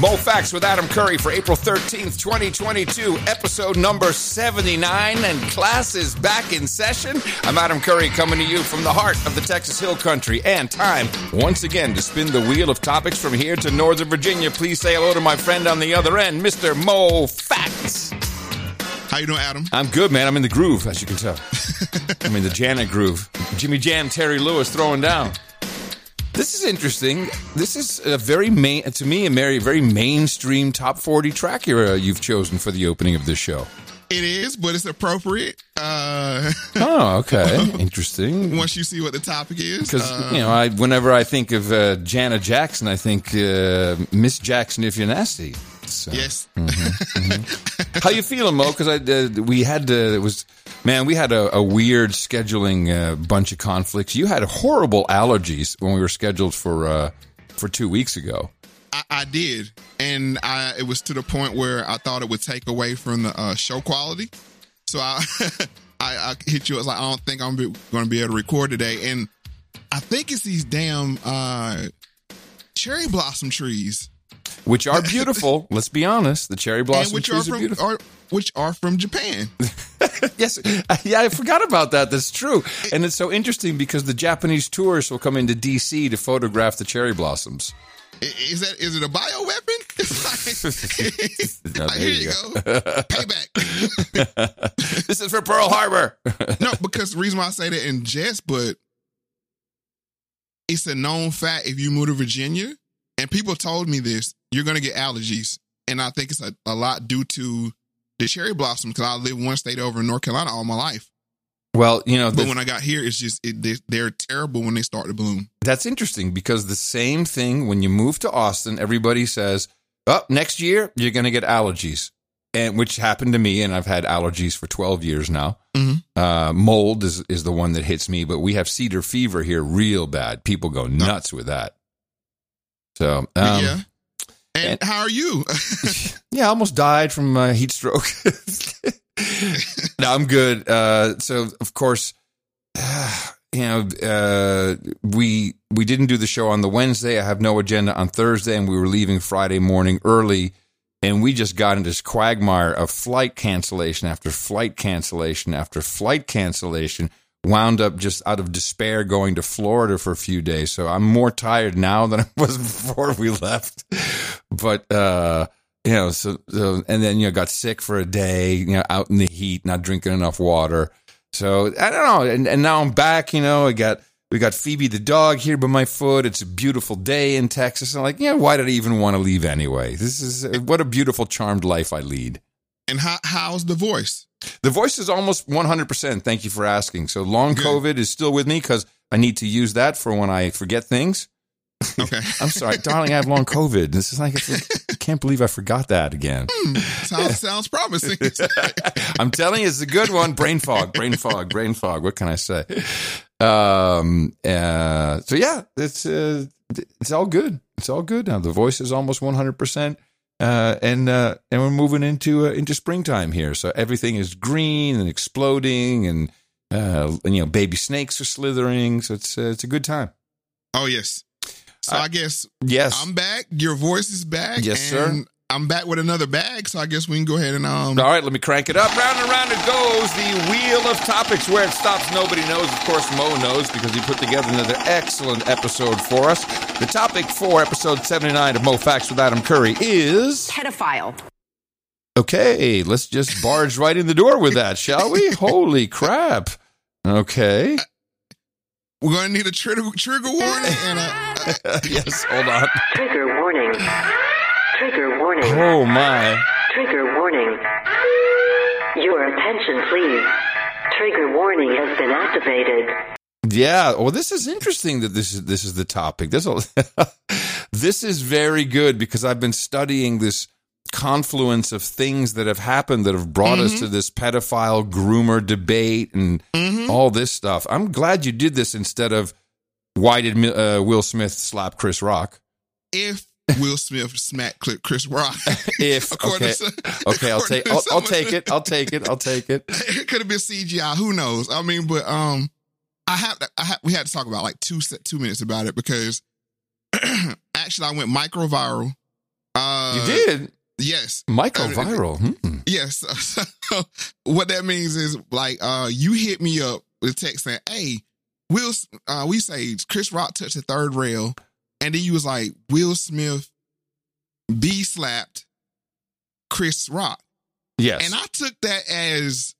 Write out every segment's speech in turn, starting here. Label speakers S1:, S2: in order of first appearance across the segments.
S1: Moe Factz with Adam Curry for April 13th, 2022, episode number 79, and class is back in session. I'm Adam Curry coming to you from the heart of the Texas Hill Country, and time once again to spin the wheel of topics from here to Northern Virginia. Please say hello to my friend on the other end, Mr. Moe Factz.
S2: How you doing, Adam?
S1: I'm good, man. I'm in the groove, as you can tell. I'm in the Janet groove. Jimmy Jam, Terry Lewis throwing down. This is interesting. This is a very main, to me, a very, very mainstream top 40 track uh, you've chosen for the opening of this show.
S2: It is, but it's appropriate. Uh,
S1: Oh, okay. Interesting.
S2: once you see what the topic is,
S1: Because,
S2: uh,
S1: you know, I, whenever I think of uh, Janet Jackson, I think uh, Miss Jackson if you're nasty. So.
S2: yes,
S1: How you feeling, Mo? Because I uh, we had to. It was man, we had a, a weird scheduling uh, bunch of conflicts. You had horrible allergies when we were scheduled for uh, for two weeks ago.
S2: I, I did, and I it was to the point where I thought it would take away from the uh, show quality. So I, I, I hit you. I was like, I don't think I'm going to be able to record today, and I think it's these damn uh, cherry blossom trees,
S1: Which are beautiful. let's be honest. The cherry blossom trees are,
S2: from
S1: beautiful.
S2: are, which are from Japan.
S1: yes, yeah, I forgot about that. That's true, and it's so interesting because the Japanese tourists will come into DC to photograph the cherry blossoms.
S2: Is that is it a bioweapon? weapon? like,
S1: No,
S2: like,
S1: there
S2: here
S1: you
S2: you go, payback.
S1: This is for Pearl Harbor.
S2: no, because the reason why I say that in jest, but it's a known fact if you move to Virginia, and people told me this, you're going to get allergies. And I think it's a, a lot due to the cherry blossom because I lived one state over in North Carolina all my life.
S1: well, you know,
S2: But
S1: the-
S2: when I got here, it's just, it, they, they're terrible when they start to bloom.
S1: That's interesting because the same thing when you move to Austin, everybody says, "Oh, next year you're going to get allergies," and which happened to me, and I've had allergies for 12 years now.
S2: Mhm.
S1: Uh, mold is is the one that hits me, but we have cedar fever here, real bad. People go nuts with that. So, um,
S2: yeah. And,
S1: and-
S2: how are you?
S1: yeah, I almost died from uh, heat stroke. no, I'm good. Uh, so of course, you know, uh, we we didn't do the show on the Wednesday. I have no agenda on Thursday, and we were leaving Friday morning early, and we just got into this quagmire of flight cancellation after flight cancellation after flight cancellation. Wound up just out of despair going to Florida for a few days. So I'm more tired now than I was before we left. But uh, you know, so, so and then you know got sick for a day, you know, out in the heat, not drinking enough water. So I don't know, and, and now I'm back. You know, I got we got Phoebe the dog here by my foot. It's a beautiful day in Texas. I'm like, yeah, why did I even want to leave anyway? This is what a beautiful, charmed life I lead.
S2: and how, how's the voice?
S1: The voice is almost 100%. Thank you for asking. So long
S2: Good.
S1: COVID is still with me because I need to use that for when I forget things.
S2: Okay.
S1: I'm sorry, darling, I have long COVID. This is like, it's like, I can't believe I forgot that again.
S2: sounds, sounds promising.
S1: I'm telling you, it's a good one. Brain fog, brain fog, brain fog. What can I say? Um, uh, so yeah, it's, uh, it's all good. It's all good now. The voice is almost 100%. Uh, and, uh, and we're moving into, uh, into springtime here. So everything is green and exploding and, uh, and, you know, baby snakes are slithering. So it's, uh, it's a good time.
S2: oh, yes. So
S1: Uh,
S2: I guess
S1: Yes.
S2: I'm back. Your voice is back.
S1: Yes, sir.
S2: And I'm back with another bag. So I guess we can go ahead and um.
S1: All right, let me crank it up. Round and round it goes. The wheel of topics. Where it stops, nobody knows. Of course, Mo knows because he put together another excellent episode for us. The topic for episode 79 of Moe Factz with Adam Curry is.
S3: pedophile.
S1: Okay, let's just barge right in the door with that, shall we? Holy crap. Okay.
S2: We're gonna need a trigger trigger warning and a,
S1: yes, hold on.
S4: Trigger warning. Trigger warning.
S1: Oh, my.
S4: Trigger warning. Your attention, please. Trigger warning has been activated.
S1: Yeah. Well, this is interesting that this is this is the topic. This will- this is very good because I've been studying this confluence of things that have happened that have brought us to this pedophile groomer debate and all this stuff. I'm glad you did this instead of why did uh, Will Smith slap Chris Rock?
S2: if Will Smith smack Cl- Chris Rock.
S1: If okay,
S2: to-
S1: okay, I'll take I'll, I'll take it. I'll take it. I'll take it.
S2: it could have been CGI. Who knows? I mean, but um, I have I have, we had to talk about like two two minutes about it because actually I went micro viral Uh,
S1: you did,
S2: Yes. Uh,
S1: Viral. Hmm.
S2: Yes. So, what that means is like uh you hit me up with a text saying, Hey, Will uh we say Chris Rock touched the third rail, and then you was like, Will Smith B slapped Chris Rock.
S1: Yes,
S2: And I took that as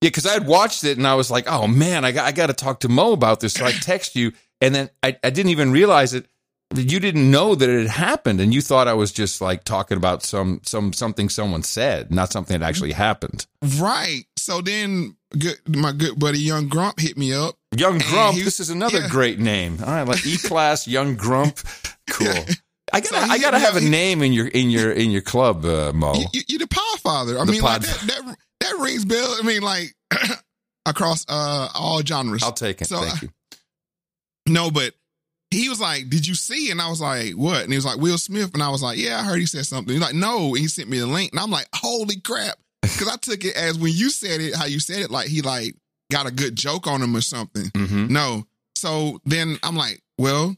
S1: Yeah, because I had watched it and I was like, oh man, I got, I got to talk to Mo about this. So I text you, and then I, I didn't even realize it. that You didn't know that it had happened, and you thought I was just like talking about some some something someone said, not something that actually happened.
S2: right. So then good my good buddy Young Grump hit me up.
S1: Young Grump.
S2: he-
S1: this is another
S2: yeah.
S1: great name. All right, like E class Young Grump. Cool. I gotta
S2: So
S1: I gotta have a name in your in your in your club, uh, Mo.
S2: You, you, you're the Podfather. I
S1: The
S2: mean, like that, that that rings bell. I mean, like across uh all genres.
S1: I'll take it.
S2: So,
S1: Thank you.
S2: No, but he was like, "Did you see?" And I was like, "What?" And he was like, "Will Smith." And I was like, "Yeah, I heard he said something." He's like, "No," and he sent me the link, and I'm like, "Holy crap!" Because I took it as when you said it, how you said it, like he like got a good joke on him or something.
S1: hmm
S2: No, so then I'm like, "Well."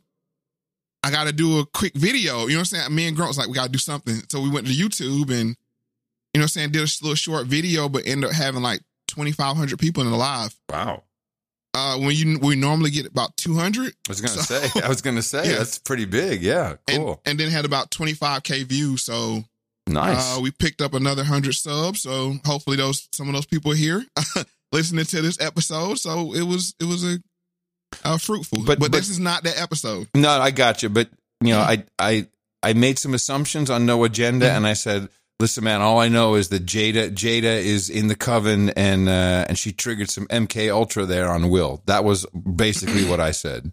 S2: I got to do a quick video. You know what I'm saying? Me and Grunt was like, we got to do something. So we went to YouTube and, you know what I'm saying, did a little short video, but ended up having like 2,500 people in the live.
S1: Wow.
S2: Uh, when you we normally get about 200.
S1: I was gonna
S2: So-
S1: say. I was gonna say
S2: Yeah.
S1: that's pretty big. Yeah.
S2: and,
S1: Cool.
S2: and then had about 25k views. So
S1: nice.
S2: uh, we picked up another hundred subs. So hopefully those some of those people are here listening to this episode. So it was it was a uh, fruitful.
S1: But-
S2: But,
S1: but-
S2: this is not that episode.
S1: No, I got you. But you know, I I I made some assumptions on no agenda,
S2: Mm-hmm.
S1: and I said, "Listen, man, all I know is that Jada Jada is in the coven, and uh, and she triggered some MK Ultra there on Will. That was basically what I said.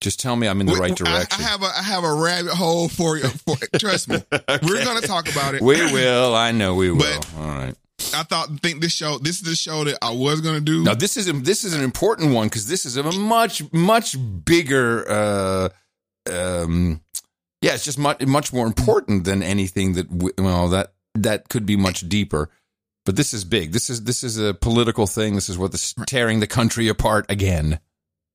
S1: Just tell me I'm in the
S2: We-
S1: right direction.
S2: I, have a I have a rabbit hole for you. For, trust me, we're gonna talk about it.
S1: we will. I know we will.
S2: But-
S1: all right.
S2: I thought think this show this is the show that I was gonna do.
S1: Now this is a, this is an important one because this is a much much bigger. Uh, um, yeah, it's just much much more important than anything that w- well that that could be much deeper. But this is big. This is this is a political thing. This is what this tearing the country apart again.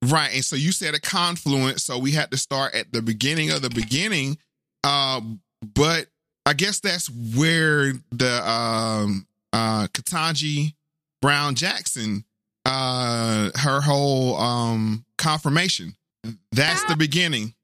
S2: Right. And so you said a confluence. So we had to start at the beginning of the beginning. Um, but I guess that's where the um uh Ketanji Brown Jackson uh her whole um confirmation. That's the beginning.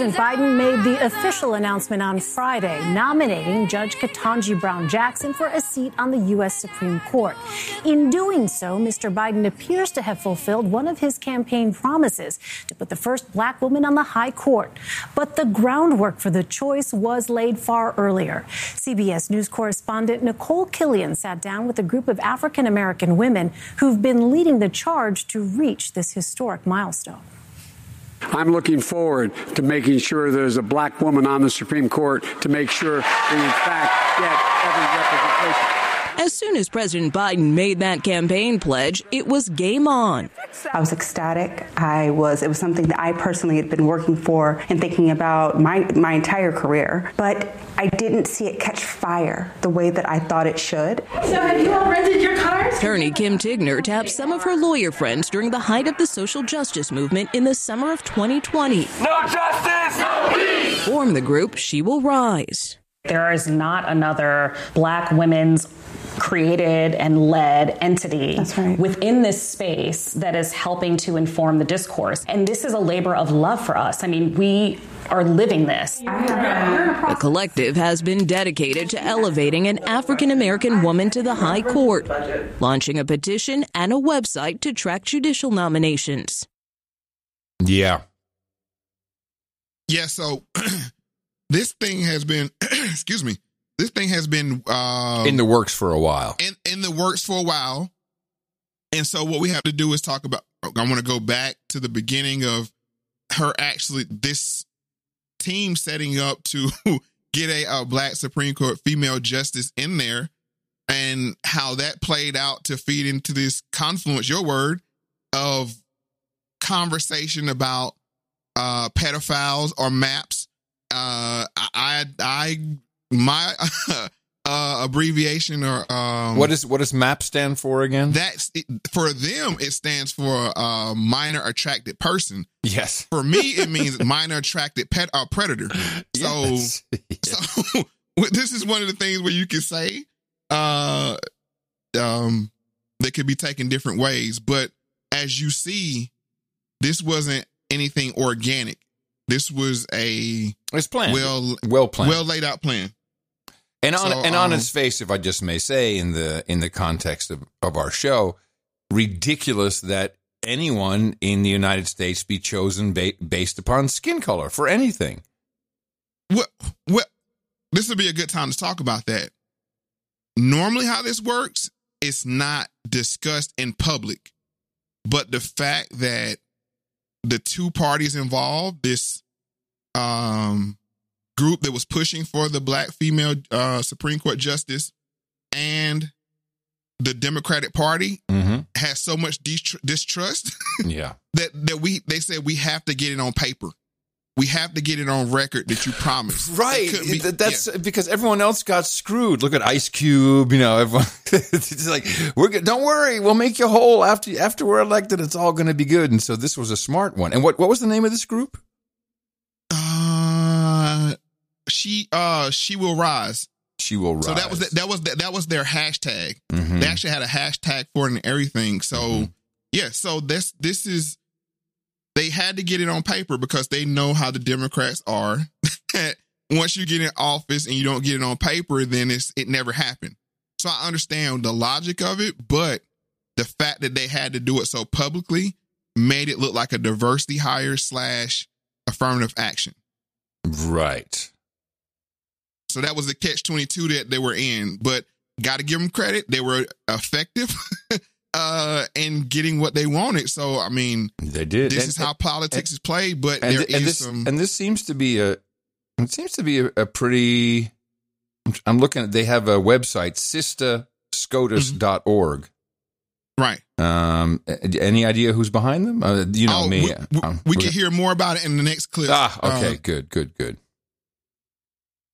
S3: President Biden made the official announcement on Friday, nominating Judge Ketanji Brown Jackson for a seat on the U.S. Supreme Court. In doing so, Mr. Biden appears to have fulfilled one of his campaign promises to put the first black woman on the high court. But the groundwork for the choice was laid far earlier. CBS News correspondent Nikole Killion sat down with a group of African American women who've been leading the charge to reach this historic milestone.
S5: I'm looking forward to making sure there's a black woman on the Supreme Court to make sure we, in fact, get every representation.
S6: As soon as President Biden made that campaign pledge, it was game on.
S7: I was ecstatic. I was it was something that I personally had been working for and thinking about my my entire career. But I didn't see it catch fire the way that I thought it should.
S8: So have you all rented your cars?
S6: Attorney Kim Tignor tapped some of her lawyer friends during the height of the social justice movement in the summer of 2020.
S9: No justice, no peace.
S6: Form the group She Will Rise.
S10: There is not another black women's created and led entity
S7: That's right.
S10: within this space that is helping to inform the discourse. And this is a labor of love for us. I mean, we are living this.
S6: The collective has been dedicated to elevating an African American woman to the high court, launching a petition and a website to track judicial nominations.
S1: Yeah.
S2: Yeah, so this thing has been excuse me. This thing has been uh
S1: In the works for a while.
S2: in, in the works for a while. And so what we have to do is talk about I want to go back to the beginning of her actually this team setting up to get a, uh black Supreme Court female justice in there and how that played out to feed into this confluence, your word, of conversation about uh pedophiles or maps. Uh I I, I my uh, abbreviation or um,
S1: what is what does MAP stand for again?
S2: That's it, for them. It stands for uh, minor attracted person.
S1: Yes.
S2: For me, it means minor attracted pet uh, predator. So,
S1: Yes.
S2: so this is one of the things where you can say, uh, um, they could be taken different ways. But as you see, this wasn't anything organic. This was a
S1: It's planned.
S2: well,
S1: well planned.
S2: well laid out plan.
S1: And on
S2: So,
S1: and on
S2: um,
S1: its face, if I just may say, in the in the context of, of our show, ridiculous that anyone in the United States be chosen ba- based upon skin color for anything.
S2: What what this would be a good time to talk about that. Normally how this works, it's not discussed in public. But the fact that the two parties involved, this um group that was pushing for the black female uh Supreme Court justice and the Democratic Party
S1: Mm-hmm.
S2: has so much distrust
S1: Yeah.
S2: that that we they said we have to get it on paper. We have to get it on record that you promised.
S1: Right.
S2: Be-
S1: Th- That's because everyone else got screwed. Look at Ice Cube. You know, everyone. it's like we're good. Don't worry, we'll make you whole after after we're elected. It's all going to be good. And so this was a smart one. And what what was the name of this group?
S2: Uh, she uh she will rise.
S1: She will rise.
S2: So that was the, that was the, that was their hashtag.
S1: Mhm.
S2: They actually had a hashtag for it and everything. So
S1: Mm-hmm.
S2: yeah, so this this is they had to get it on paper because they know how the Democrats are. Once you get in office and you don't get it on paper, then it's it never happened. So I understand the logic of it, but the fact that they had to do it so publicly made it look like a diversity hire slash affirmative action.
S1: right.
S2: So that was the catch 22 that they were in, but got to give them credit. They were effective uh in getting what they wanted. So I mean,
S1: They did.
S2: this
S1: And-
S2: is how politics is played, but
S1: and,
S2: there
S1: th- and
S2: is
S1: this
S2: some
S1: and this seems to be a it seems to be a, a pretty I'm- looking at they have a website sistascotus.org
S2: right.
S1: um any idea who's behind them uh, you know
S2: oh,
S1: me
S2: we, we,
S1: um,
S2: we can hear more about it in the next clip.
S1: ah okay
S2: Uh,
S1: good good good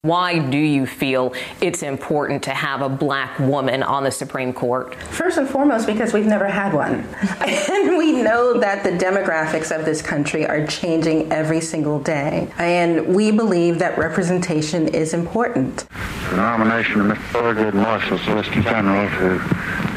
S11: Why do you feel it's important to have a black woman on the Supreme Court?
S8: First and foremost, because we've never had one. and we know that the demographics of this country are changing every single day. And we believe that representation is important.
S12: The nomination of Mr. Thurgood Marshall, Solicitor General, to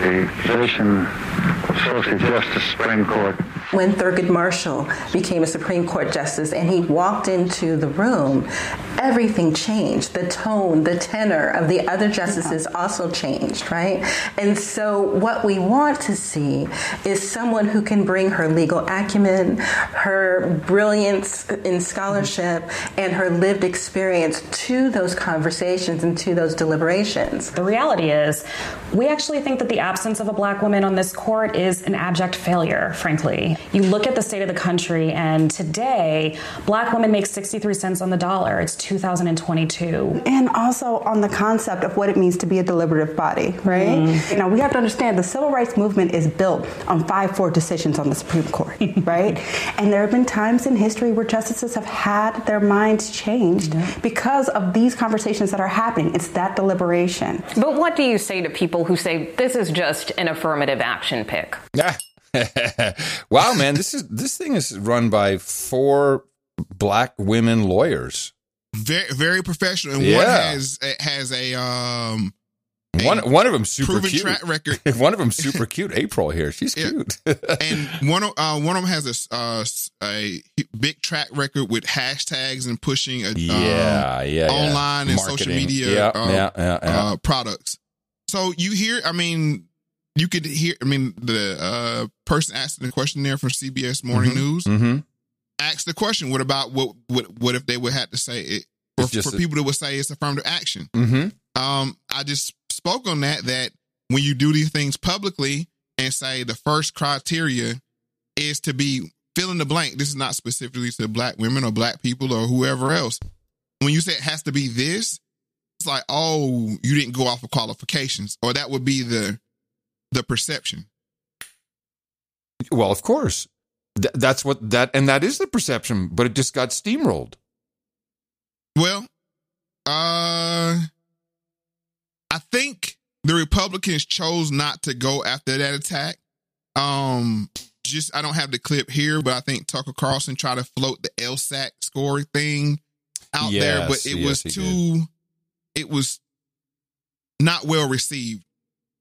S12: the position of Associate Justice, Supreme Court.
S8: When Thurgood Marshall became a Supreme Court justice and he walked into the room, everything changed. The tone, the tenor of the other justices also changed, right? And so, what we want to see is someone who can bring her legal acumen, her brilliance in scholarship, mm-hmm. and her lived experience to those conversations and to those deliberations.
S10: The reality is, we actually think that the absence of a black woman on this court is an abject failure, frankly. You look at the state of the country, and today, black women make 63 cents on the dollar. It's 2022.
S7: And also on the concept of what it means to be a deliberative body, right?
S10: Mm.
S7: You know, we have to understand the civil rights movement is built on 5 4 decisions on the Supreme Court, right? And there have been times in history where justices have had their minds changed because of these conversations that are happening. It's that deliberation.
S11: But what do you say to people who say this is just an affirmative action pick?
S1: wow man this is this thing is run by four black women lawyers
S2: very very professional and
S1: Yeah.
S2: one has has a um
S1: one one of them super
S2: proven
S1: cute
S2: track record.
S1: one of them super cute april here she's
S2: Yeah.
S1: cute
S2: and one of uh, one of them has a uh, a big track record with hashtags and pushing a,
S1: Yeah,
S2: um,
S1: yeah, yeah.
S2: online and social media
S1: Yeah,
S2: uh,
S1: yeah, yeah, yeah.
S2: Uh, products. So you hear, I mean, you could hear. I mean, the uh, person asking the question there from CBS Morning
S1: Mhm,
S2: News
S1: mhm.
S2: asked the question: What about what what what if they would have to say it? For,
S1: just
S2: for
S1: a-
S2: people that would say it's affirmative action.
S1: mm-hmm.
S2: Um, I just spoke on that. That when you do these things publicly and say the first criteria is to be fill in the blank. This is not specifically to black women or black people or whoever else. When you say it has to be this, it's like, oh, you didn't go off of qualifications, or that would be the the perception.
S1: well of course Th- that's what that and that is the perception but it just got steamrolled
S2: Well, uh, I think the Republicans chose not to go after that attack. Um, just I don't have the clip here, but I think Tucker Carlson tried to float the LSAT score thing out there, but it
S1: yes,
S2: was too. It was not well received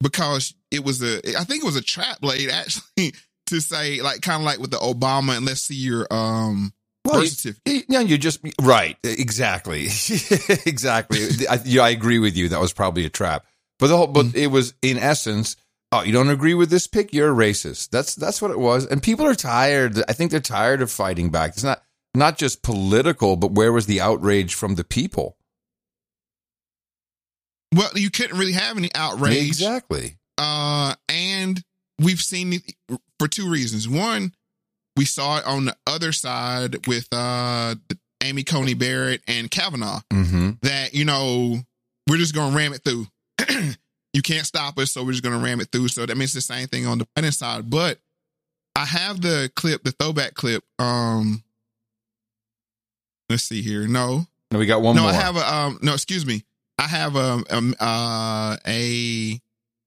S2: because it was a. I think it was a trap blade actually to say like kind of like with the Obama and let's see your um
S1: Well, you-
S2: certificate.
S1: Yeah, you just right, exactly, exactly. I, yeah, I agree with you. That was probably a trap, but the whole, but it was in essence. Oh, you don't agree with this pick? You're a racist. That's that's what it was. And people are tired. I think they're tired of fighting back. It's not not just political, but where was the outrage from the people?
S2: Well, you couldn't really have any outrage.
S1: Exactly.
S2: Uh, and we've seen it for two reasons. One, we saw it on the other side with uh Amy Coney Barrett and Kavanaugh
S1: Mm-hmm.
S2: that, you know, we're just going to ram it through. you can't stop us, so we're just going to ram it through. So that means the same thing on the Biden side. But I have the clip, the throwback clip. Um, let's see here. No,
S1: No, we got one
S2: no,
S1: more.
S2: I have a um. No, excuse me. I have um, um uh a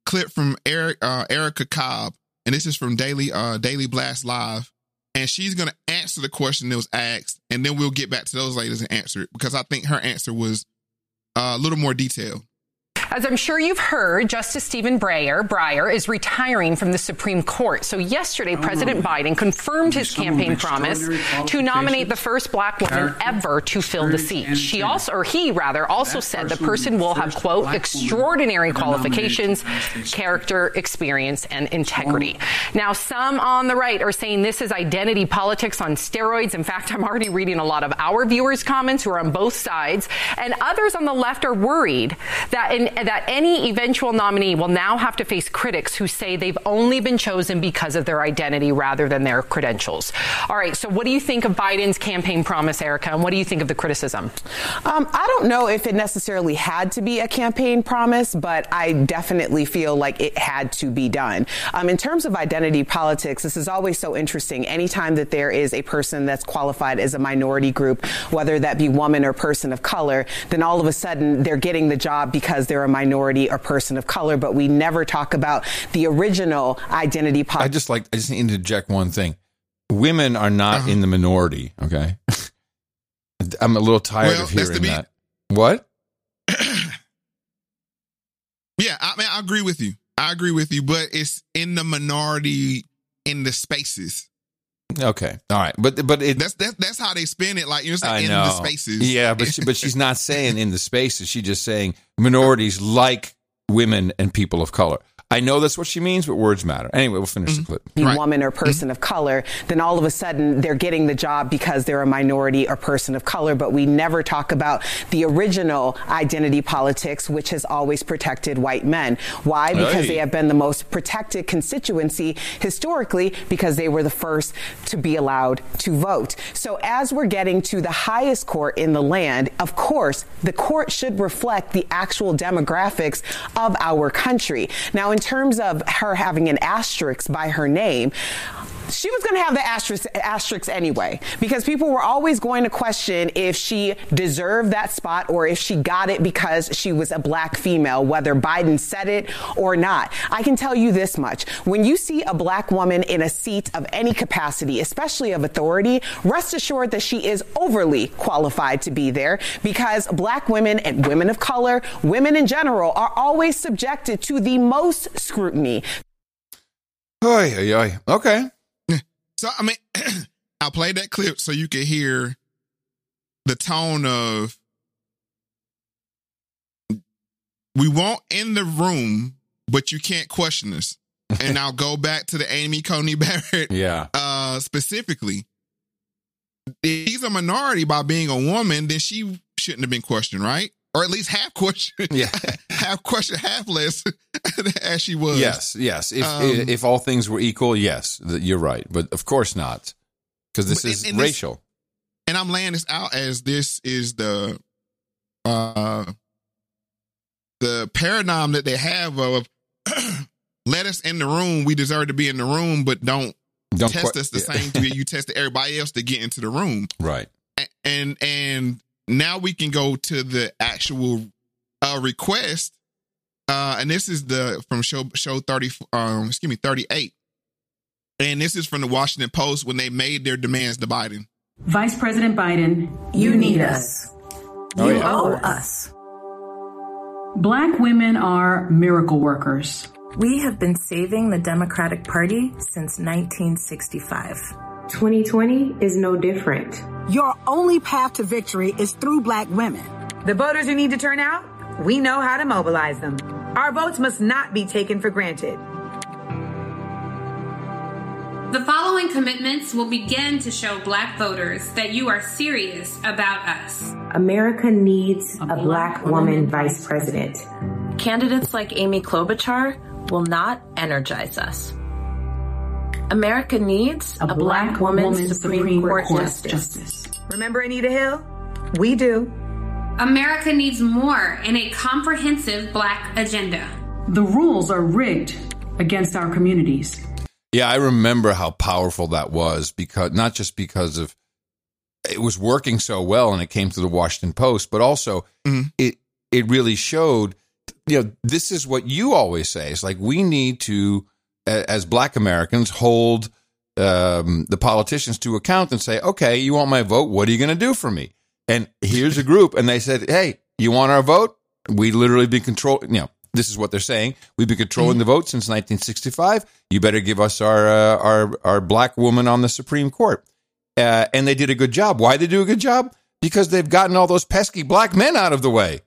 S2: clip from Eric uh, Erica Cobb, and this is from Daily uh Daily Blast Live, and she's gonna answer the question that was asked, and then we'll get back to those ladies and answer it because I think her answer was uh, a little more detailed.
S13: As I'm sure you've heard, Justice Stephen Breyer, Breyer is retiring from the Supreme Court. So yesterday, President Biden confirmed his campaign promise to nominate the first black woman ever to fill the seat. She also, or he rather, also said the person will have, quote, extraordinary qualifications, character, experience, and integrity. Now, some on the right are saying this is identity politics on steroids. In fact, I'm already reading a lot of our viewers' comments who are on both sides. And others on the left are worried that in, that any eventual nominee will now have to face critics who say they've only been chosen because of their identity rather than their credentials. All right, so what do you think of Biden's campaign promise, Erica, and what do you think of the criticism?
S14: Um, I don't know if it necessarily had to be a campaign promise, but I definitely feel like it had to be done. Um, in terms of identity politics, this is always so interesting. Anytime that there is a person that's qualified as a minority group, whether that be woman or person of color, then all of a sudden they're getting the job because they're a minority or person of color, but we never talk about the original identity politics.
S1: I just like I just need to interject one thing. Women are not
S2: Uh-huh.
S1: in the minority. Okay, I'm a little tired
S2: Well,
S1: of hearing
S2: to be-
S1: that. What?
S2: Yeah, I mean, I agree with you. I agree with you, but it's in the minority in the spaces.
S1: Okay, all right, but but it,
S2: That's that's that's how they spin it. Like you know, it's
S1: I
S2: like in the spaces.
S1: Yeah, but she, but she's not saying in the spaces. She's just saying minorities like women and people of color. I know that's what she means, but words matter. Anyway, we'll finish
S2: Mm-hmm.
S1: the clip.
S14: be woman or person of color, then all of a sudden they're getting the job because they're a minority or person of color. But we never talk about the original identity politics, which has always protected white men. Why? Because
S1: Hey.
S14: they have been the most protected constituency historically because they were the first to be allowed to vote. So as we're getting to the highest court in the land, of course, the court should reflect the actual demographics of our country. Now, in terms of her having an asterisk by her name, she was going to have the asterisk, asterisk anyway because people were always going to question if she deserved that spot or if she got it because she was a black female, whether Biden said it or not. I can tell you this much. When you see a black woman in a seat of any capacity, especially of authority, rest assured that she is overly qualified to be there because black women and women of color, women in general, are always subjected to the most scrutiny.
S1: Oy, oy, oy. Okay.
S2: So I mean, I played that clip so you could hear the tone of we won't in the room, but you can't question us. and I'll go back to the Amy Coney Barrett
S1: Yeah.
S2: uh specifically. If he's a minority by being a woman, then she shouldn't have been questioned, right? Or at least half question,
S1: Yeah.
S2: half question, half less as she was.
S1: Yes, yes. If
S2: Um,
S1: if all things were equal, yes, you're right. But of course not, because this is
S2: in this-
S1: racial.
S2: and I'm laying this out as this is the uh the paradigm that they have of let us in the room, we deserve to be in the room, but don't,
S1: Don't
S2: test
S1: que-
S2: us the
S1: yeah.
S2: same way you tested everybody else to get into the room.
S1: right.
S2: And and now we can go to the actual uh request uh, and this is the from show show thirty, um, excuse me, thirty eight, and this is from the Washington Post when they made their demands to Biden.
S15: Vice President Biden, you need us.
S4: You owe us.
S15: Black women are miracle workers.
S16: We have been saving the Democratic Party since 1965.
S17: 2020 is no different.
S18: Your only path to victory is through black women.
S19: The voters who need to turn out, we know how to mobilize them. Our votes must not be taken for granted.
S20: The following commitments will begin to show black voters that you are serious about us.
S17: America needs a, black, woman vice president.
S16: Candidates like Amy Klobuchar will not energize us. America needs a, black, woman, Supreme, Court, justice.
S19: Remember Anita Hill? We do.
S20: America needs more in a comprehensive black agenda.
S15: The rules are rigged against our communities.
S1: Yeah, I remember how powerful that was because not just because of it was working so well and it came to the Washington Post, but also mm-hmm. it it really showed you know this is what you always say. It's like we need to a- as black Americans hold um, the politicians to account and say, "Okay, you want my vote? What are you going to do for me?" And here's a group and they said, "Hey, you want our vote? We literally been controlling, you know, this is what they're saying. We've been controlling the vote since 1965. You better give us our uh, our our black woman on the Supreme Court. Uh, and they did a good job. Why they do a good job? Because they've gotten all those pesky black men out of the way.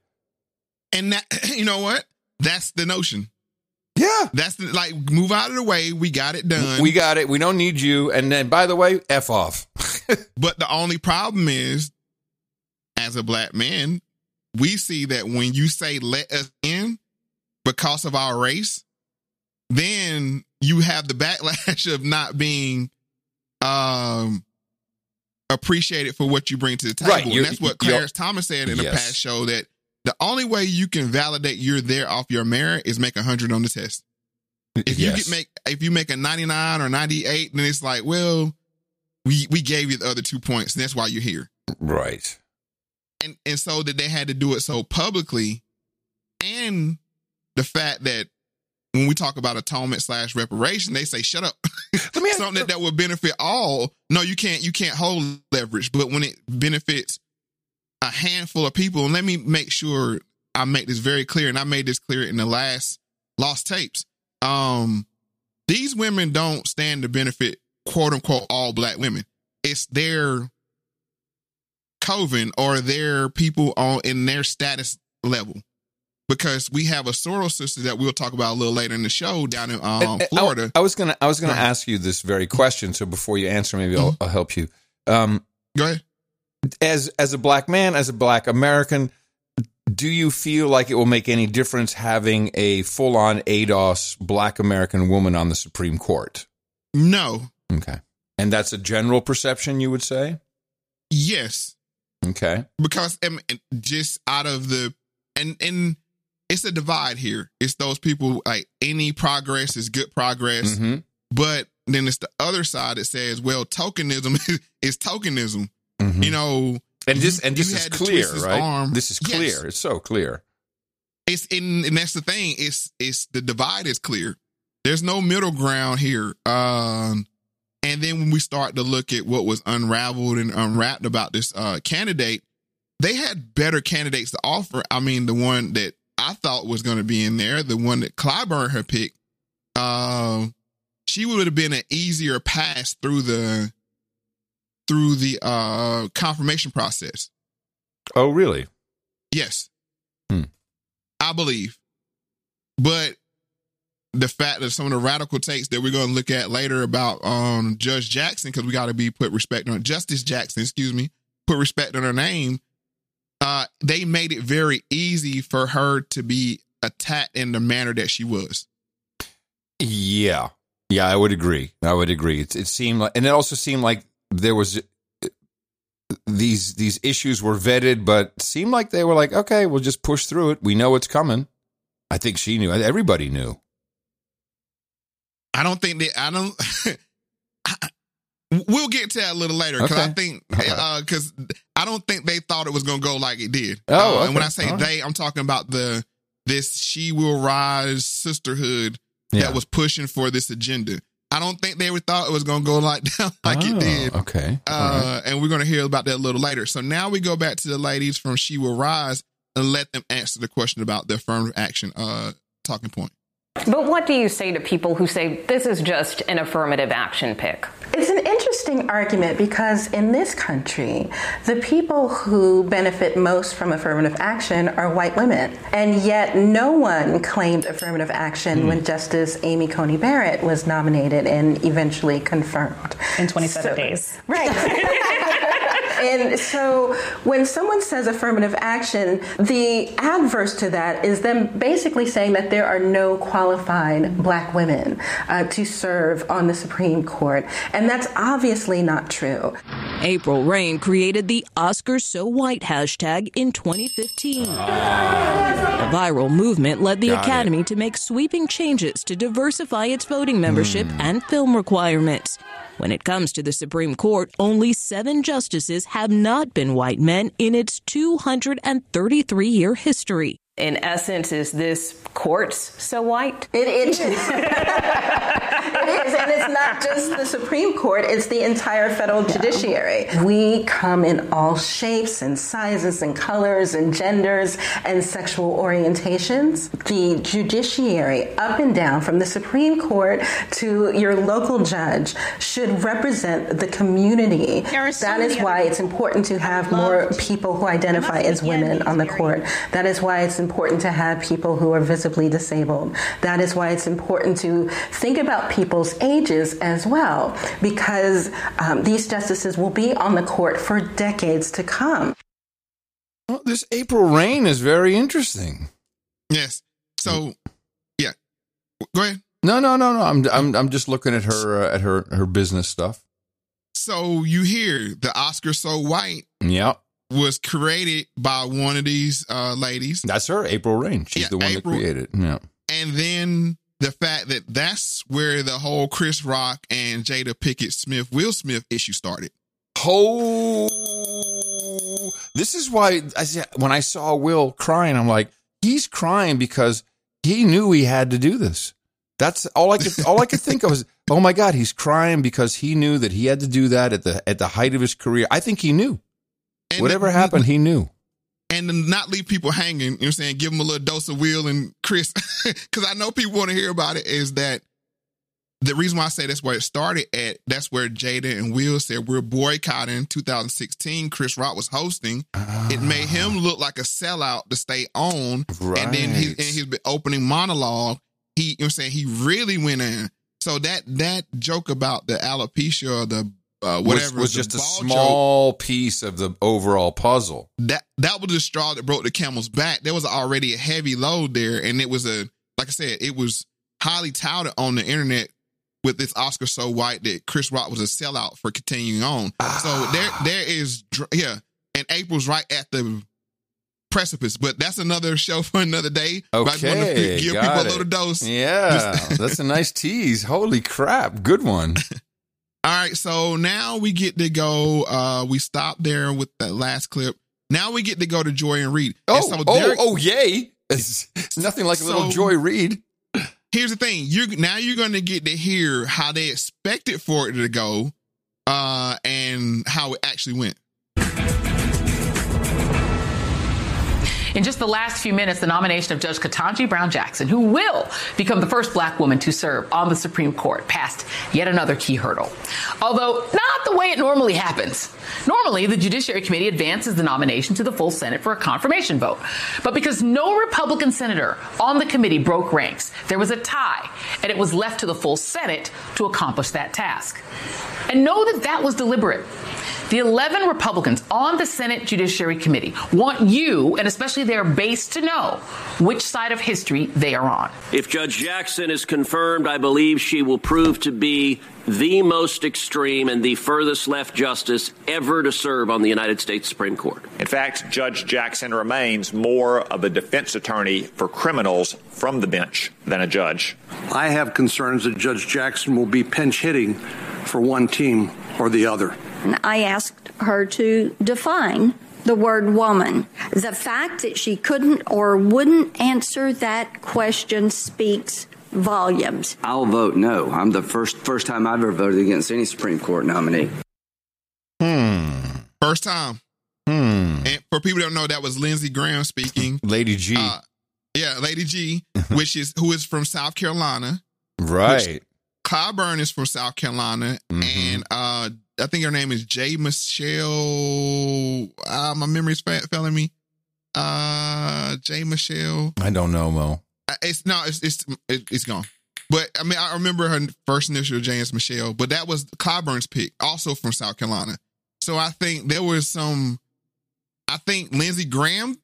S2: And that, you know what? That's the notion.
S1: Yeah,
S2: that's the, like move out of the way. We got it done.
S1: We got it. We don't need you. And then, by the way, f off.
S2: but the only problem is, as a black man, we see that when you say "let us in" because of our race, then you have the backlash of not being um appreciated for what you bring to the table.
S1: Right,
S2: And that's what Clarence Thomas said in a
S1: Yes.
S2: past show that the only way you can validate you're there off your merit is make a hundred on the test. If you
S1: Yes.
S2: get make if you make a 99 or 98, then it's like, well, we we gave you the other two points, and that's why you're here.
S1: Right.
S2: And and so that they had to do it so publicly, and the fact that when we talk about atonement slash reparation, they say shut up. Something that, that would benefit all. No, you can't you can't hold leverage, but when it benefits a handful of people, and let me make sure I make this very clear, and I made this clear in the last lost tapes. Um, these women don't stand to benefit quote unquote all black women. It's their coven or their people on in their status level. Because we have a Soros sister that we'll talk about a little later in the show down in um,
S1: and I-
S2: Florida.
S1: I, was gonna I was gonna ask you this very question. So before you answer, maybe I'll, I'll help you. Um,
S2: Go ahead.
S1: As as a black man, as a black American, do you feel like it will make any difference having a full on ADOS black American woman on the Supreme Court?
S2: No.
S1: Okay, and that's a general perception, you would say.
S2: Yes.
S1: Okay.
S2: because um, and just out of the and and it's a divide here. It's those people like any progress is good progress,
S1: Mhm.
S2: but then it's the other side that says, well, tokenism is, is tokenism. You know,
S1: Mm-hmm. And this and this is clear, right?
S2: arm.
S1: This is
S2: Yes.
S1: clear. It's so clear.
S2: it's in and that's the thing. It's it's the divide is clear. There's no middle ground here. Um and then when we start to look at what was unraveled and unwrapped about this uh candidate, they had better candidates to offer. I mean, the one that I thought was going to be in there, the one that Clyburn had picked, um, she would have been an easier pass through the through the uh confirmation process.
S1: Oh, really?
S2: Yes.
S1: Hmm.
S2: I believe. But the fact that some of the radical takes that we're going to look at later about um, Judge Jackson, because we got to be put respect on Justice Jackson, excuse me, put respect on her name. Uh, they made it very easy for her to be attacked in the manner that she was.
S1: Yeah, yeah, I would agree. I would agree. It, it seemed like, and it also seemed like there was these these issues were vetted, but seemed like they were like, okay, we'll just push through it. We know it's coming. I think she knew. Everybody knew.
S2: I don't think that I don't. I- we'll get to that a little later because I think because I don't think they thought it was going to go like it did.
S1: Oh,
S2: Uh, and when. I say
S1: All right.
S2: they, I'm talking about the this She Will Rise sisterhood
S1: Yeah.
S2: that was pushing for this agenda. I don't think they ever thought it was going to go like down like
S1: Oh,
S2: it did.
S1: Okay.
S2: Uh, and we're going to hear about that a little later. So now we go back to the ladies from She Will Rise and let them answer the question about the affirmative action uh, talking point.
S11: But what do you say to people who say this is just an affirmative action pick?
S8: It's an interesting argument because in this country, the people who benefit most from affirmative action are white women. And yet, no one claimed affirmative action hmm. when Justice Amy Coney Barrett was nominated and eventually confirmed.
S10: In 27
S8: So-
S10: days.
S8: Right. and so when someone says affirmative action, the adverse to that is them basically saying that there are no qualified black women uh, to serve on the Supreme Court. And that's obviously not true.
S6: April Reign created the Oscars So White hashtag in 2015. The viral movement led the
S1: Got it.
S6: Academy to make sweeping changes to diversify its voting membership
S1: Hmm.
S6: and film requirements. When it comes to the Supreme Court, only seven justices have not been white men in its 233 year history.
S11: In essence, is this courts so white?
S8: It, it is. is. And it's not just the Supreme Court, it's the entire federal judiciary. We come in all shapes and sizes and colors and genders and sexual orientations. The judiciary, up and down, from the Supreme Court to your local judge, should represent the community.
S18: So
S8: That is why it's important to have more people who identify as women on the court. That is why it's important to have people who are visibly disabled. That is why it's important to think about people's ages as well, because um, these justices will be on the court for decades to come.
S1: Well, this April Reign is very interesting.
S2: Yes. So, yeah. Go ahead.
S1: No, no, no, no. I'm I'm I'm just looking at her uh, at her her business stuff.
S2: So you hear the Oscar So White
S1: Yeah,
S2: was created by one of these uh, ladies.
S1: that's her, April Reign. She's
S2: Yeah,
S1: the one
S2: April-
S1: that created. Yeah.
S2: And then the fact that that's where the whole Chris Rock and Jada Pickett Smith, Will Smith issue started.
S1: Oh, this is why I said- when I saw Will crying, I'm like, he's crying because he knew he had to do this. That's all I could all I could think of was, oh my God, he's crying because he knew that he had to do that at the at the height of his career. I think he knew.
S2: And
S1: Whatever
S2: the-
S1: happened, he knew.
S2: And not leave people hanging, you know what I'm saying? Give them a little dose of Will and Chris. Because I know people want to hear about it is that the reason why I say that's where it started at, that's where Jada and Will said we're boycotting 2016. Chris Rock was hosting. It made him ah. look like a sellout to stay on. And then he,
S1: Right.
S2: in his opening monologue, he, you know what I'm saying? He really went in. So that, that joke about the alopecia or the, uh,
S1: Was,
S2: whatever
S1: was
S2: the
S1: just a small piece of the overall puzzle.
S2: that that was the straw that broke the camel's back. There was already a heavy load there, and it was a like I said, it was highly touted on the internet with this Oscar so white that Chris Rock was a sellout for continuing on. So there there is yeah, and April's right at the precipice, but that's another show for another day. But I just wanted to
S1: Okay,
S2: give people a little dose.
S1: Yeah, that's a nice tease. Holy crap, good one.
S2: All right, so now we get to go. Uh, we stopped there with that last clip. Now we get to go to Joy Ann Reid. And
S1: Oh,
S2: so
S1: oh, oh, yay! It's, it's nothing like a little Joy Reid.
S2: here's the thing you're now you're going to get to hear how they expected for it to go uh and how it actually went
S13: In just the last few minutes, the nomination of Judge Ketanji Brown Jackson, who will become the first black woman to serve on the Supreme Court, passed yet another key hurdle. Although not the way it normally happens. Normally, the Judiciary Committee advances the nomination to the full Senate for a confirmation vote. But because no Republican senator on the committee broke ranks, there was a tie, and it was left to the full Senate to accomplish that task. And know that that was deliberate. The 11 Republicans on the Senate Judiciary Committee want you, and especially their base, to know which side of history they are on.
S21: If Judge Jackson is confirmed, I believe she will prove to be the most extreme and the furthest left justice ever to serve on the United States Supreme Court.
S22: In fact, Judge Jackson remains more of a defense attorney for criminals from the bench than a judge.
S23: I have concerns that Judge Jackson will be pinch hitting for one team or the other.
S24: I asked her to define
S25: the word woman. The fact that she couldn't or wouldn't answer that question speaks volumes.
S26: I'll vote no. I'm the first first time I've ever voted against any Supreme Court nominee.
S1: Hmm.
S2: First time.
S1: Hmm.
S2: And for people who don't know, that was Lindsey Graham speaking.
S1: Lady G.
S2: Uh, yeah, Lady G, which is who is from South Carolina.
S1: right.
S2: Which, Clyburn is from South Carolina,
S1: Mm-hmm.
S2: and uh, I think her name is Jay Michelle. Uh, my memory's fa- failing me. Uh, Jay Michelle.
S1: I don't know, Mo.
S2: Uh, It's no, it's it's it, it's gone. But I mean, I remember her first initial James Michelle, but that was Clyburn's pick, also from South Carolina. So I think there was some. I think Lindsey Graham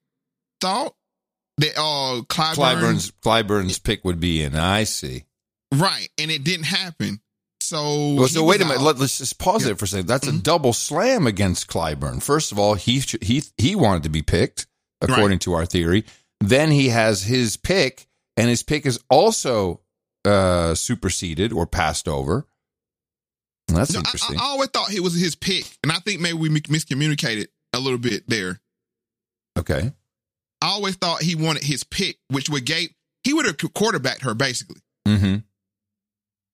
S2: thought that uh Clyburn,
S1: Clyburn's Clyburn's pick would be in. I see.
S2: right, and it didn't happen. So
S1: Well, so wait a minute. Let, us just pause it for a second. That's a double slam against Clyburn. First of all, he he he wanted to be picked according to our theory. Then he has his pick, and his pick is also uh, superseded or passed over. That's
S2: No,
S1: interesting.
S2: I, I always thought it was his pick, and I think maybe we miscommunicated a little bit there.
S1: okay.
S2: I always thought he wanted his pick, which would gave he would have quarterbacked her basically.
S1: Mm-hmm.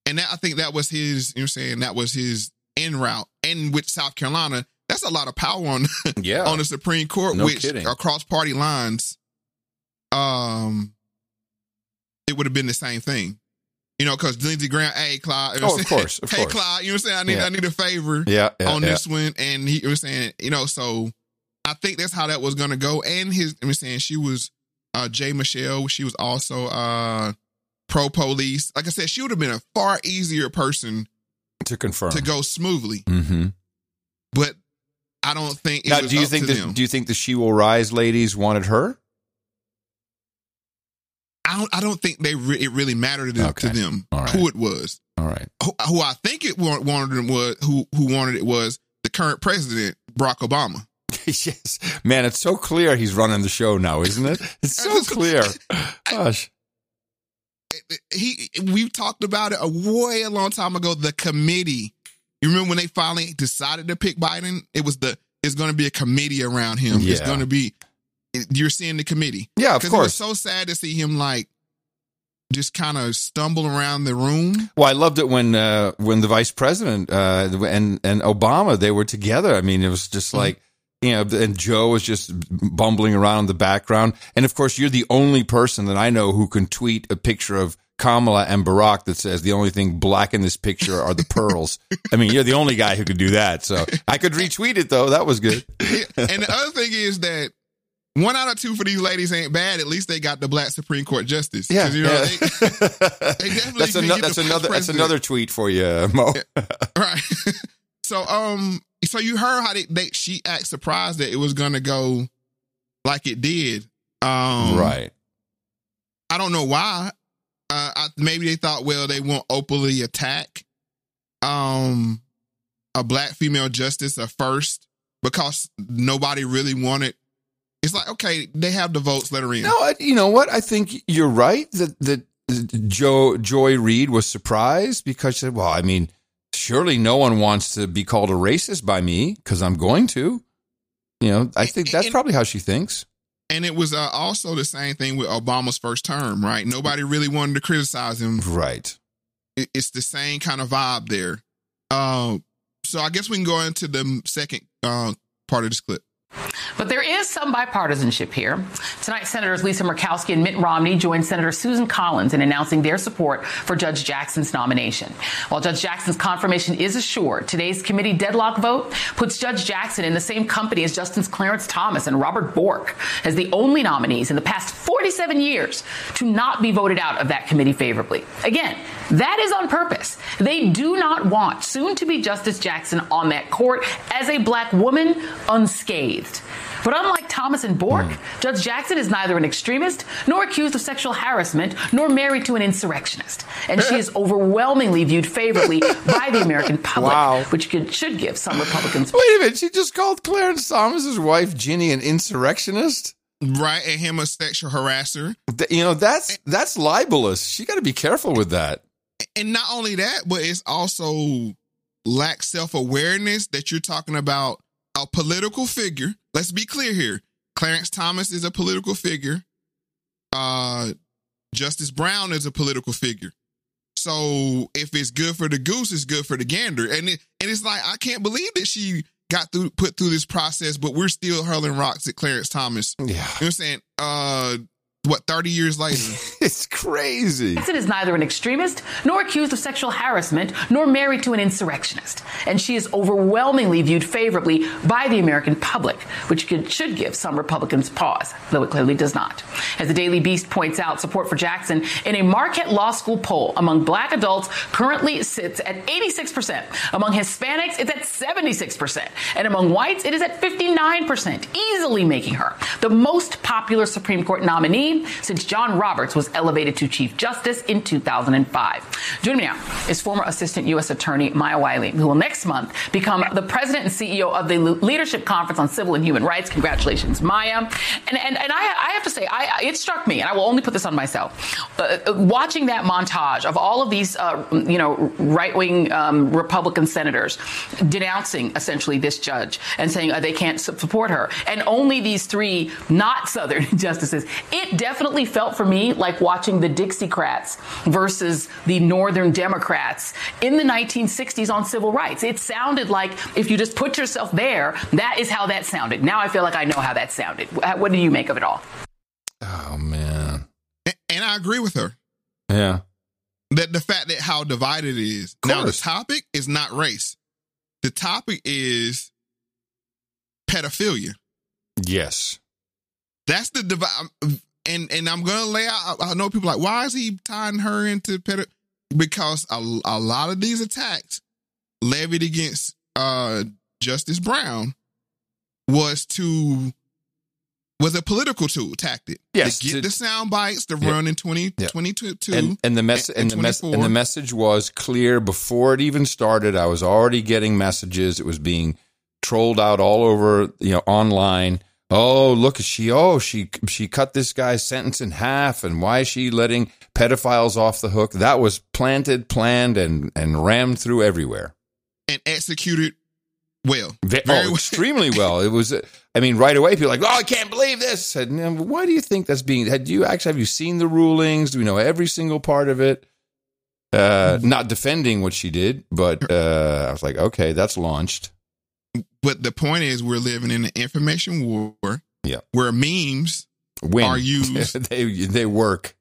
S2: And that, I think that was his, you know, what I'm saying that was his end route. And with South Carolina, that's a lot of power on
S1: Yeah.
S2: on the Supreme Court,
S1: No
S2: which
S1: kidding.
S2: across party lines, um, it would have been the same thing. You know, because Lindsey Graham, hey, Clyde, you know
S1: Oh, of course, of
S2: hey,
S1: course.
S2: Clyde, you know what I'm saying? I need,
S1: Yeah.
S2: I need a favor
S1: Yeah, yeah,
S2: on this one. And he was saying, you know, so I think that's how that was going to go. And his, I was saying she was, uh, Jay Michelle, she was also, uh, pro police. Like I said, she would have been a far easier person
S1: To confirm.
S2: to go smoothly.
S1: Mm-hmm.
S2: But I don't think it
S1: Now,
S2: was
S1: do you think that do you think the She Will Rise ladies wanted her?
S2: I don't. I don't think they re- it really mattered to,
S1: Okay.
S2: to them
S1: right.
S2: who it was.
S1: All right.
S2: Who, who I think it wa- wanted them was who who wanted it was the current president Barack Obama.
S1: yes, man, it's so clear he's running the show now, isn't it? It's so clear. Gosh.
S2: He we've talked about it a way a long time ago. The committee. You remember when they finally decided to pick Biden? It was the it's going to be a committee around him. It's going to be you're seeing the committee.
S1: Yeah, of course.
S2: It was so sad to see him like just kind of stumble around the room.
S1: Well, I loved it when uh, when the vice president uh, and and Obama they were together. I mean, it was just
S2: Mm-hmm.
S1: like you know, and Joe is just bumbling around in the background. And of course, you're the only person that I know who can tweet a picture of Kamala and Barack that says the only thing black in this picture are the pearls. I mean, you're the only guy who could do that. So I could retweet it though. That was good.
S2: and the other thing is that one out of two for these ladies ain't bad. At least they got the black Supreme Court justice.
S1: Yeah,
S2: you know,
S1: yeah.
S2: they, they definitely
S1: That's another. That's another. That's another tweet for you, Mo.
S2: right. so um, so you heard how they, they she act surprised that it was gonna go like it did. Um,
S1: right.
S2: I don't know why. Uh, I, maybe they thought, well, they won't openly attack um a black female justice at first because nobody really wanted. It's like okay, they have the votes, let her in.
S1: No, I, you know what? I think you're right that that Joe Joy Reid was surprised because she said, "Well, I mean, surely no one wants to be called a racist by me because I'm going to." You know, I think that's probably how she thinks.
S2: And it was uh, also the same thing with Obama's first term, right? Nobody really wanted to criticize him.
S1: Right.
S2: It's the same kind of vibe there. Uh, so I guess we can go into the second uh, part of this clip.
S27: But there is some bipartisanship here. Tonight, Senators Lisa Murkowski and Mitt Romney joined Senator Susan Collins in announcing their support for Judge Jackson's nomination. While Judge Jackson's confirmation is assured, today's committee deadlock vote puts Judge Jackson in the same company as Justice Clarence Thomas and Robert Bork as the only nominees in the past 47 years to not be voted out of that committee favorably. Again, that is on purpose. They do not want soon to be Justice Jackson on that court as a black woman unscathed. But unlike Thomas and Bork, hmm. Judge Jackson is neither an extremist nor accused of sexual harassment nor married to an insurrectionist. And she is overwhelmingly viewed favorably by the American public,
S1: Wow.
S27: which could, should give some Republicans.
S1: Wait a minute, she just called Clarence Thomas's wife Ginny an insurrectionist.
S2: Right, and him a sexual harasser.
S1: You know, that's that's libelous. She got to be careful with that.
S2: And not only that, but it's also lack self awareness that you're talking about a political figure let's be clear here. Clarence Thomas is a political figure. Uh, Justice Brown is a political figure. So if it's good for the goose, it's good for the gander. And it, and it's like I can't believe that she got through put through this process, but we're still hurling rocks at Clarence Thomas.
S1: Yeah.
S2: You know what I'm saying? Uh what 30 years later?
S1: It's crazy.
S27: Jackson is neither an extremist nor accused of sexual harassment nor married to an insurrectionist. And she is overwhelmingly viewed favorably by the american public which could, should give some republicans pause though it clearly does not. As the daily beast points out support for jackson in a marquette law school poll among black adults currently sits at 86% among hispanics it's at 76% and among whites it is at 59% easily making her the most popular supreme court nominee since John Roberts was elevated to Chief Justice in 2005. Joining me now is former Assistant U.S. Attorney Maya Wiley, who will next month become the President and CEO of the Leadership Conference on Civil and Human Rights. Congratulations, Maya. And, and, and I, I have to say, I, it struck me, and I will only put this on myself, uh, watching that montage of all of these, uh, you know, right-wing um, Republican senators denouncing essentially this judge and saying uh, they can't support her, and only these three not Southern justices. It definitely felt for me like watching the Dixiecrats versus the Northern Democrats in the 1960s on civil rights. It sounded like if you just put yourself there, that is how that sounded. Now I feel like I know how that sounded. What do you make of it all?
S1: Oh man.
S2: And I agree with her.
S1: Yeah.
S2: That the fact that how divided it is. Now the topic is not race. The topic is pedophilia.
S1: Yes.
S2: That's the divide um, and and I'm gonna lay out. I know people like, why is he tying her into? Because a, a lot of these attacks levied against uh, Justice Brown was to was a political tool tactic.
S1: Yes,
S2: to get
S1: to,
S2: the sound bites to yeah, run in 20, yeah. 2022.
S1: And, and the mess and, and the mess and the message was clear before it even started. I was already getting messages. It was being trolled out all over, you know, online Oh, look, at she oh she she cut this guy's sentence in half, and why is she letting pedophiles off the hook? That was planted, planned, and and rammed through everywhere,
S2: and executed well,
S1: very, oh, well. extremely well. It was, I mean, right away, people like, oh, I can't believe this. Said, why do you think that's being? Had you actually have you seen the rulings? Do we know every single part of it? Uh, mm-hmm. not defending what she did, but uh, I was like, okay, that's launched.
S2: But the point is, we're living in an information war.
S1: Yeah.
S2: Where memes
S1: Win.
S2: are used.
S1: they they work.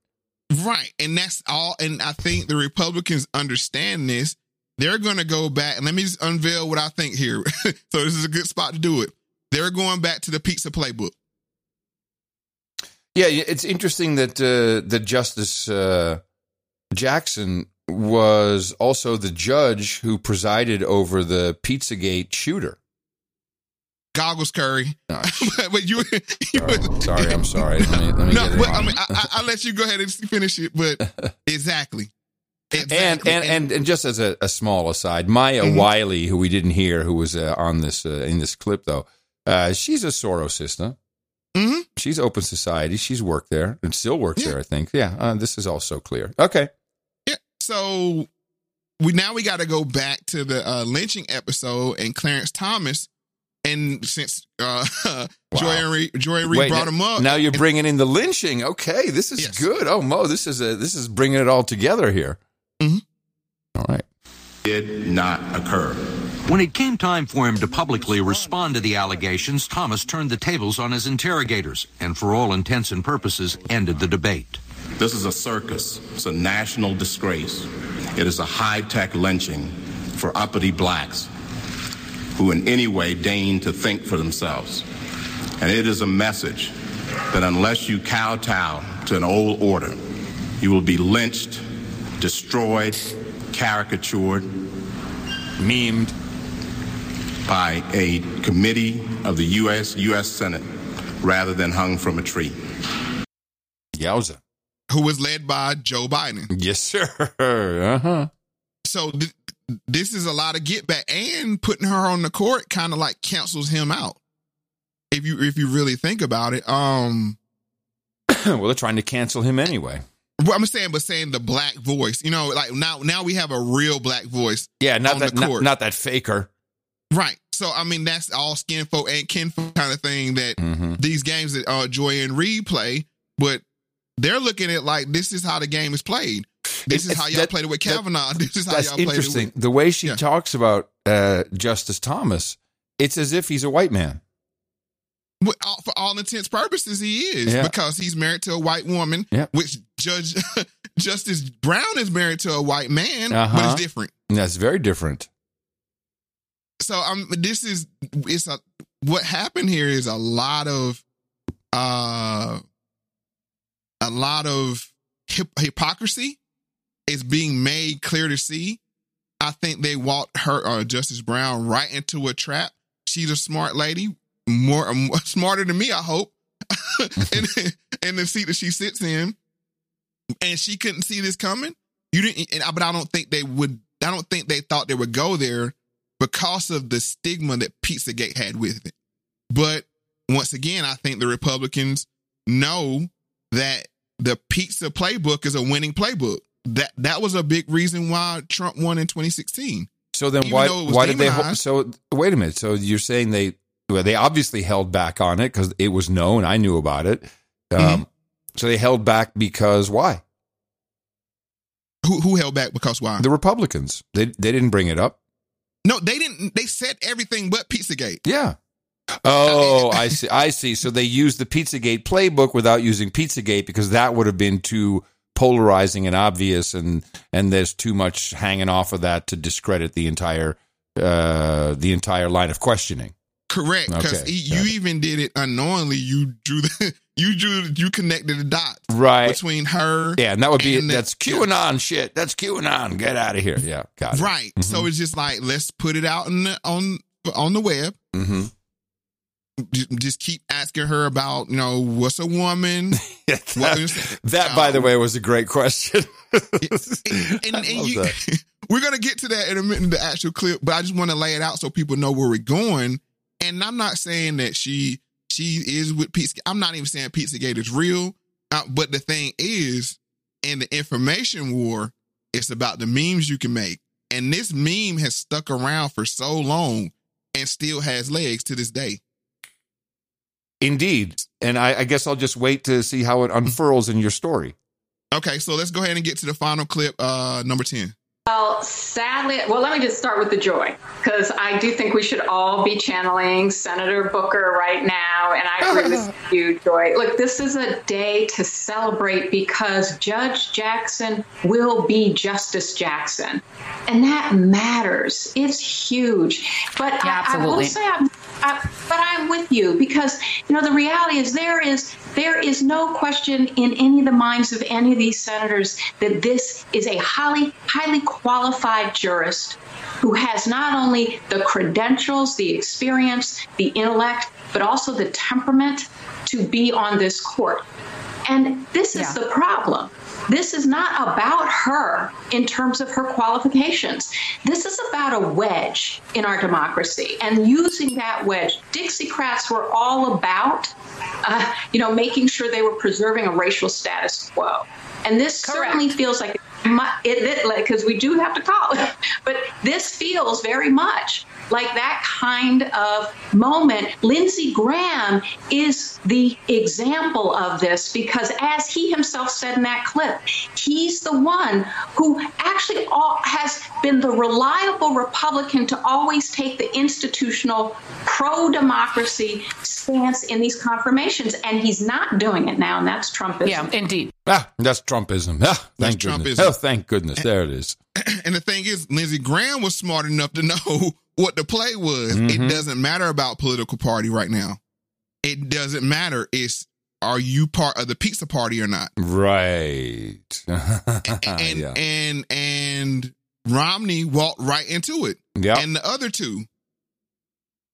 S2: Right, and that's all. And I think the Republicans understand this. They're going to go back, and let me just unveil what I think here. so this is a good spot to do it. They're going back to the pizza playbook.
S1: Yeah, it's interesting that uh, that Justice uh, Jackson was also the judge who presided over the Pizzagate shooter.
S2: Goggles Curry. Oh, but you,
S1: you sorry, sorry, I'm sorry. Let me, let me
S2: no, but I mean, I, will let you go ahead and finish it. But exactly.
S1: exactly. And, and, and and just as a, a small aside, Maya mm-hmm. Wiley, who we didn't hear, who was uh, on this uh, in this clip though, uh, she's a Soros sister.
S2: Mm-hmm.
S1: She's open society. She's worked there and still works yeah. there. I think. Yeah, uh, this is also clear. Okay.
S2: Yeah. So we now we got to go back to the uh, lynching episode and Clarence Thomas and since uh, wow. Joy Ann Reid, Joy Ann Reid Wait, brought him up,
S1: now you're bringing in the lynching. Okay, this is yes. good. Oh, Mo, this is a this is bringing it all together here.
S2: Mm-hmm.
S1: All right,
S28: did not occur.
S29: When it came time for him to publicly respond to the allegations, Thomas turned the tables on his interrogators and, for all intents and purposes, ended the debate.
S28: This is a circus. It's a national disgrace. It is a high tech lynching for uppity blacks who in any way deign to think for themselves. And it is a message that unless you kowtow to an old order, you will be lynched, destroyed, caricatured,
S1: memed
S28: by a committee of the U.S. U.S. Senate rather than hung from a tree.
S1: Yowza.
S2: Who was led by Joe Biden.
S1: Yes, sir. Uh-huh.
S2: So th- this is a lot of get back and putting her on the court kind of like cancels him out. If you if you really think about it, um,
S1: well, they're trying to cancel him anyway.
S2: Well, I'm saying, but saying the black voice, you know, like now now we have a real black voice.
S1: Yeah, not that not, not, that faker.
S2: Right. So I mean, that's all skin folk and kin kind of thing that
S1: Mm-hmm.
S2: these games that uh, Joy Ann Reid play, but they're looking at like this is how the game is played. This is
S1: It's-
S2: how y'all
S1: that-
S2: played it with
S1: that-
S2: Kavanaugh. This is how
S1: That's
S2: y'all played it
S1: interesting.
S2: with.
S1: The way she talks about uh, Justice Thomas, it's as if he's a white man.
S2: all, for all intents and purposes, he is
S1: Yeah.
S2: because he's married to a white woman,
S1: Yeah.
S2: which Judge Justice Brown is married to a white man, but
S1: Uh-huh.
S2: it's different.
S1: That's very different.
S2: So um, this is it's a what happened here is a lot of uh a lot of hip, hypocrisy is being made clear to see. I think they walked her uh, Justice Brown right into a trap. She's a smart lady, more, more smarter than me, I hope, in, in the seat that she sits in, and she couldn't see this coming. You didn't, and, but I don't think they would. I don't think they thought they would go there because of the stigma that Pizzagate had with it. But once again, I think the Republicans know that the pizza playbook is a winning playbook. That that was a big reason why Trump won in 2016.
S1: So then
S2: Even
S1: why why did they hold, so wait a minute. So you're saying they well they obviously held back on it cuz it was known, I knew about it. Um
S2: Mm-hmm.
S1: so they held back because why?
S2: Who who held back because why?
S1: The Republicans. They they didn't bring it up.
S2: No, they didn't. They said everything but Pizzagate.
S1: Yeah. Oh, I see. I see. So they used the Pizzagate playbook without using Pizzagate because that would have been too polarizing and obvious, and and there's too much hanging off of that to discredit the entire uh the entire line of questioning.
S2: Correct, because
S1: Okay,
S2: you
S1: it.
S2: even did it unknowingly. You drew the you drew you connected the dots
S1: Right.
S2: between her.
S1: Yeah, and that would be
S2: the-
S1: that's QAnon shit. That's QAnon. Get out of here. Yeah, got it.
S2: right. So it's just like let's put it out in the, on on the web.
S1: Mm-hmm.
S2: Just, keep asking her about you know what's a woman.
S1: that, that, by the way, was a great question.
S2: and, and
S1: love
S2: you, we're gonna get to that in a minute in the actual clip, but I just want to lay it out so people know where we're going. And I'm not saying that she she is with Pizza. I'm not even saying Pizzagate is real. Uh, but the thing is, in the information war, it's about the memes you can make, and this meme has stuck around for so long and still has legs to this day.
S1: Indeed, and I, I guess I'll just wait to see how it unfurls in your story.
S2: Okay, so let's go ahead and get to the final clip, uh, number ten.
S30: Well, sadly, well, let me just start with the joy, because I do think we should all be channeling Senator Booker right now. And I agree with you, Joy. Look, this is a day to celebrate because Judge Jackson will be Justice Jackson. And that matters. It's huge. But I, I, will say, I'm, I, but I'm with you because, you know, the reality is there is there is no question in any of the minds of any of these senators that this is a highly highly qualified jurist who has not only the credentials, the experience, the intellect, but also the temperament to be on this court. And this is the problem. This is not about her in terms of her qualifications. This is about a wedge in our democracy and using that wedge. Dixiecrats were all about, uh, you know, making sure they were preserving a racial status quo. And this certainly feels like because we do have to call it, but this feels very much like that kind of moment. Lindsey Graham is the example of this because, as he himself said in that clip, he's the one who actually all, has been the reliable Republican to always take the institutional pro democracy stance in these confirmations. And he's not doing it now, and that's Trumpism.
S27: Yeah, indeed.
S1: Ah, that's Trumpism. Ah, thank goodness.
S2: Trumpism.
S1: Oh, thank goodness. There it is.
S2: And the thing is, Lindsey Graham was smart enough to know what the play was.
S1: Mhm.
S2: It doesn't matter about political party right now. It doesn't matter. It's are you part of the pizza party or not?
S1: Right.
S2: And
S1: yeah.
S2: and and Romney walked right into it.
S1: Yeah.
S2: And the other two,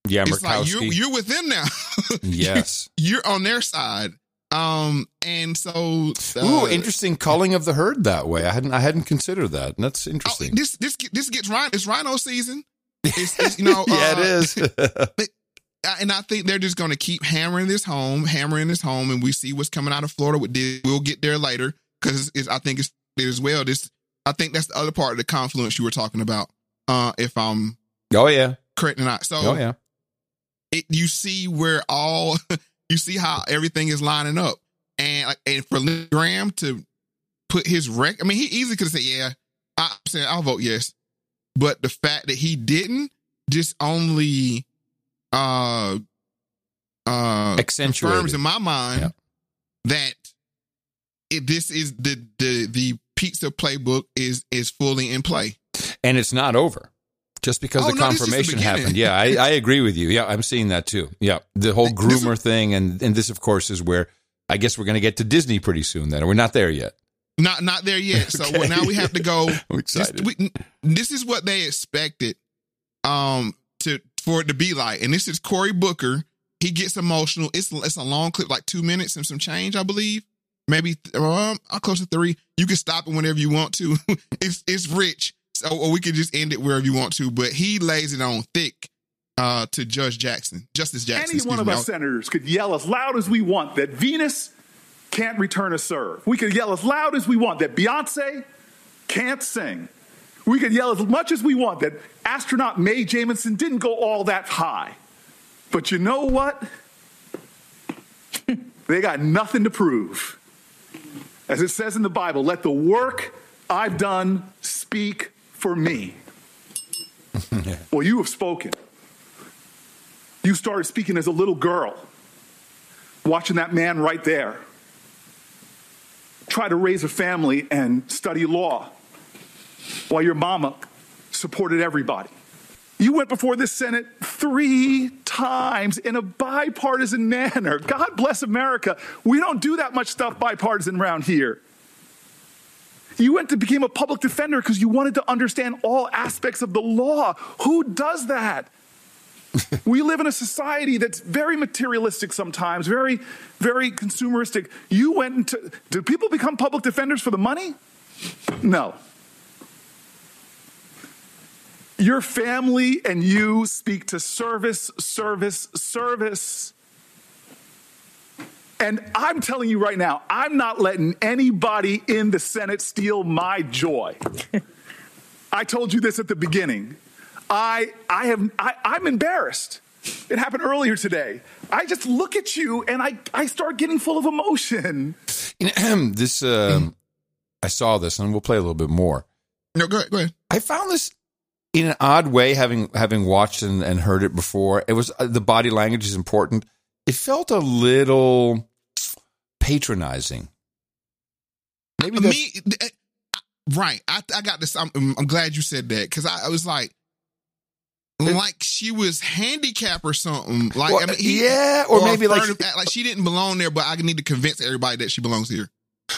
S1: Yeah,
S2: it's like you're you're with them now.
S1: yes.
S2: you're on their side. Um, and so uh,
S1: Ooh, interesting culling of the herd that way. I hadn't I hadn't considered that. And That's interesting.
S2: this this this gets RINO. It's RINO season. It's, it's you know
S1: yeah, it
S2: uh,
S1: is.
S2: and I think they're just going to keep hammering this home, hammering this home, and we see what's coming out of Florida. With this. We'll get there later because I think it's it as well. This I think that's the other part of the confluence you were talking about. Uh, if I'm
S1: oh yeah,
S2: correct or not? So,
S1: Oh yeah.
S2: it, you see where all you see how everything is lining up, and and for Lindsey Graham to put his rec, I mean, he easily could have said, "Yeah, I, I'm saying I'll vote yes," but the fact that he didn't just only uh uh confirms in my mind that it, this is the the the pizza playbook is is fully in play.
S1: And it's not over. Just because
S2: Oh,
S1: the
S2: no, this the
S1: confirmation happened. Yeah, I, I agree with you. Yeah, I'm seeing that too. Yeah. The whole groomer thing and and this of course is where I guess we're gonna get to Disney pretty soon then. We're not there yet.
S2: Not not there yet. So
S1: Okay.
S2: well, now we have to go.
S1: I'm
S2: This, we, this is what they expected um to for it to be like, and this is Cory Booker. He gets emotional. It's it's a long clip, like two minutes and some change, I believe. Maybe um, close to three. You can stop it whenever you want to. it's it's rich, so or we could just end it wherever you want to. But he lays it on thick uh to Judge Jackson, Justice Jackson.
S31: Any one of
S2: me.
S31: us senators could yell as loud as we want that Venus can't return a serve. We could yell as loud as we want that Beyonce can't sing. We could yell as much as we want that astronaut Mae Jemison didn't go all that high. But you know what? they got nothing to prove. As it says in the Bible, let the work I've done speak for me. well, you have spoken. You started speaking as a little girl, watching that man right there try to raise a family and study law while your mama supported everybody. You went before this Senate three times in a bipartisan manner. God bless America. We don't do that much stuff bipartisan around here. You went to become a public defender because you wanted to understand all aspects of the law. Who does that? we live in a society that's very materialistic sometimes, very, very consumeristic. You went into, do people become public defenders for the money? No. Your family and you speak to service, service, service. And I'm telling you right now, I'm not letting anybody in the Senate steal my joy. I told you this at the beginning. I, I have, I, I'm embarrassed. It happened earlier today. I just look at you and I, I start getting full of emotion.
S1: You know, this um, I saw this and we'll play a little bit more.
S2: No, go ahead. Go ahead.
S1: I found this in an odd way, having having watched and, and heard it before. It was uh, the body language is important. It felt a little patronizing. Maybe that's,
S2: me eh, right I, I got this I'm, I'm glad you said that because I, I was like like she was handicapped or something like
S1: Well,
S2: I mean, he-
S1: yeah, or maybe like-
S2: affirmative act, like she didn't belong there but I need to convince everybody that she belongs here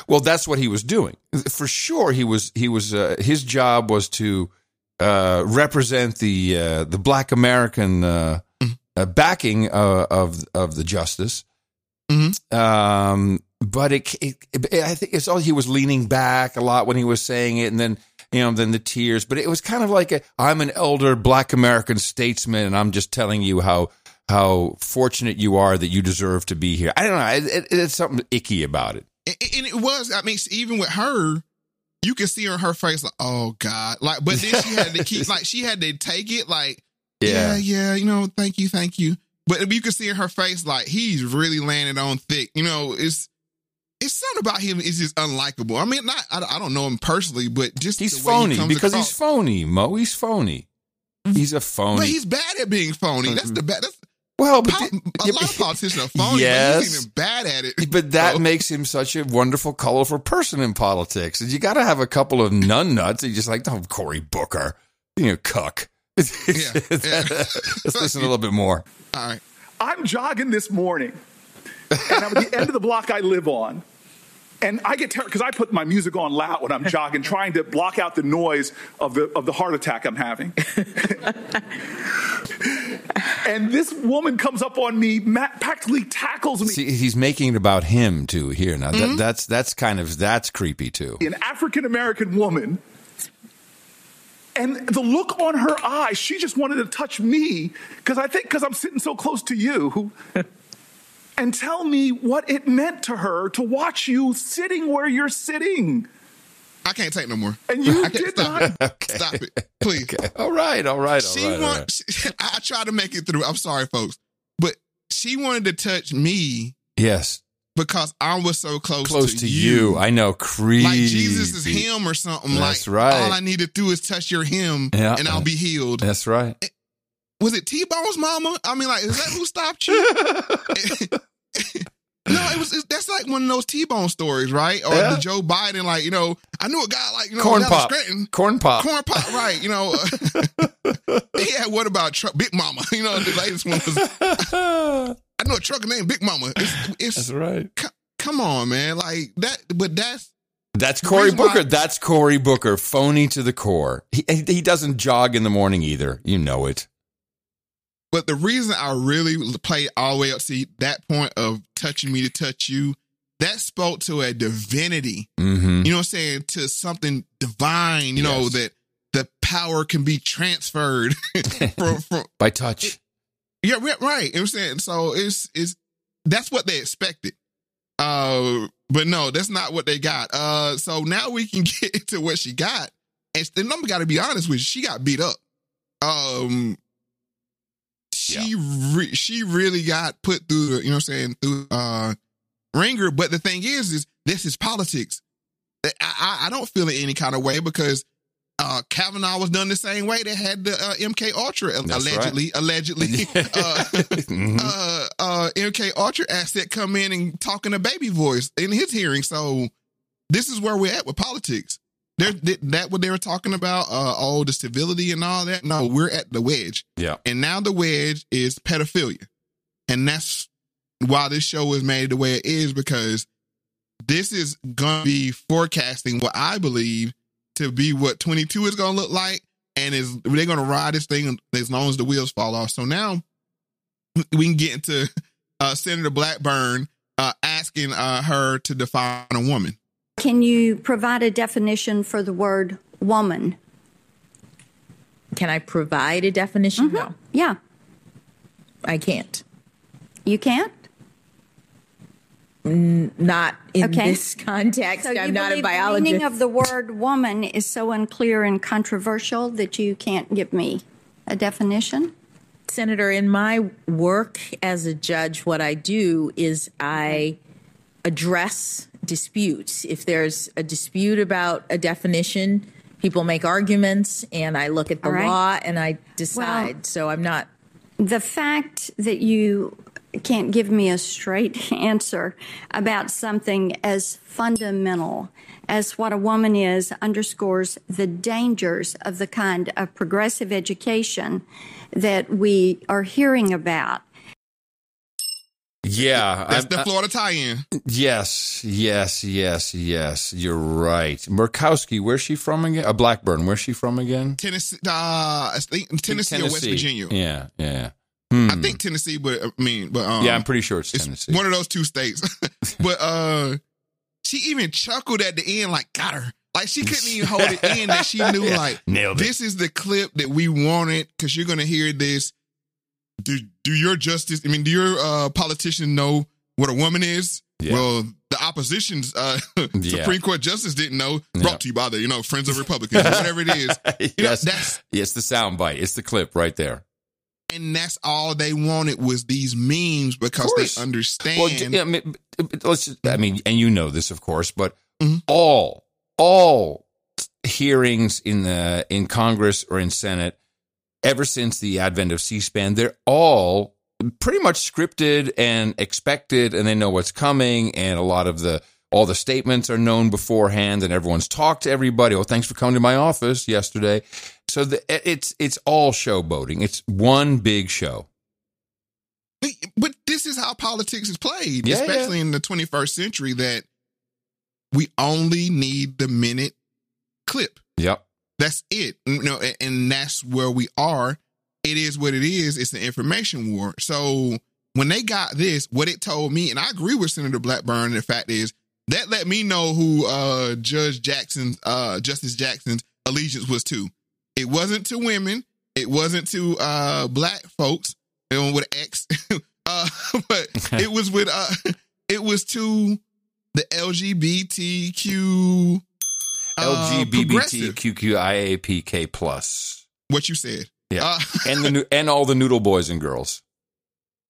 S1: Well, that's what he was doing. For sure, he was. He was. Uh, his job was to uh, represent the uh, the Black American uh, uh, backing uh, of of the justice. Um, but it, it, it- I think it's all he was leaning back a lot when he was saying it, and then you know, then the tears. But it was kind of like a, I'm an elder Black American statesman, and I'm just telling you how how fortunate you are that you deserve to be here. I don't know. It, it, it's something icky about it.
S2: and, and it was I mean even with her you can see on her face like oh god like but then she had to keep like she had to take it like yeah
S1: Yeah.
S2: yeah you know thank you thank you but you can see in her face like he's really landing on thick you know it's it's something about him is just unlikable. I mean, not I, I don't know him personally, but just
S1: He's
S2: the way he
S1: phony
S2: comes
S1: because
S2: across.
S1: he's phony, Mo. He's phony. Mm-hmm. He's a phony.
S2: But he's bad at being phony. That's the bad. That's,
S1: well, but
S2: pol- a lot of politicians are phony.
S1: Yes.
S2: but he's even bad at it.
S1: But that makes him such a wonderful, colorful person in politics. And you got to have a couple of nun nuts. You just like, oh, Cory Booker, you know, cuck. Let's listen a little bit more.
S2: All right.
S31: I'm jogging this morning, and I'm at the end of the block I live on. And I get terrified because I put my music on loud when I'm jogging, trying to block out the noise of the of the heart attack I'm having. and this woman comes up on me, ma- practically tackles me.
S1: See, he's making it about him too here. Now
S2: Mm-hmm.
S1: that, that's that's kind of that's creepy too.
S31: an African American woman. And the look on her eye, she just wanted to touch me because I think because I'm sitting so close to you and tell me what it meant to her to watch you sitting where you're sitting.
S2: I can't take no more.
S31: And you
S2: I can't
S31: did
S2: stop
S31: not.
S2: it.
S1: Okay.
S2: Stop it, please.
S1: Okay. All right. All right.
S2: She
S1: right. all
S2: want.
S1: right.
S2: she- I tried to make it through. I'm sorry, folks, but she wanted to touch me
S1: Yes.
S2: Because I was so close,
S1: Close to you. I know. Creepy.
S2: Like Jesus is him or something.
S1: That's
S2: like
S1: right.
S2: all I need to do is touch your him,
S1: Yeah.
S2: and I'll be healed.
S1: That's right.
S2: Eh, was it T Bone's mama? I mean, like, is that who stopped you? no, it was. It's, that's like one of those T Bone stories, right? Or
S1: Yeah.
S2: the Joe Biden, like you know, I knew a guy like you know,
S1: Corn pop.
S2: Scranton.
S1: Corn pop.
S2: Corn pop, right? You know, yeah. What about truck, Big Mama? You know, the latest one was. I know a trucker named Big Mama. It's, it's
S1: That's right.
S2: c- come on, man, like that. But that's
S1: That's Cory Booker. That's Cory Booker. Phony to the core. He, he doesn't jog in the morning either. You know it.
S2: But the reason I really played all the way up to that point of touching me to touch you, that spoke to a divinity.
S1: Mm-hmm.
S2: You know what I'm saying? To something divine, you know, that the power can be transferred from, from
S1: By touch.
S2: yeah, right, right. You know what I'm saying? So it's it's that's what they expected. Uh but no, that's not what they got. Uh so now we can get into what she got. And I'm gotta be honest with you, she got beat up. Um she re- she really got put through the, you know what I'm saying, through uh ringer. But the thing is, is this is politics. I, I, I don't feel it any kind of way because uh Kavanaugh was done the same way. They had the uh, MK Ultra
S1: That's
S2: allegedly, allegedly, uh,
S1: Mhm.
S2: uh, uh, MK Ultra asset come in and talk in a baby voice in his hearing. So this is where we're at with politics. They're, that that what they were talking about, uh, all the civility and all that. No, we're at the wedge.
S1: Yeah.
S2: And now the wedge is pedophilia. And that's why this show is made the way it is because this is going to be forecasting what I believe to be what 22 is going to look like. And is they're going to ride this thing as long as the wheels fall off. So now we can get into uh, Senator Blackburn uh, asking uh, her to define a woman.
S25: Can you provide a definition for the word woman?
S32: Can I provide a definition? Mm-hmm. No,
S25: Yeah,
S32: I can't.
S25: you can't?
S32: Not in
S25: Okay.
S32: this context.
S25: So
S32: I'm not a
S25: believe The
S32: biologist.
S25: meaning of the word woman is so unclear and controversial that you can't give me a definition?
S32: Senator, in my work as a judge, what I do is I address disputes. If there's a dispute about a definition, people make arguments, and I look at the
S25: right.
S32: law and I decide. so I'm not.
S25: The fact that you can't give me a straight answer about something as fundamental as what a woman is underscores the dangers of the kind of progressive education that we are hearing about.
S1: Yeah.
S2: That's
S1: I'm-
S2: the Florida tie-in.
S1: yes. Yes. Yes. Yes. You're right. Murkowski, where's she from again? Uh, Blackburn, where's she from again?
S2: Tennessee, uh, I think Tennessee, or West Virginia.
S1: Yeah. Yeah.
S2: I think Tennessee, but I mean, but um,
S1: Yeah, I'm pretty sure it's Tennessee.
S2: one of those two states. but uh, she even chuckled at the end, like got her. Like she couldn't even hold it in that she knew,
S1: Yeah,
S2: like
S1: nailed it.
S2: this is the clip that we wanted because you're gonna hear this. Do do your justice? I mean, do your uh, politicians know what a woman is?
S1: Yeah.
S2: Well, the opposition's uh,
S1: Yeah.
S2: Supreme Court justice didn't know.
S1: Yeah.
S2: Brought to you by the you know Friends of Republicans, whatever it is. You know,
S1: yes.
S2: that's
S1: It's the sound bite. It's the clip right there.
S2: and that's all they wanted was these memes because they understand.
S1: Well, yeah, I mean, let's. just- I mean, and you know this, of course, but
S2: Mm-hmm.
S1: all all hearings in the in Congress or in Senate, ever since the advent of C-SPAN, they're all pretty much scripted and expected, and they know what's coming, and a lot of the all the statements are known beforehand, and everyone's talked to everybody. Oh, thanks for coming to my office yesterday. So the, it's it's all showboating. It's one big show.
S2: But, but this is how politics is played,
S1: Yeah,
S2: especially in the 21st century. That we only need the minute clip.
S1: Yep.
S2: That's it. You know, and, and that's where we are. It is what it is. It's an information war. So when they got this, what it told me, and I agree with Senator Blackburn. The fact is that let me know who uh, Judge Jackson, uh, Justice Jackson's allegiance was to. It wasn't to women. It wasn't to uh, black folks. With X. uh, but it was with uh, it was to the LGBTQ.
S1: LGBTQIAPK plus.
S2: What you said.
S1: Yeah,
S2: Uh,
S1: and the and all the noodle boys and girls.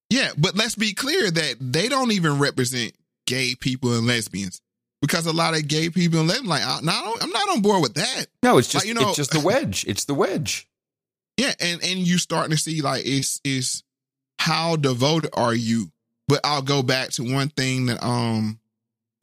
S2: Yeah, but let's be clear that they don't even represent gay people and lesbians because a lot of gay people and lesbians like, I, no, I'm not on board with that.
S1: No, it's just
S2: Like, you know-
S1: it's just the wedge. It's the wedge.
S2: Yeah, and and you starting to see like it's is how devoted are you? But I'll go back to one thing that um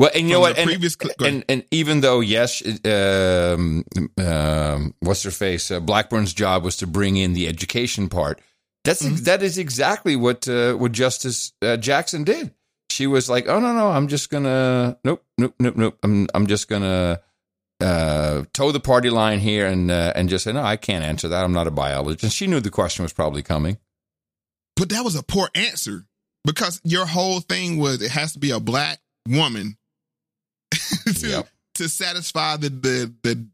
S1: Well, and you know what? And,
S2: previous cl-
S1: and and even though yes, um, um, what's her face? Uh, Blackburn's job was to bring in the education part. That's
S2: Mm-hmm.
S1: that is exactly what uh, what Justice uh, Jackson did. She was like, "Oh no, no, I'm just gonna nope, nope, nope, nope. I'm I'm just gonna uh, toe the party line here and uh, and just say no, I can't answer that. I'm not a biologist." And she knew the question was probably coming.
S2: but that was a poor answer because your whole thing was it has to be a black woman to to satisfy the the the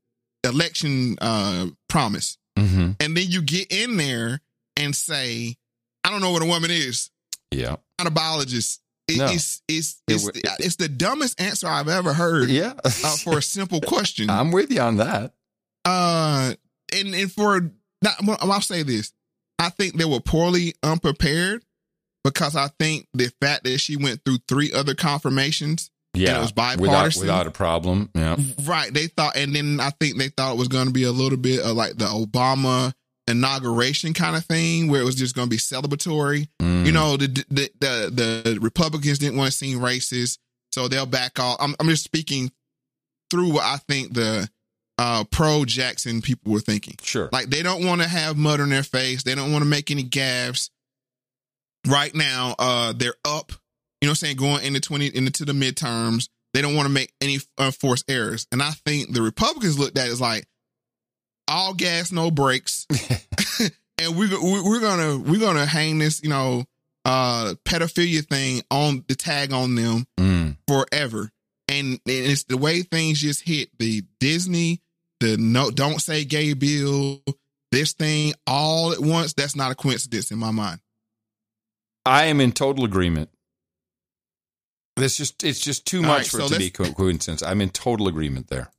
S2: election uh promise.
S1: Mm-hmm.
S2: And then you get in there and say, I don't know what a woman is.
S1: Yeah.
S2: Not a biologist. It-
S1: No.
S2: It's it's it's,
S1: wa-
S2: the, it's the dumbest answer I've ever heard.
S1: Yeah.
S2: uh, for a simple question.
S1: I'm with you on that.
S2: Uh, and and for not, well, I'll say this. I think they were poorly unprepared because I think the fact that she went through three other confirmations. And
S1: Yeah,
S2: it was
S1: without
S2: bipartisan.
S1: without a problem. Yeah.
S2: Right. They thought, and then I think they thought it was going to be a little bit of like the Obama inauguration kind of thing, where it was just going to be celebratory.
S1: Mm.
S2: You know, the, the the the Republicans didn't want to seem racist, so they'll back off. I'm I'm just speaking through what I think the uh, pro Jackson people were thinking.
S1: Sure.
S2: Like they don't want to have mud on their face. They don't want to make any gaffes. Right now, uh, they're up. You know what I'm saying? Going into 20 into the midterms. They don't want to make any unforced errors. And I think the Republicans looked at it as like all gas, no brakes. and we we- we're gonna we're gonna hang this, you know, uh pedophilia thing on the tag on them
S1: Mm.
S2: forever. And, and it's the way things just hit the Disney, the no don't say gay bill, this thing all at once. That's not a coincidence in my mind.
S1: I am in total agreement. It's just it's just too
S2: All
S1: much
S2: right,
S1: for
S2: so
S1: it to be
S2: let's-
S1: coincidence. I'm in total agreement there.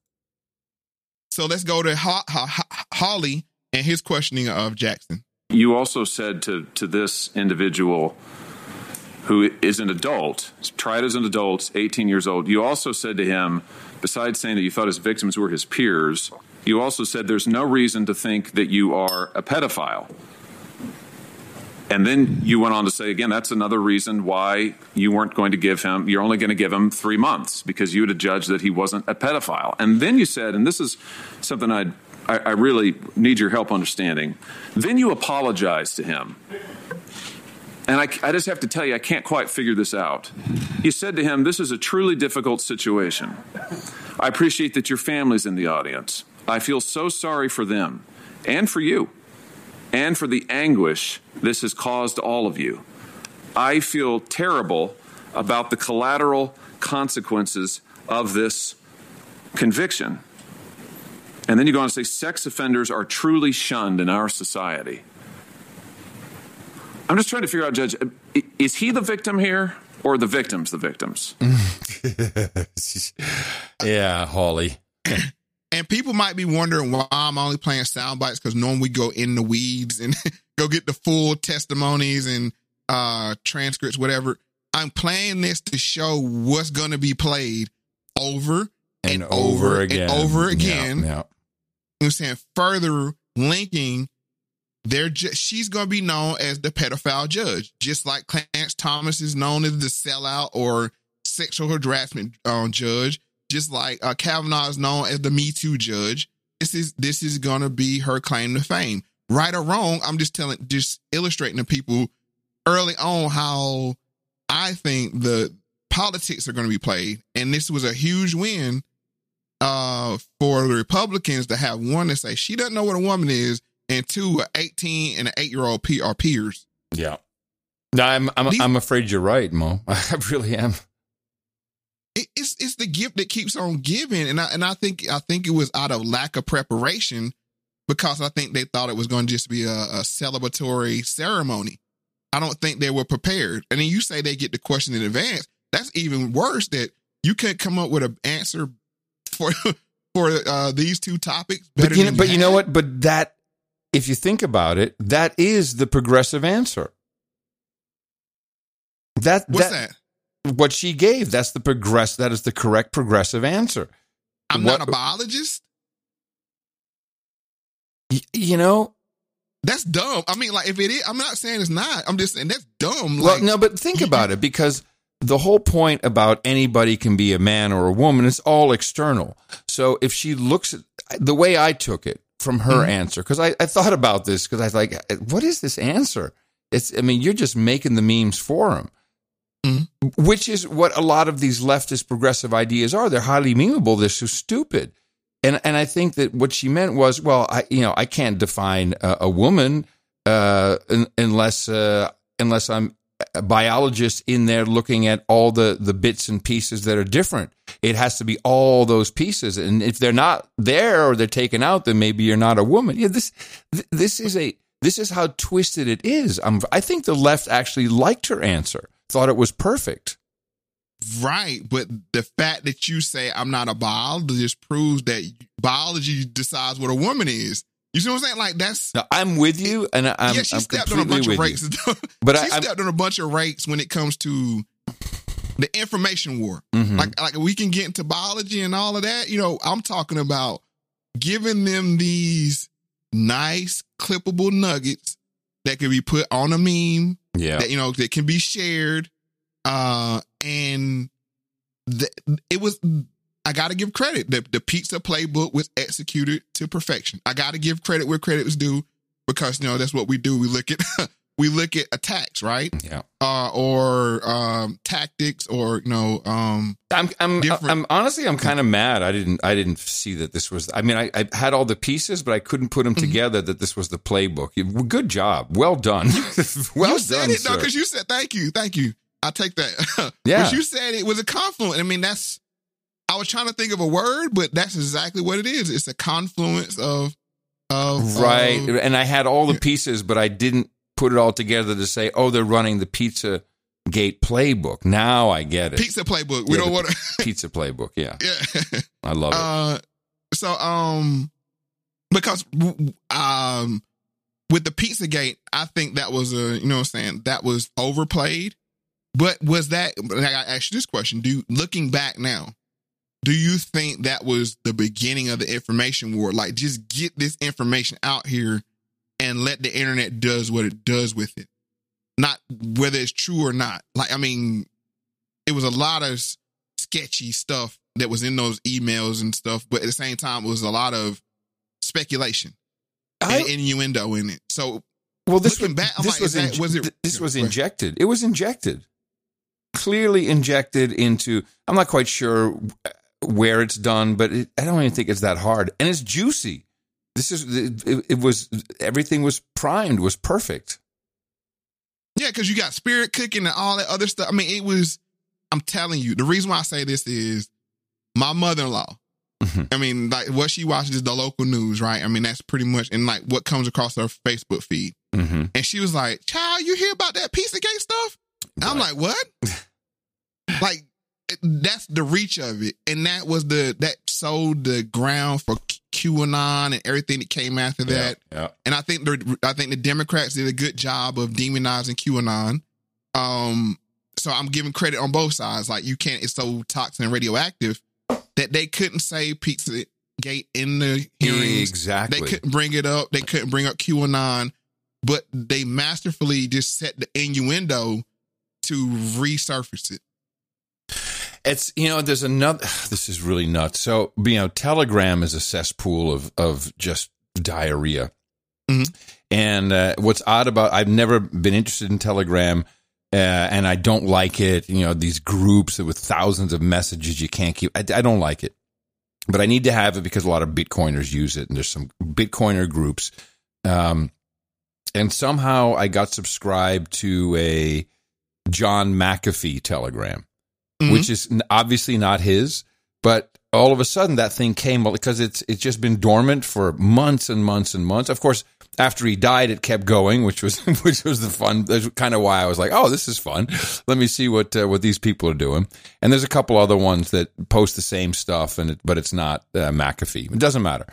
S2: So let's go to Ho- Ho- Ho- Hawley and his questioning of Jackson.
S33: You also said to, to this individual who is an adult, tried as an adult, 18 years old, you also said to him, besides saying that you thought his victims were his peers, you also said there's no reason to think that you are a pedophile. And then you went on to say, again, that's another reason why you weren't going to give him, you're only going to give him three months because you have judged that he wasn't a pedophile. And then you said, and this is something I'd, I, I really need your help understanding, then you apologized to him. And I, I just have to tell you, I can't quite figure this out. You said to him, This is a truly difficult situation. I appreciate that your family's in the audience. I feel so sorry for them and for you and for the anguish this has caused all of you. I feel terrible about the collateral consequences of this conviction. And then you go on to say sex offenders are truly shunned in our society. I'm just trying to figure out, Judge, is he the victim here or the victims the victims?
S1: yeah, Hawley.
S2: And people might be wondering why I'm only playing sound bites because normally we go in the weeds and go get the full testimonies and uh transcripts, whatever. I'm playing this to show what's going to be played over
S1: And,
S2: and,
S1: over, again.
S2: and over
S1: Yeah,
S2: again.
S1: yeah.
S2: You know I'm saying? Further linking they're ju- she's going to be known as the pedophile judge, just like Clarence Thomas is known as the sellout or sexual harassment um, judge, just like uh, Kavanaugh is known as the Me Too judge. This is this is going to be her claim to fame, right or wrong. I'm just telling, just illustrating to people early on how I think the politics are going to be played, and this was a huge win uh, for the Republicans to have one to say she doesn't know what a woman is, and two, a 18 and an eight year old pe- are peers.
S1: Yeah. No, I'm I'm
S2: These-
S1: I'm afraid you're right, Mo. I really am.
S2: It, it's it's the gift that keeps on giving, and I and I think I think it was out of lack of preparation because I think they thought it was going to just be a, a celebratory ceremony. I don't think they were prepared. And then you say they get the question in advance. That's even worse. That you can't come up with an answer for for uh, these two topics. Better
S1: But you know, but you know what? But that, if you think about it, that is the progressive answer. That
S2: What's that?
S1: What she gave. That's the progress. That is the correct progressive answer.
S2: I'm
S1: What-
S2: not a biologist.
S1: Y- You know,
S2: That's dumb. I mean, like if it is, I'm not saying it's not. I'm just saying that's dumb.
S1: Well,
S2: Like,
S1: no, but think about it because the whole point about anybody can be a man or a woman is all external. So if she looks at the way I took it from her
S2: Mm-hmm.
S1: answer, because I, I thought about this because I was like, what is this answer? It's, I mean, you're just making the memes for him.
S2: Mm-hmm.
S1: Which is what a lot of these leftist progressive ideas are. They're highly memeable. They're so stupid. And and I think that what she meant was, well, I you know I can't define a, a woman uh, un, unless uh, unless I'm a biologist in there looking at all the the bits and pieces that are different. It has to be all those pieces, and if they're not there or they're taken out, then maybe you're not a woman. Yeah, this th- this is a this is how twisted it is. Um, I think the left actually liked her answer, thought it was perfect.
S2: right, but the fact that you say I'm not a biologist proves that biology decides what a woman is. You see what I'm saying? Like that's
S1: Now, I'm with you, and I'm,
S2: yeah. She
S1: I'm
S2: stepped on a bunch of rakes.
S1: But
S2: she
S1: I, I'm,
S2: stepped on a bunch of rakes when it comes to the information war.
S1: Mhm.
S2: Like like we can get into biology and all of that. You know, I'm talking about giving them these nice clippable nuggets that can be put on a meme.
S1: Yeah.
S2: That you know that can be shared. Uh and the, it was I got to give credit. The, the pizza playbook was executed to perfection. I got to give credit where credit was due because you know that's what we do. We look at we look at attacks, right?
S1: Yeah.
S2: Uh, or um, tactics, or you know, um,
S1: I'm, I'm,
S2: different-
S1: I'm honestly, I'm kind of mad. I didn't, I didn't see that this was. I mean, I, I had all the pieces, but I couldn't put them
S2: Mm-hmm.
S1: together. That this was the playbook. Good job, well done, well
S2: you said
S1: done,
S2: it
S1: sir.
S2: because you said thank you, thank you. I take that.
S1: Yeah.
S2: but you said it was a confluence. I mean, that's. I was trying to think of a word, but that's exactly what it is. It's a confluence of, of
S1: right.
S2: of-
S1: and I had all the pieces, but I didn't put it all together to say, oh, they're running the Pizza Gate playbook. Now I get it.
S2: pizza playbook. We
S1: Yeah,
S2: don't want to.
S1: pizza playbook. Yeah,
S2: Yeah.
S1: I love it.
S2: Uh, so um, because um, with the pizza gate, I think that was a you know what I'm saying that was overplayed. But was that? Like I asked you this question: Do looking back now, do you think that was the beginning of the information war? Like, just get this information out here and let the internet does what it does with it, not whether it's true or not. Like, I mean, it was a lot of sketchy stuff that was in those emails and stuff, but at the same time, it was a lot of speculation and innuendo in it. So,
S1: Well, this was
S2: back,
S1: this
S2: like,
S1: was,
S2: that- was it-
S1: this was injected. It was injected, clearly injected into. I'm not quite sure uh, where it's done, but it, I don't even think it's that hard, and it's juicy. This is it, it was everything was primed, was perfect.
S2: Yeah, because you got spirit cooking and all that other stuff. I mean, it was. I'm telling you, the reason why I say this is my mother-in-law. I mean, like what she watches is the local news, right? I mean, that's pretty much and like what comes across her Facebook feed.
S1: Mm-hmm.
S2: And she was like, "Child, you hear about that Pizzagate stuff?" And I'm like, "What?" like that's the reach of it, and that was the that sowed the ground for QAnon and everything that came after that.
S1: Yeah.
S2: And I think the I think the Democrats did a good job of demonizing QAnon. Um, so I'm giving credit on both sides. Like you can't, it's so toxic and radioactive that they couldn't say Pizza Gate in the hearings.
S1: Exactly.
S2: They couldn't bring it up. They couldn't bring up QAnon, but they masterfully just set the innuendo to resurface it.
S1: It's you know, there's another. This is really nuts. So you know, Telegram is a cesspool of of just diarrhea. And uh, what's odd about I've never been interested in Telegram, uh, and I don't like it. You know, these groups with thousands of messages you can't keep. I, I don't like it, but I need to have it because a lot of Bitcoiners use it, and there's some Bitcoiner groups. Um, and somehow I got subscribed to a John McAfee Telegram, which is obviously not his, but all of a sudden that thing came because it's it's just been dormant for months and months and months. Of course, after he died, it kept going, which was which was the fun. That's kind of why I was like, oh, this is fun. Let me see what uh, what these people are doing. And there's a couple other ones that post the same stuff, and it, but it's not uh, McAfee. It doesn't matter.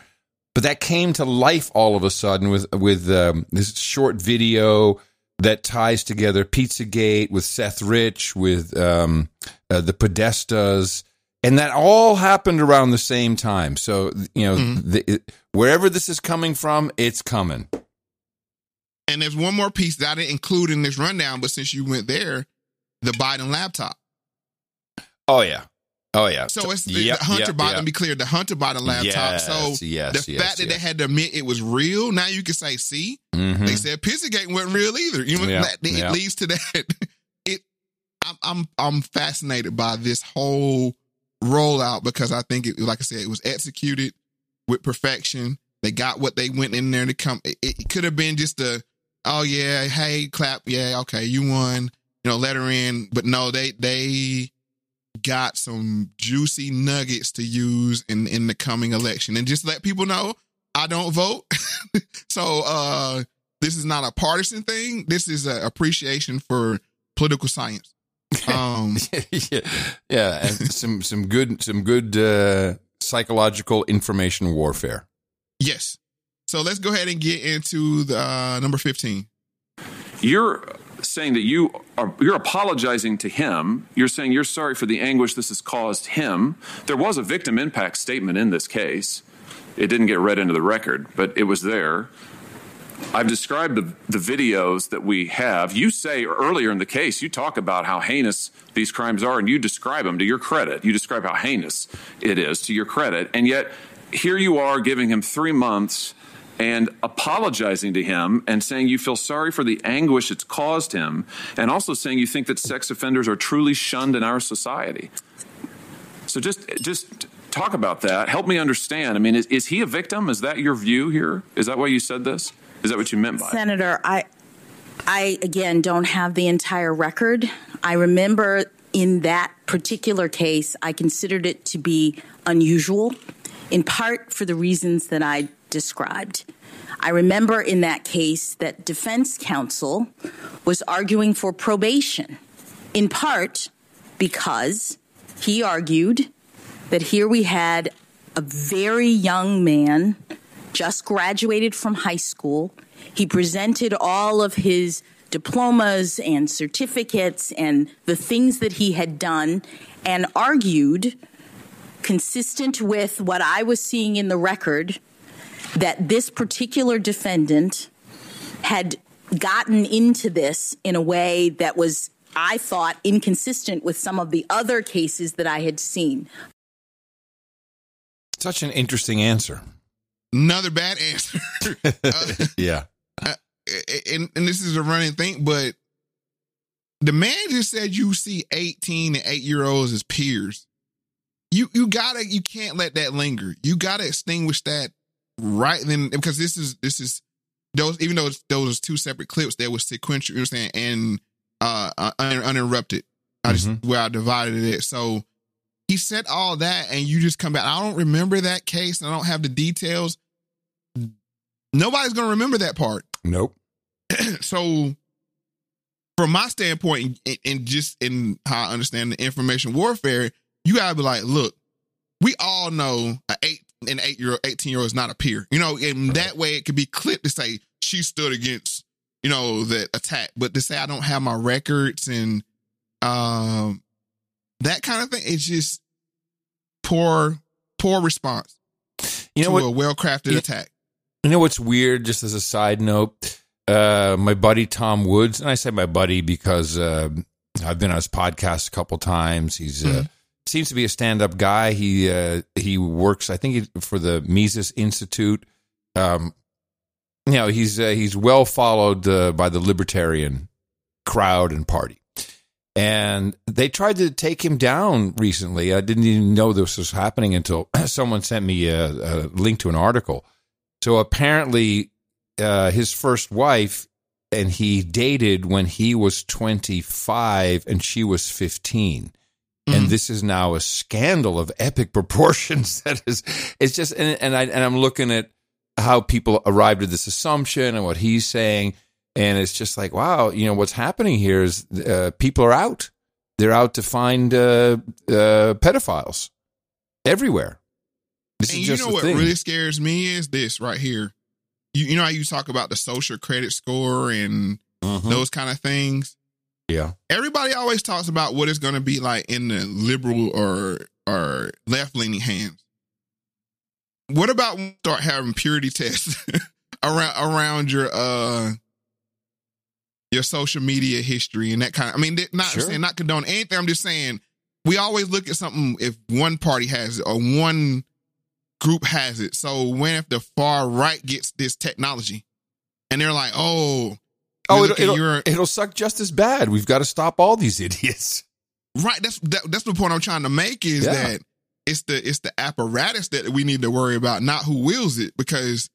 S1: But that came to life all of a sudden with with um, this short video that ties together Pizzagate with Seth Rich with um, uh, the Podestas and that all happened around the same time. So you know, mm-hmm. the, it, wherever this is coming from, it's coming.
S2: And there's one more piece that I didn't include in this rundown, but since you went there, the Biden laptop.
S1: Oh yeah. Oh yeah.
S2: So it's yep, the Hunter yep, Biden. Yep. Be clear, the Hunter Biden laptop.
S1: Yes,
S2: so
S1: yes,
S2: the
S1: yes,
S2: fact that they had to admit it was real, now you can say, see,
S1: mm-hmm.
S2: they said Pizzagate wasn't real either. You know,
S1: Yep,
S2: that, it leads to that. It, I'm, I'm, I'm fascinated by this whole rollout because I think it, like I said, it was executed with perfection. They got what they went in there to come. It, it could have been just a, oh yeah, hey, clap, yeah, okay, you won, you know, let her in. But no, they they got some juicy nuggets to use in in the coming election, and just let people know I don't vote. so uh this is not a partisan thing. This is an appreciation for political science. Um,
S1: yeah, yeah, and some some good some good uh, psychological information warfare.
S2: Yes. So let's go ahead and get into the uh, number 15.
S33: You're saying that you are you're apologizing to him. You're saying you're sorry for the anguish this has caused him. There was a victim impact statement in this case. It didn't get read into the record, but it was there. I've described the, the videos that we have. You say earlier in the case, you talk about how heinous these crimes are, and you describe them to your credit. You describe how heinous it is to your credit. And yet, here you are giving him three months and apologizing to him and saying you feel sorry for the anguish it's caused him, and also saying you think that sex offenders are truly shunned in our society. So just just talk about that. Help me understand. I mean, is, is he a victim? Is that your view here? Is that why you said this? Is that what you meant by it?
S32: Senator, I, I again don't have the entire record. I remember in that particular case, I considered it to be unusual, in part for the reasons that I described. I remember in that case that defense counsel was arguing for probation, in part because he argued that here we had a very young man just graduated from high school. He presented all of his diplomas and certificates and the things that he had done and argued, consistent with what I was seeing in the record, that this particular defendant had gotten into this in a way that was, I thought, inconsistent with some of the other cases that I had seen.
S1: Such an interesting answer.
S2: Another bad answer. uh,
S1: Yeah.
S2: uh, and, and this is a running thing, but the man just said you see 18 and 8 year olds as peers. You you gotta you can't let that linger. You gotta extinguish that right then because this is this is those even though it's, those two separate clips that was sequential, you understand, and uh, uh un, uninterrupted. I just where I divided it. So he said all that, and you just come back. I don't remember that case, and I don't have the details. Nobody's gonna remember that part.
S1: Nope.
S2: so from my standpoint and, and just in how I understand the information warfare, you gotta be like, look, we all know an eight an eight year old, eighteen year old is not a peer. You know, and that way it could be clipped to say she stood against, you know, the attack. But to say I don't have my records and um that kind of thing, it's just poor poor response
S1: You know
S2: to
S1: what?
S2: a well crafted attack.
S1: You know what's weird? Just as a side note, uh, my buddy Tom Woods, and I say my buddy because uh, I've been on his podcast a couple times. He's uh, seems to be a stand up guy. He uh, he works, I think, for the Mises Institute. Um, you know, he's uh, he's well followed uh, by the libertarian crowd and party. And they tried to take him down recently. I didn't even know this was happening until someone sent me a, a link to an article. So apparently, uh, his first wife and he dated when he was 25 and she was 15. And this is now a scandal of epic proportions. That is, it's just, and, and I and I'm looking at how people arrived at this assumption and what he's saying, and it's just like, wow, you know, what's happening here is uh, people are out. They're out to find uh, uh, pedophiles everywhere. This
S2: and
S1: is
S2: you know what
S1: thing.
S2: really scares me is this right here. You you know how you talk about the social credit score and
S1: Mhm.
S2: those kind of things.
S1: Yeah.
S2: Everybody always talks about what it's going to be like in the liberal or or left leaning hands. What about when you start having purity tests around around your uh your social media history and that kind of? I mean, not
S1: Sure.
S2: saying not condone anything. I'm just saying we always look at something if one party has it or one group has it. So when if the far right gets this technology and they're like, oh,
S1: Oh, it'll, it'll,
S2: your-
S1: it'll suck just as bad. We've got to stop all these idiots.
S2: Right. That's that, that's the point I'm trying to make is
S1: Yeah.
S2: that it's the it's the apparatus that we need to worry about, not who wields it, because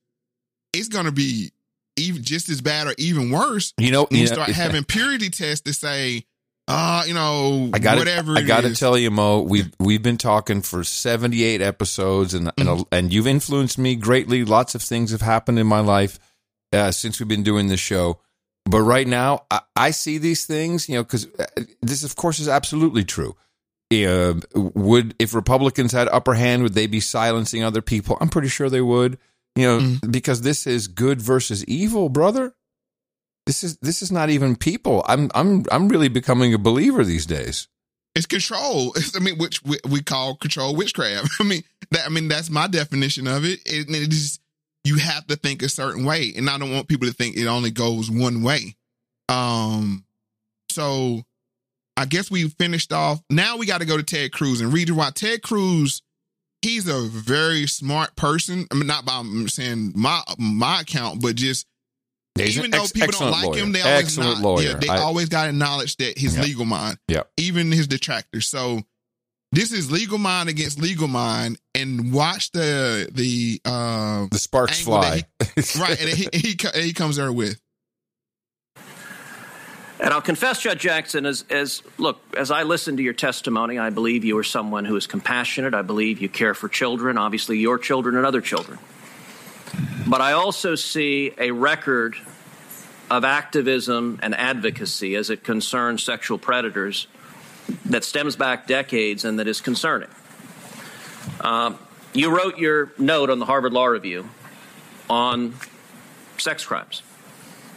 S2: it's gonna be even just as bad or even worse.
S1: You know,
S2: when
S1: you
S2: you
S1: know-
S2: start having purity tests to say, uh, you know,
S1: I got
S2: whatever.
S1: I got to tell you, Moe, we've we've been talking for seventy eight episodes, and and,
S2: Mm-hmm.
S1: and you've influenced me greatly. Lots of things have happened in my life uh, since we've been doing this show. But right now, I, I see these things, you know, because this, of course, is absolutely true. Uh, would if Republicans had upper hand, would they be silencing other people? I'm pretty sure they would. You know,
S2: Mm-hmm.
S1: because this is good versus evil, brother. This is this is not even people. I'm I'm I'm really becoming a believer these days.
S2: It's control. It's, I mean, which we, we call control witchcraft. I mean, that I mean that's my definition of it. It, it is you have to think a certain way, and I don't want people to think it only goes one way. Um, so I guess we finished off. Now we got to go to Ted Cruz and read why Ted Cruz. He's a very smart person. I mean, not by saying my my account, but just
S1: He's
S2: even though
S1: ex-
S2: people don't like
S1: lawyer.
S2: him, they always not. Yeah, they
S1: I-
S2: always got to acknowledge that his
S1: Yeah.
S2: legal mind
S1: Yeah.
S2: even his detractors. So this is legal mind against legal mind, and watch the the uh,
S1: The sparks fly.
S2: he- right, and he, he he comes there with.
S21: And I'll confess, Judge Jackson, as, as look, as I listen to your testimony, I believe you are someone who is compassionate. I believe you care for children, obviously your children and other children. But I also see a record of activism and advocacy as it concerns sexual predators that stems back decades and that is concerning. Um, you wrote your note on the Harvard Law Review on sex crimes.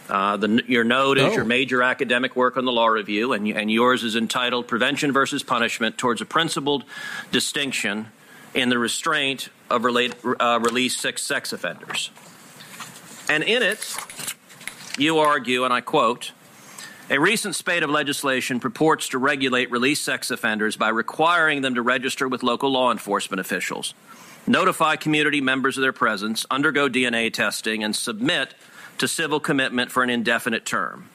S21: Uh, the, your note is
S34: Oh.
S21: your major academic work on the Law Review, and, and yours is entitled Prevention versus Punishment Towards a Principled Distinction in the Restraint of relate, uh, Released Sex, sex Offenders. And in it, you argue, and I quote, a recent spate of legislation purports to regulate released sex offenders by requiring them to register with local law enforcement officials, notify community members of their presence, undergo DNA testing, and submit to civil commitment for an indefinite term.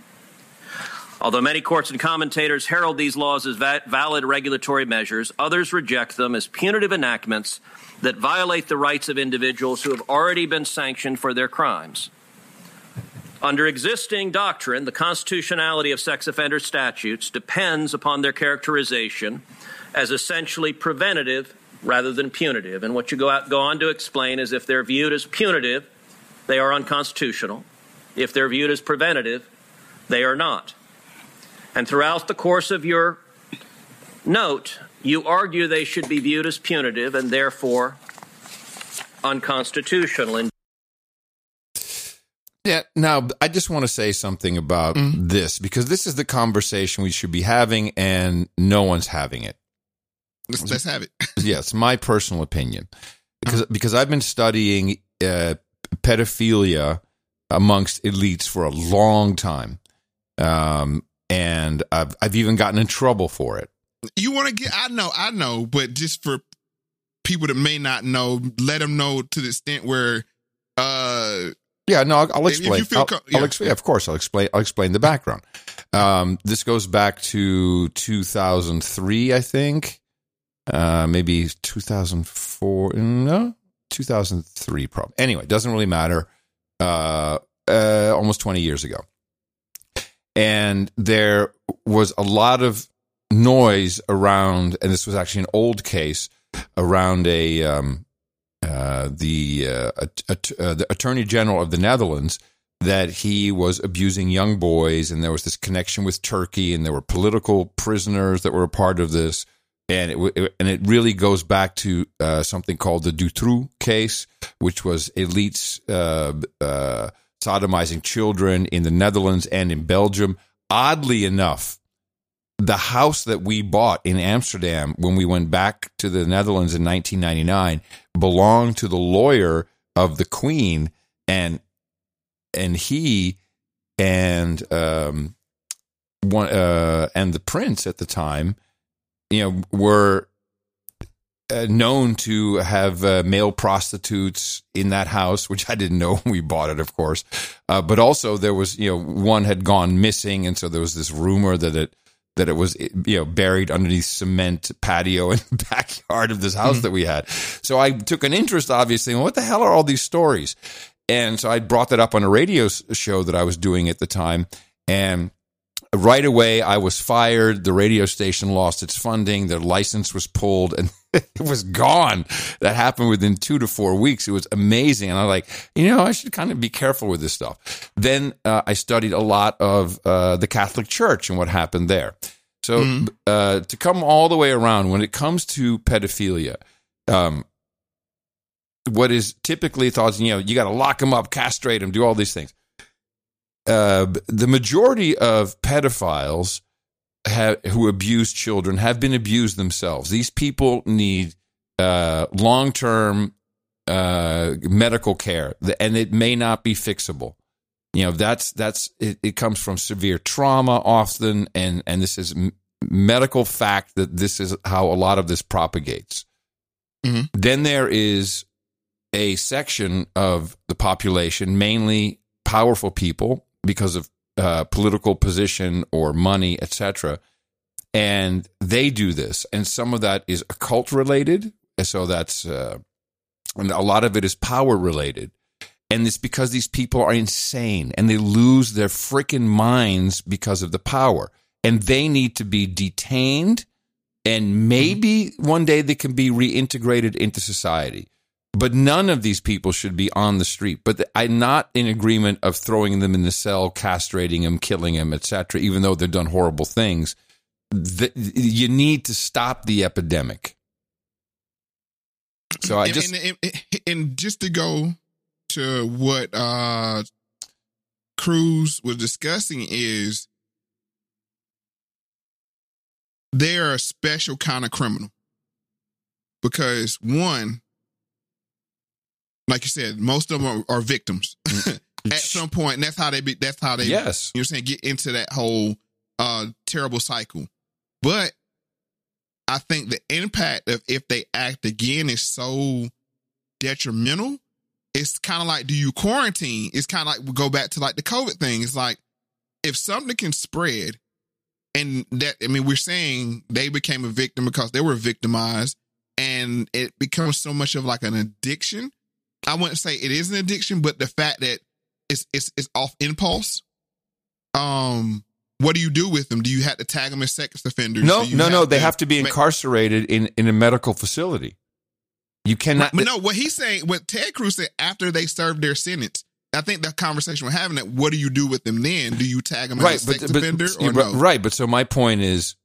S21: Although many courts and commentators herald these laws as va- valid regulatory measures, others reject them as punitive enactments that violate the rights of individuals who have already been sanctioned for their crimes. Under existing doctrine, the constitutionality of sex offender statutes depends upon their characterization as essentially preventative rather than punitive. And what you go, out, go on to explain is if they're viewed as punitive, they are unconstitutional. If they're viewed as preventative, they are not. And throughout the course of your note, you argue they should be viewed as punitive and therefore unconstitutional.
S1: Yeah. Now, I just want to say something about
S2: Mm-hmm.
S1: this because this is the conversation we should be having, and no one's having it.
S2: Let's, let's have it.
S1: yeah, it's my personal opinion because because I've been studying uh, pedophilia amongst elites for a long time, um, and I've I've even gotten in trouble for it.
S2: You want to get? I know, I know, but just for people that may not know, let them know to the extent where.
S1: Yeah, no, I'll, I'll explain. I'll,
S2: co-
S1: I'll
S2: yeah.
S1: explain. Of course, I'll explain. I'll explain the background. Um, this goes back to 2003, I think, uh, maybe 2004. No, 2003, probably. Anyway, it doesn't really matter. Uh, uh, almost 20 years ago, and there was a lot of noise around, and this was actually an old case around a um, uh, the uh, at- uh, the Attorney General of the Netherlands that he was abusing young boys, and there was this connection with Turkey, and there were political prisoners that were a part of this, and it, and it really goes back to uh, something called the Dutroux case, which was elites uh, sodomizing children in the Netherlands and in Belgium. Oddly enough, the house that we bought in Amsterdam when we went back to the Netherlands in 1999 belonged to the lawyer of the Queen, and and he and um one uh and the prince at the time, you know, were uh, known to have uh, male prostitutes in that house, which I didn't know when we bought it, of course. Uh, but also there was, you know, one had gone missing, and so there was this rumor that it that it was, you know, buried underneath cement patio in the backyard of this house mm-hmm. that we had. So I took an interest, obviously. in what the hell are all these stories? And so I brought that up on a radio show that I was doing at the time, and right away I was fired. The radio station lost its funding. Their license was pulled and it was gone. That happened within two to four weeks. It was amazing. And I'm like, you know, I should kind of be careful with this stuff. Then uh, I studied a lot of uh, the Catholic Church and what happened there. So uh, to come all the way around, when it comes to pedophilia, um, what is typically thought, you know, you got to lock them up, castrate them, do all these things uh, the majority of pedophiles have, who abuse children have been abused themselves. These people need uh, long term uh, medical care, and it may not be fixable. You know, that's that's it, it comes from severe trauma often, and and this is medical fact that this is how a lot of this propagates. Then there is a section of the population, mainly powerful people, because of uh, political position or money, etc. And they do this, and some of that is occult related. So that's uh, and a lot of it is power related. And it's because these people are insane and they lose their freaking minds because of the power. And they need to be detained and maybe one day they can be reintegrated into society. But none of these people should be on the street. But th- I'm not in agreement of throwing them in the cell, castrating them, killing them, etc. Even though they've done horrible things, Th- you need to stop the epidemic. So I
S2: and,
S1: just
S2: and, and, and just to go to what uh Cruz was discussing is they're a special kind of criminal because one, like you said, most of them are, are victims at some point. And that's how they be. That's how they.
S1: Yes.
S2: you're saying get into that whole uh terrible cycle, but I think the impact of if they act again is so detrimental. It's kind of like, do you quarantine? It's kind of like we go back to like the COVID thing. It's like if something can spread, and that I mean, we're saying they became a victim because they were victimized, and it becomes so much of like an addiction. I wouldn't say it is an addiction, but the fact that it's it's it's off impulse. Um, what do you do with them? Do you have to tag them as sex offenders?
S1: no, no, no. They have to be
S2: make-
S1: incarcerated in in a medical facility. You cannot.
S2: But no, what he's saying, what Ted Cruz said after they served their sentence, I think the conversation we're having that what do you do with them then? Do you tag them
S1: right,
S2: as a
S1: but,
S2: sex
S1: but
S2: offender or no? Mm-hmm.
S1: right. But so my point is,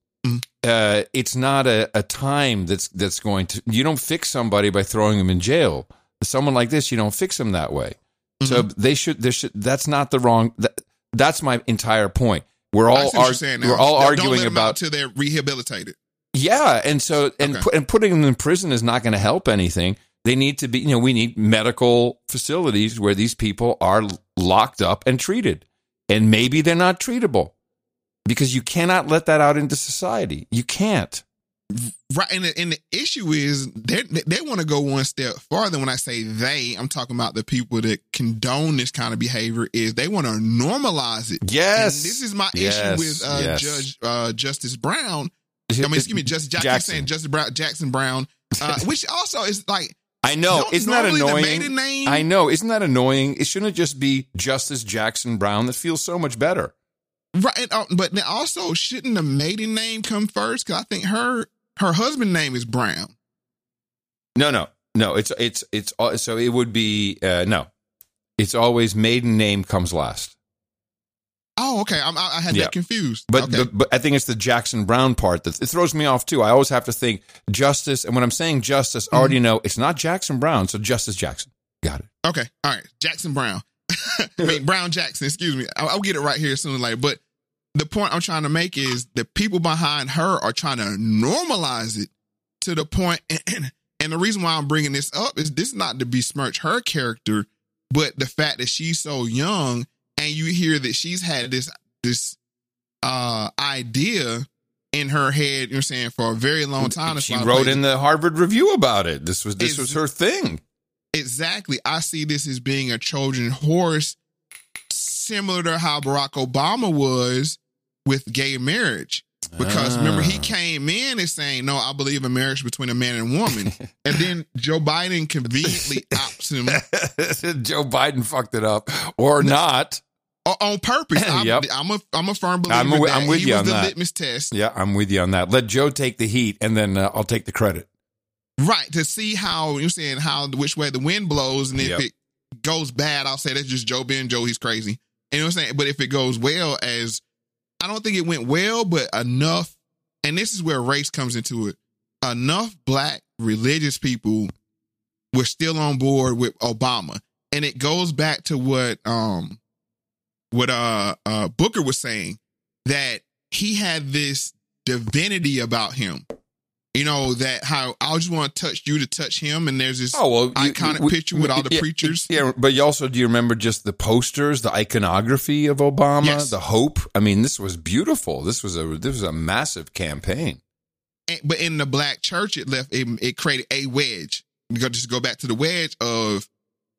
S1: uh, it's not a, a time that's that's going to. You don't fix somebody by throwing them in jail. Someone like this, you don't fix them that way. So
S2: Mm-hmm.
S1: they should. There should. That's not the wrong. That, that's my entire point. We're all ar- we're all arguing about
S2: till they're rehabilitated.
S1: yeah, and so and
S2: Okay.
S1: pu- and putting them in prison is not going to help anything. They need to be, you know, we need medical facilities where these people are locked up and treated, and maybe they're not treatable because you cannot let that out into society. You can't.
S2: Right, and the, and the issue is they they want to go one step farther. When I say they, I'm talking about the people that condone this kind of behavior. Is they want to normalize it?
S1: Yes.
S2: And this is my
S1: Yes,
S2: issue with uh,
S1: yes.
S2: Judge uh, Justice Brown. I mean, excuse me, Justice Jackson,
S1: Jackson.
S2: saying Justice Brown, Jackson Brown, uh, which also is like
S1: I know. Isn't that annoying?
S2: maiden name-
S1: I know. Isn't that annoying? It shouldn't just be Justice Jackson Brown. That feels so much better.
S2: Right, uh, but also shouldn't the maiden name come first? Because I think her her husband name is Brown.
S1: No, no, no. It's it's it's al- so it would be uh, no. It's always maiden name comes last.
S2: Oh, okay. I'm, I I had
S1: Yeah.
S2: that confused.
S1: But
S2: okay.
S1: the, but I think it's the Jackson Brown part that it throws me off too. I always have to think justice, and when I'm saying justice, I already know it's not Jackson Brown, so Justice Jackson. Got it.
S2: Okay. All right. Jackson Brown. I mean, Brown Jackson, excuse me. I'll, I'll get it right here soon. Like. But the point I'm trying to make is the people behind her are trying to normalize it to the point, and, and the reason why I'm bringing this up is this is not to besmirch her character, but the fact that she's so young and you hear that she's had this, this, uh, idea in her head, you know saying, for a very long time.
S1: She wrote in the Harvard Review about it. This was this
S2: Is-
S1: was her thing.
S2: Exactly. I see this as being a Trojan horse, similar to how Barack Obama was with gay marriage. Because remember, he
S1: Ah.
S2: came in and saying, No, I believe in marriage between a man and woman. and then Joe Biden conveniently outs him
S1: Joe Biden fucked it up, or not.
S2: on purpose. I'm,
S1: Yep.
S2: I'm, a, I'm a firm believer.
S1: I'm,
S2: that
S1: I'm with
S2: he
S1: you
S2: was
S1: on
S2: the
S1: that.
S2: litmus test.
S1: Yeah, I'm with you on that. Let Joe take the heat, and then uh, I'll take the credit.
S2: Right. To see how you're saying how which way the wind blows, and if
S1: Yep.
S2: it goes bad, I'll say that's just Joe being Joe. He's crazy. And you know what I'm saying? But if it goes well, as I don't think it went well, but enough, and this is where race comes into it. Enough black religious people were still on board with Obama. And it goes back to what um what uh uh Booker was saying, that he had this divinity about him. You know, that how I just want to touch you to touch him, and there's this
S1: Oh well, you-
S2: iconic
S1: we-
S2: picture with all the
S1: yeah,
S2: preachers.
S1: Yeah, but you also do you remember just the posters, the iconography of Obama,
S2: Yes.
S1: the hope? I mean, this was beautiful. This was a this was a massive campaign.
S2: And- but in the black church, it left it, it created a wedge. You go just go back to the wedge of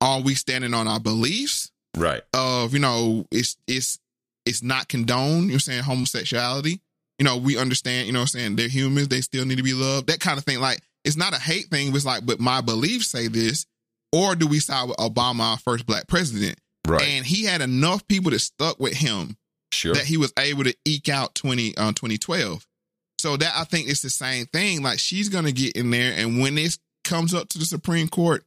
S2: are we standing on our beliefs?
S1: Right.
S2: Of you know, it's it's it's not condoned. You're saying homosexuality. You know, we understand. You know, what I'm saying they're humans. They still need to be loved. That kind of thing. Like it's not a hate thing. It's like, but my beliefs say this. Or do we side with Obama, our first black president?
S1: Right.
S2: And he had enough people that stuck with him
S1: Sure.
S2: that he was able to eke out 20 uh, 2012 so that i think it's the same thing like she's gonna get in there and when this comes up to the supreme court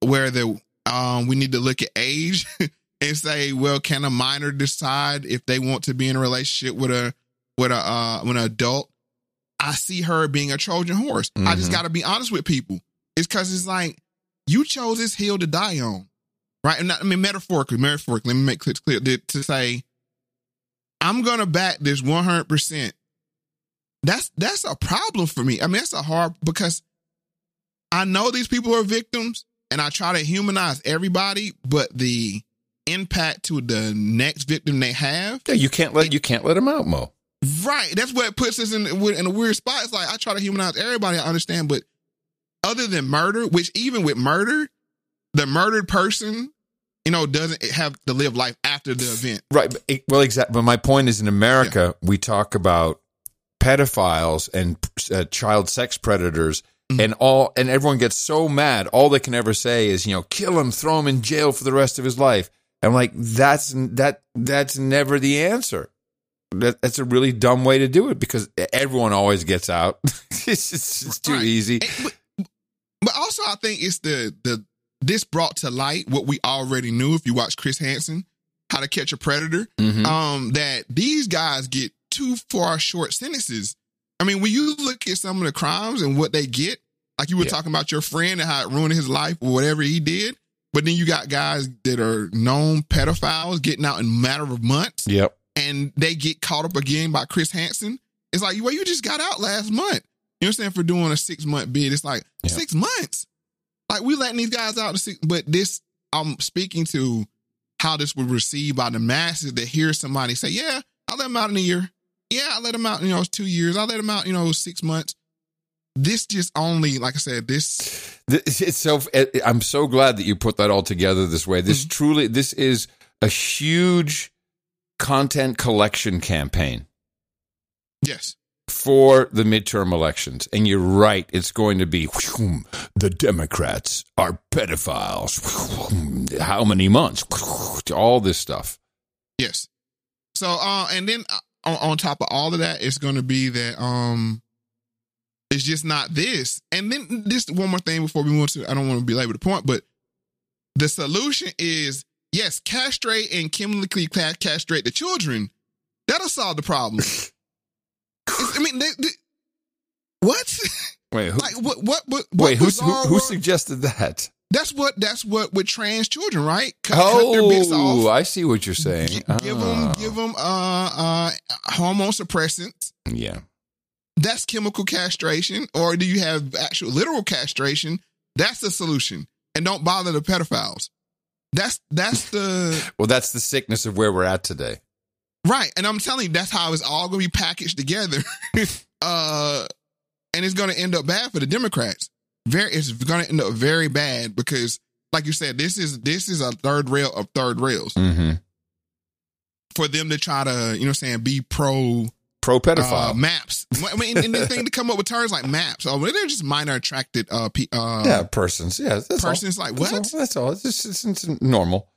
S2: where the um we need to look at age and say well can a minor decide if they want to be in a relationship with a with a uh with an adult i see her being a trojan horse i just
S1: Mhm.
S2: gotta be honest with people it's because it's like you chose this hill to die on right and not, i mean metaphorically metaphorically let me make it clear to say I'm gonna back this 100. percent That's that's a problem for me. I mean, that's a hard because I know these people are victims, and I try to humanize everybody, but the impact to the next victim they have,
S1: Yeah, you can't let you can't let them out, Moe.
S2: Right? That's what puts us in in a weird spot. It's like I try to humanize everybody. I understand, but other than murder, which even with murder, the murdered person, you know, doesn't have to live life after the event.
S1: Right. It, well, exactly. But my point is, in America, we talk about pedophiles and uh, child sex predators,
S2: Mm-hmm.
S1: and all, and everyone gets so mad. All they can ever say is, you know, kill him, throw him in jail for the rest of his life. I'm like, that's that that's never the answer. That, that's a really dumb way to do it because everyone always gets out. it's, just, it's too
S2: Right.
S1: easy.
S2: But also, I think it's the the this brought to light what we already knew. If you watch Chris Hansen, How to Catch a Predator,
S1: Mhm.
S2: um, that these guys get too far short sentences. I mean, when you look at some of the crimes and what they get, like you were
S1: Yeah.
S2: talking about your friend and how it ruined his life or whatever he did, but then you got guys that are known pedophiles getting out in a matter of months
S1: Yep.
S2: And they get caught up again by Chris Hansen. It's like, well, you just got out last month. You know what I'm saying? For doing a six month bid. It's like
S1: Yeah.
S2: six months. Like we letting these guys out to six, but this I'm speaking to how this was received by the masses that hear somebody say, Yeah, I let them out in a year. Yeah, I let them out, you know, it's two years. I let them out, you know, six months. This just only, like I said, this
S1: This- It's so. I'm so glad that you put that all together this way. This
S2: Mm-hmm.
S1: truly, this is a huge content collection campaign
S2: yes.
S1: for the midterm elections. And you're right; it's going to be whew, the Democrats are pedophiles. Whew, How many months? Whew, All this stuff.
S2: Yes. So, uh, and then uh, on, on top of all of that, it's going to be that um, it's just not this. And then just one more thing before we move to, I don't want to be belabor the point, but the solution is yes, castrate and chemically castrate the children. That'll solve the problem. I mean, they, they, what?
S1: Wait, who,
S2: like what? What? What? what
S1: wait, who's, who, who suggested that?
S2: That's what. That's what with trans children, right? Cut, cut their bits off.
S1: Oh, I see what you're saying.
S2: Give them,
S1: Ah,
S2: give them, uh, uh, hormone suppressants.
S1: yeah.
S2: That's chemical castration, or do you have actual literal castration? That's the solution, and don't bother the pedophiles. That's that's the
S1: Well, that's the sickness of where we're at today.
S2: right, and I'm telling you, that's how it's all going to be packaged together. uh, and it's going to end up bad for the Democrats. Very, it's going to end up very bad because, like you said, this is this is a third rail of third rails
S1: Mm-hmm.
S2: for them to try to, you know, what I'm saying be pro
S1: Pro pedophile.
S2: uh, maps. I mean, and the thing to come up with terms like maps. Oh, they're just minor attracted uh, pe- uh
S1: yeah, persons. Yeah, that's all.
S2: persons. Like
S1: That's
S2: what?
S1: all. That's all. It's just it's, it's normal.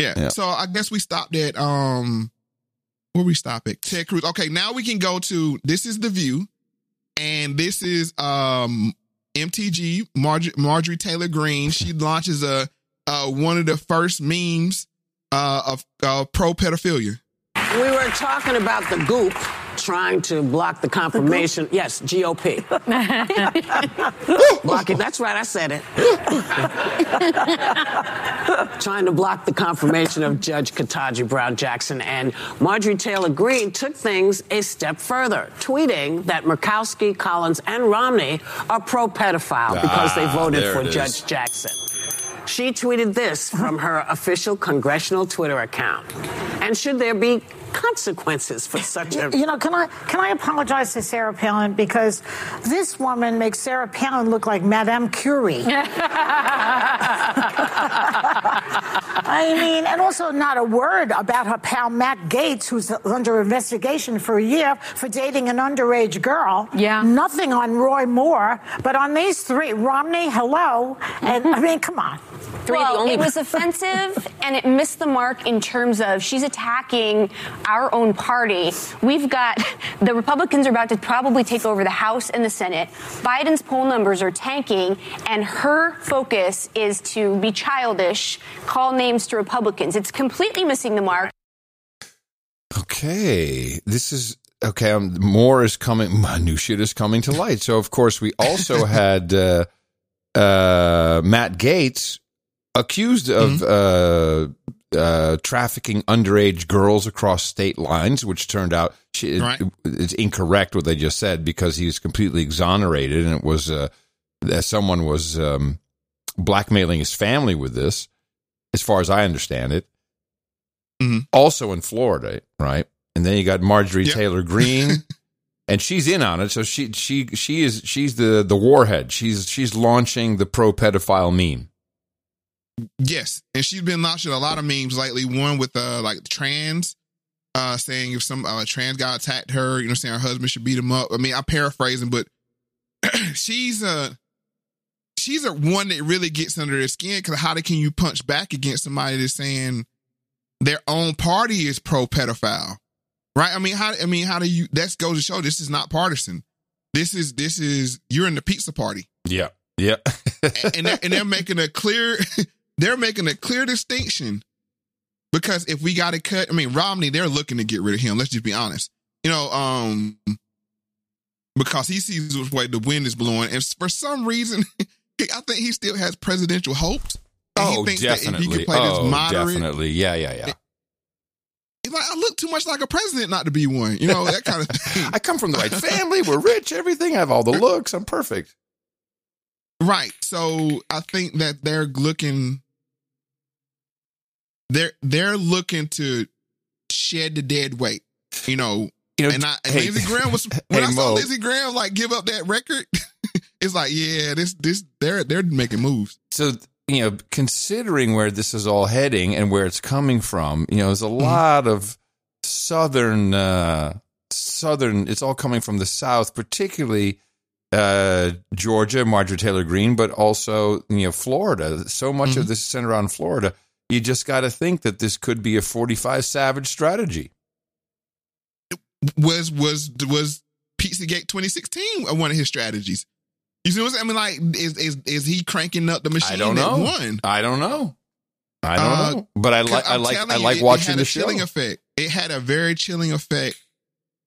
S2: Yeah.
S1: Yeah.
S2: So I guess we stopped at um where we stop at Ted Cruz. Okay, now we can go to this is the view, and this is um MTG Marjorie, Marjorie Taylor Greene. She launches a uh one of the first memes uh of uh, pro pedophilia.
S18: We were talking about the goop trying to block the confirmation. yes, GOP. block it. That's right, I said it. trying to block the confirmation of Judge Ketanji Brown Jackson. And Marjorie Taylor Greene took things a step further, tweeting that Murkowski, Collins, and Romney are pro pedophile because they
S1: Ah,
S18: voted for
S1: it is.
S18: Judge Jackson. She tweeted this from her official congressional Twitter account. And should there be consequences for such a
S34: You know, can I can I apologize to Sarah Palin because this woman makes Sarah Palin look like Madame Curie. I mean, and also not a word about her pal Matt Gaetz, who's under investigation for a year for dating an underage girl. Yeah. Nothing on Roy Moore, but on these three, Romney, hello, and I mean, come on.
S35: well, it was offensive and it missed the mark in terms of she's attacking our own party. We've got the Republicans are about to probably take over the House and the Senate. Biden's poll numbers are tanking, and her focus is to be childish, call names to Republicans. It's completely missing the mark.
S1: Okay, this is okay. Um, more is coming. My new shit is coming to light. So of course we also had uh, uh, Matt Gaetz accused of uh, uh, trafficking underage girls across state lines, which turned out she,
S2: Right.
S1: it's incorrect what they just said because he was completely exonerated, and it was uh, that someone was um, blackmailing his family with this, as far as I understand it. Also in Florida, right? And then you got Marjorie Taylor Greene. And she's in on it, so she she she is she's the the warhead. She's she's launching the pro pedophile meme.
S2: Yes, and she's been launching a lot of memes lately. One with uh like trans, uh saying if some uh, trans guy attacked her, you know, saying her husband should beat him up. I mean, I'm paraphrasing, but she's uh she's a one that really gets under their skin because how can you punch back against somebody that's saying their own party is pro pedophile, right? I mean, how I mean, how do you? That goes to show this is not partisan. This is this is you're in the pizza party
S1: Yeah, yeah.
S2: and they're, and they're making a clear they're making a clear distinction because if we got to cut, I mean Romney, they're looking to get rid of him. Let's just be honest, you know, um, because he sees which way the wind is blowing, and for some reason, I think he still has presidential hopes.
S1: Oh,
S2: he thinks that if
S1: definitely.
S2: he can play
S1: oh,
S2: this moderate,
S1: definitely. Yeah, yeah, yeah.
S2: he's like, I look too much like a president not to be one. You know that kind of thing.
S1: I come from the right family. We're rich. Everything. I have all the looks. I'm perfect.
S2: Right. So I think that they're looking they're they're looking to shed the dead weight. You know,
S1: You know,
S2: and I and
S1: hey-
S2: Lindsey Graham was when
S1: Hey,
S2: I saw
S1: Moe.
S2: Lindsey Graham like give up that record, it's like, yeah, this this they're they're making moves.
S1: So you know, considering where this is all heading and where it's coming from, you know, there's a lot of southern uh southern. It's all coming from the south, particularly uh Georgia, Marjorie Taylor Greene, but also you know Florida. So much of this is centered around Florida. You just got to think that this could be a 45 Savage strategy.
S2: was was was Pizzagate 2016 one of his strategies. You see what I'm saying? I mean, like, is is is he cranking up the machine
S1: I don't know.
S2: won?
S1: I don't know. I don't
S2: Uh,
S1: know. But I like I like I like watching
S2: it had
S1: the show.
S2: chilling effect. It had a very chilling effect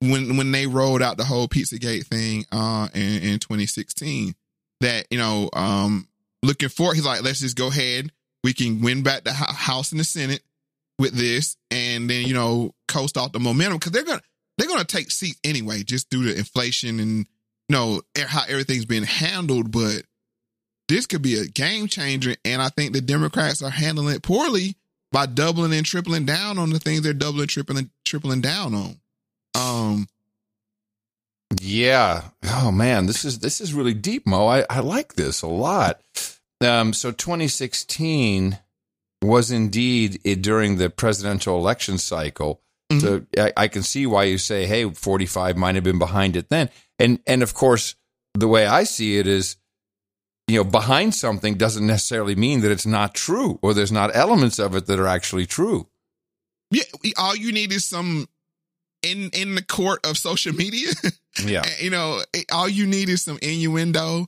S2: when when they rolled out the whole Pizzagate thing uh in, in 2016. That you know, um, looking forward, he's like, let's just go ahead. We can win back the House and the Senate with this, and then you know, coast off the momentum because they're gonna they're gonna take seats anyway, just due to inflation and know how everything's been handled. But this could be a game changer, and I think the Democrats are handling it poorly by doubling and tripling down on the things they're doubling, tripling, tripling down on. Um,
S1: Yeah. Oh man, this is this is really deep, Moe. I, I like this a lot. Um, so 2016 was indeed it, during the presidential election cycle. So I, I can see why you say, "Hey, 45 might have been behind it then." And and of course, the way I see it is, you know, behind something doesn't necessarily mean that it's not true or there's not elements of it that are actually true.
S2: yeah, all you need is some in in the court of social media.
S1: Yeah.
S2: you know, all you need is some innuendo,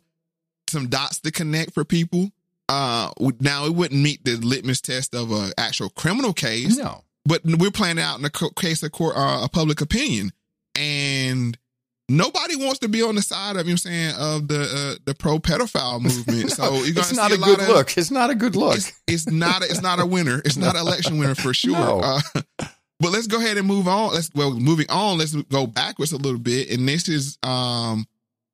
S2: some dots to connect for people. Uh, now it wouldn't meet the litmus test of an actual criminal case.
S1: No,
S2: but we're playing out in a case of court, uh, of public opinion, and nobody wants to be on the side of you know what I'm saying of the uh, the pro pedophile movement. so you're
S1: it's not
S2: see
S1: a good
S2: of-
S1: look. It's not a good look.
S2: It's, it's not. A, it's not a winner. It's not an election winner for sure.
S1: No.
S2: Uh, but let's go ahead and move on. Let's well, moving on. Let's go backwards a little bit. And this is, um,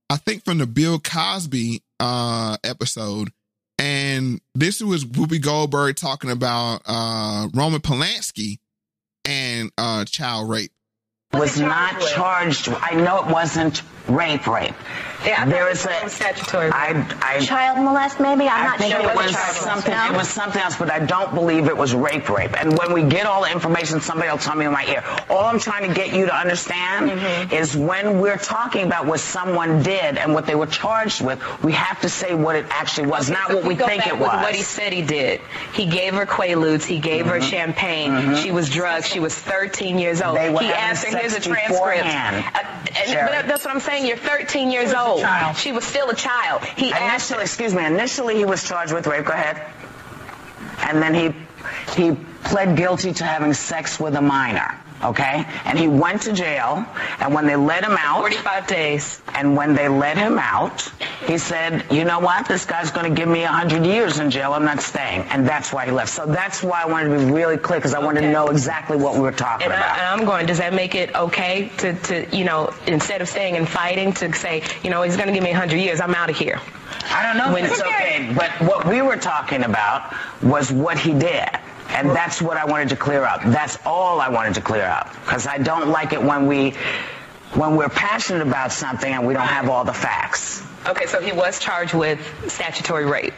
S2: I think, from the Bill Cosby uh episode. And this was Whoopi Goldberg talking about uh Roman Polanski and uh child rape.
S36: Was not charged. I know it wasn't rape, rape.
S35: Yeah,
S36: there is a statutory. I, I
S35: Child molest, maybe? I'm
S36: I
S35: not
S36: think
S35: sure
S36: it was something.
S35: No?
S36: It was something else, but I don't believe it was rape, rape. And when we get all the information, somebody will tell me in my ear. All I'm trying to get you to understand
S35: Mm-hmm.
S36: is when we're talking about what someone did and what they were charged with, we have to say what it actually was, not
S37: So
S36: what
S37: if
S36: we
S37: go
S36: think
S37: back
S36: it
S37: with
S36: was.
S37: What he said he did. He gave her Quaaludes. He gave her
S36: Mhm.
S37: champagne.
S36: Mhm.
S37: She was drugged. She was 13 years old.
S36: They were
S37: he
S36: having
S37: asked her, "Here's a transcript."
S36: beforehand,
S37: Uh, and, but that's what I'm saying. You're 13 years old. Oh. She was still a child. He
S36: initially, excuse me, initially he was charged with rape. Go ahead. And then he he pled guilty to having sex with a minor. Okay, and he went to jail. And when they let him out,
S37: 45 days.
S36: And when they let him out, he said, "You know what? This guy's going to give me 100 years in jail. I'm not staying." And that's why he left. So that's why I wanted to be really clear because I wanted to know exactly what we were talking
S37: And,
S36: about.
S37: I, and I'm going, does that make it okay to, to, you know, instead of staying and fighting, to say, you know, he's going to give me 100 years, I'm out of here?
S36: I don't know
S37: When-
S36: it's okay, but what we were talking about was what he did. And that's what I wanted to clear up. That's all I wanted to clear up. Because I don't like it when we when we're passionate about something and we don't have all the facts.
S37: Okay, so he was charged with statutory rape.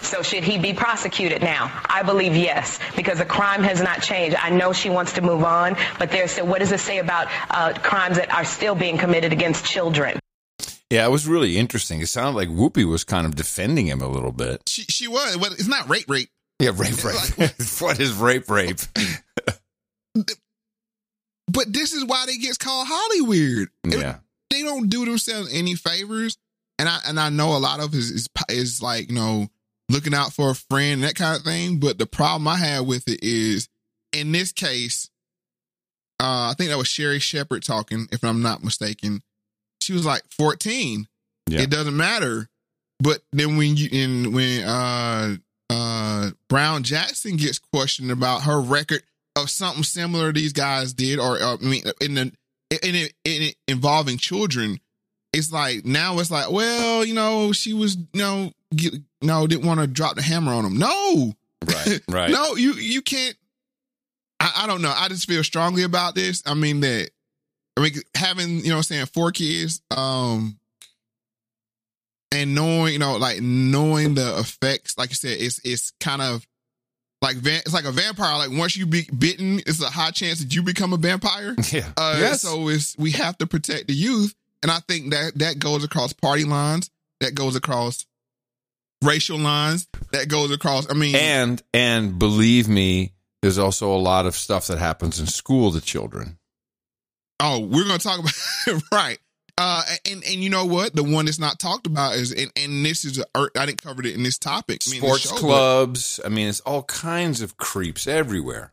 S37: So should he be prosecuted now? I believe yes, because the crime has not changed. I know she wants to move on, but there's still, what does it say about uh, crimes that are still being committed against children?
S1: Yeah, it was really interesting. It sounded like Whoopi was kind of defending him a little bit.
S2: She she was. Well, it's not rape, rape.
S1: Yeah, rape, rape. what is rape, rape?
S2: But this is why they gets called Holly weird.
S1: Yeah.
S2: They don't do themselves any favors, and I and I know a lot of it is is, is like you know looking out for a friend and that kind of thing. But the problem I have with it is in this case, uh, I think that was Sherri Shepherd talking, if I'm not mistaken. She was like 14.
S1: Yeah.
S2: It doesn't matter. But then when you in when uh uh Brown Jackson gets questioned about her record of something similar these guys did, or uh, I mean in the in it, in it involving children, it's like now it's like, well, you know, she was you know get, no didn't want to drop the hammer on him. No,
S1: Right, right.
S2: no, you you can't. I, I don't know. I just feel strongly about this. I mean that. I mean having you know I'm saying four kids, um, and knowing you know like knowing the effects. Like you said, it's it's kind of like van- it's like a vampire. Like once you be bitten, it's a high chance that you become a vampire.
S1: Yeah.
S2: Uh,
S1: Yes.
S2: So it's we have to protect the youth, and I think that that goes across party lines. That goes across racial lines. That goes across. I mean,
S1: And and believe me, there's also a lot of stuff that happens in school to children.
S2: Oh, we're gonna talk about right. Uh, and and you know what? The one that's not talked about is and, and this is a, I didn't cover it in this topic. I mean,
S1: Sports
S2: show,
S1: clubs. I mean, it's all kinds of creeps everywhere.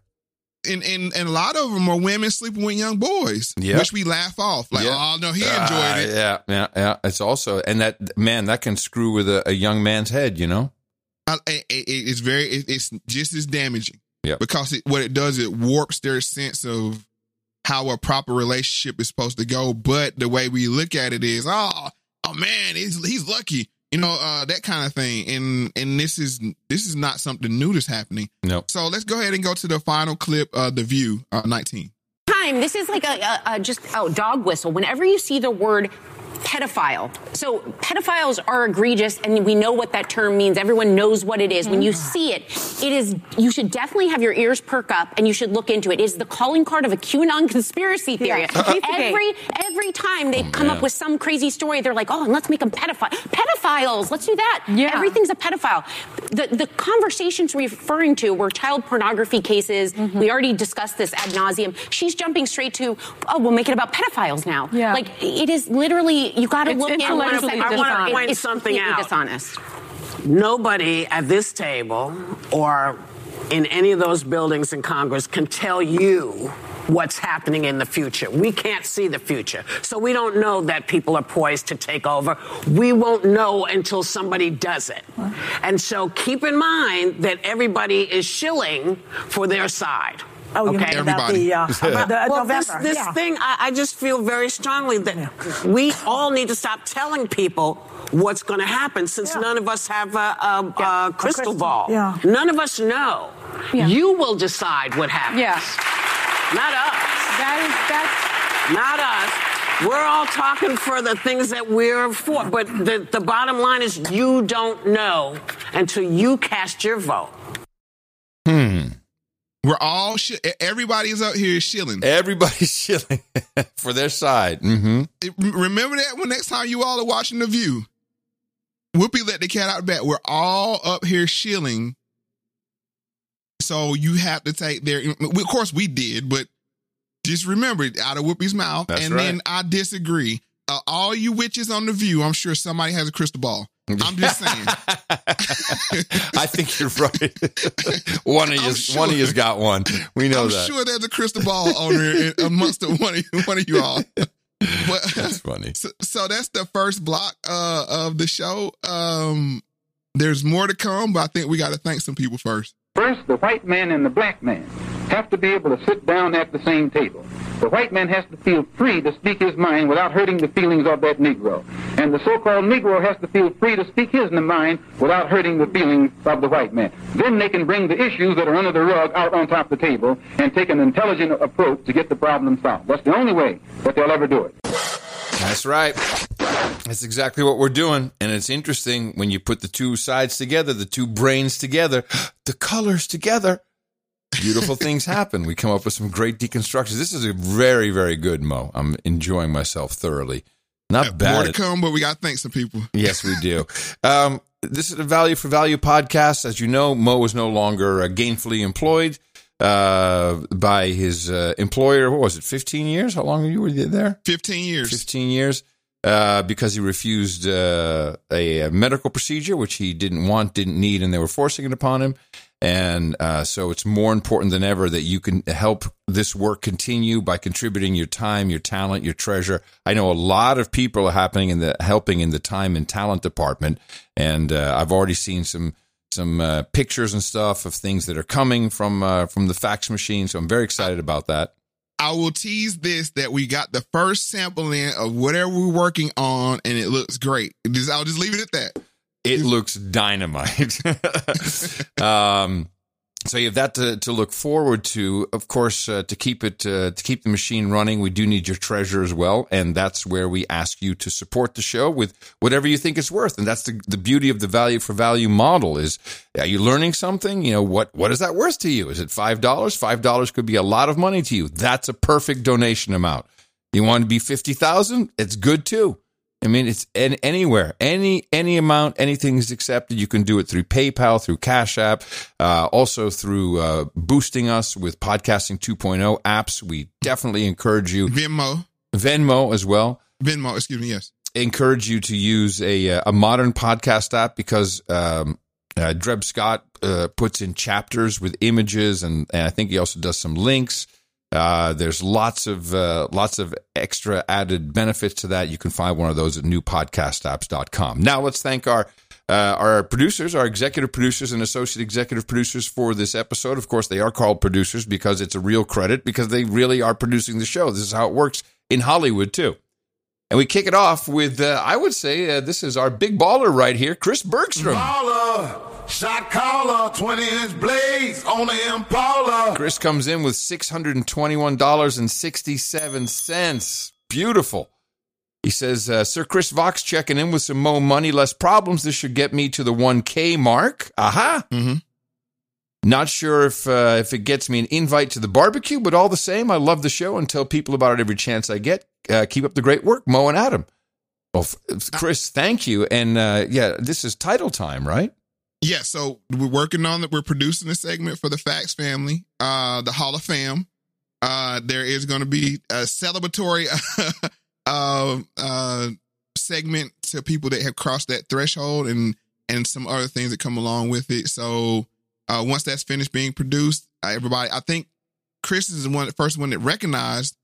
S2: and, and and a lot of them are women sleeping with young boys,
S1: Yeah.
S2: which we laugh off. Like,
S1: Yeah.
S2: oh no, he enjoyed
S1: Ah,
S2: it.
S1: Yeah, yeah, yeah. It's also and that man that can screw with a, a young man's head. You know.
S2: I, it- it's very, it, it's just as damaging.
S1: Yeah.
S2: Because it, what it does, it warps their sense of how a proper relationship is supposed to go. But the way we look at it is, oh, oh man, he's he's lucky, you know, uh, that kind of thing. And and this is this is not something new that's happening.
S1: No.
S2: So let's go ahead and go to the final clip, uh, the View, uh, nineteen.
S38: time. This is like a, a, a just oh dog whistle. Whenever you see the word pedophile, so pedophiles are egregious, and we know what that term means. Everyone knows what it is. When you see it, it is you should definitely have your ears perk up, and you should look into it. It is the calling card of a QAnon conspiracy theory.
S35: Yeah.
S38: every every time they come
S35: man.
S38: up with some crazy story, they're like, oh, and let's make them pedophile pedophiles. Let's do that. Yeah. Everything's a pedophile. The the conversations we're referring to were child pornography cases. We already discussed this ad nauseum. She's jumping straight to, oh, we'll make it about pedophiles now.
S18: Yeah.
S38: Like it is literally you got to look
S18: intellectually
S38: I wanna-
S18: dishonest. point
S38: it's
S18: something out.
S38: Dishonest.
S18: Nobody at this table or in any of those buildings in Congress can tell you what's happening in the future. We can't see the future. So we don't know that people are poised to take over. We won't know until somebody does it. And so keep in mind that everybody is shilling for their side.
S34: Oh, you mean about the, uh, about the
S18: well,
S34: November,
S18: this, this
S34: yeah.
S18: thing, I, I just feel very strongly that we all need to stop telling people what's going to happen since none of us have a, a, a crystal,
S34: crystal,
S18: ball.
S34: yeah.
S18: None of us know. You will decide what happens.
S27: Yes.
S18: Not us.
S27: That is that's
S18: Not us. We're all talking for the things that we're for, but the, the bottom line is you don't know until you cast your vote.
S2: We're all shi- everybody's up here shilling.
S1: Everybody's shilling for their side. Mm-hmm.
S2: Remember that when next time you all are watching The View. Whoopi let the cat out of the bag. We're all up here shilling. So you have to take their. Of course, we did, but just remember it out of Whoopi's mouth.
S1: That's
S2: and
S1: right.
S2: then I disagree. Uh, all you witches on The View, I'm sure somebody has a crystal ball. I'm just saying.
S1: I think you're right. one of you, one of you's got one. We know
S2: I'm
S1: that.
S2: sure there's a crystal ball owner amongst the, one, of, one of you all. But,
S1: That's funny.
S2: So, so that's the first block uh, of the show. Um, there's more to come, but I think we got to thank some people first.
S39: First, the white man and the black man have to be able to sit down at the same table. The white man has to feel free to speak his mind without hurting the feelings of that Negro. And the so-called Negro has to feel free to speak his mind without hurting the feelings of the white man. Then they can bring the issues that are under the rug out on top of the table and take an intelligent approach to get the problem solved. That's the only way that they'll ever do it.
S1: That's right. That's exactly what we're doing. And it's interesting when you put the two sides together, the two brains together, the colors together. Beautiful things happen. We come up with some great deconstructions. This is a very, very good Moe. I'm enjoying myself thoroughly. Not bad.
S2: More to come, but we got to thank some people.
S1: Yes, we do. Um, this is a value for value podcast. As you know, Moe is no longer uh, gainfully employed uh, by his uh, employer. What was it? Fifteen years? How long were you there?
S2: 15 years.
S1: Fifteen years. Uh, because he refused uh, a, a medical procedure, which he didn't want, didn't need, and they were forcing it upon him. And uh, so it's more important than ever that you can help this work continue by contributing your time, your talent, your treasure. I know a lot of people are happening in the helping in the time and talent department, and uh, I've already seen some some uh, pictures and stuff of things that are coming from uh, from the fax machine. So I'm very excited about that.
S2: I will tease this that we got the first sample in of whatever we're working on, and it looks great. I'll just leave it at that.
S1: It looks dynamite. um, so you have that to, to look forward to. Of course, uh, to keep it uh, to keep the machine running, we do need your treasure as well, and that's where we ask you to support the show with whatever you think it's worth. And that's the the beauty of the value for value model is: are you learning something? You know what what is that worth to you? Is it five dollars? Five dollars could be a lot of money to you. That's a perfect donation amount. You want to be fifty thousand? It's good too. I mean, it's an, anywhere, any any amount, anything is accepted. You can do it through PayPal, through Cash App, uh, also through uh, boosting us with podcasting 2.0 apps. We definitely encourage you
S2: Venmo,
S1: Venmo as well.
S2: Venmo, excuse me, yes.
S1: Encourage you to use a uh, a modern podcast app because um, uh, Dreb Scott uh, puts in chapters with images, and, and I think he also does some links. Uh, there's lots of uh, lots of extra added benefits to that. You can find one of those at newpodcastapps.com. Now let's thank our uh, our producers, our executive producers and associate executive producers for this episode. Of course, they are called producers because it's a real credit because they really are producing the show. This is how it works in Hollywood too. And we kick it off with, uh, I would say, uh, this is our big baller right here, Chris Bergstrom.
S40: Baller, shot caller, 20 inch blades on the Impala.
S1: Chris comes in with $621.67. Beautiful. He says, uh, Sir Chris Vox checking in with some more money, less problems. This should get me to the 1K mark. Aha.
S2: Mm-hmm.
S1: Not sure if uh, if it gets me an invite to the barbecue, but all the same, I love the show and tell people about it every chance I get. Uh, keep up the great work, Moe and Adam. Well, f- Chris, thank you. And uh, yeah, this is title time, right?
S2: Yeah, so we're working on that. We're producing a segment for the Fax family, uh, the Hall of Fam. Uh, there is going to be a celebratory uh, uh, segment to people that have crossed that threshold, and and some other things that come along with it. So uh, once that's finished being produced, uh, everybody, I think Chris is the one, the first one that recognized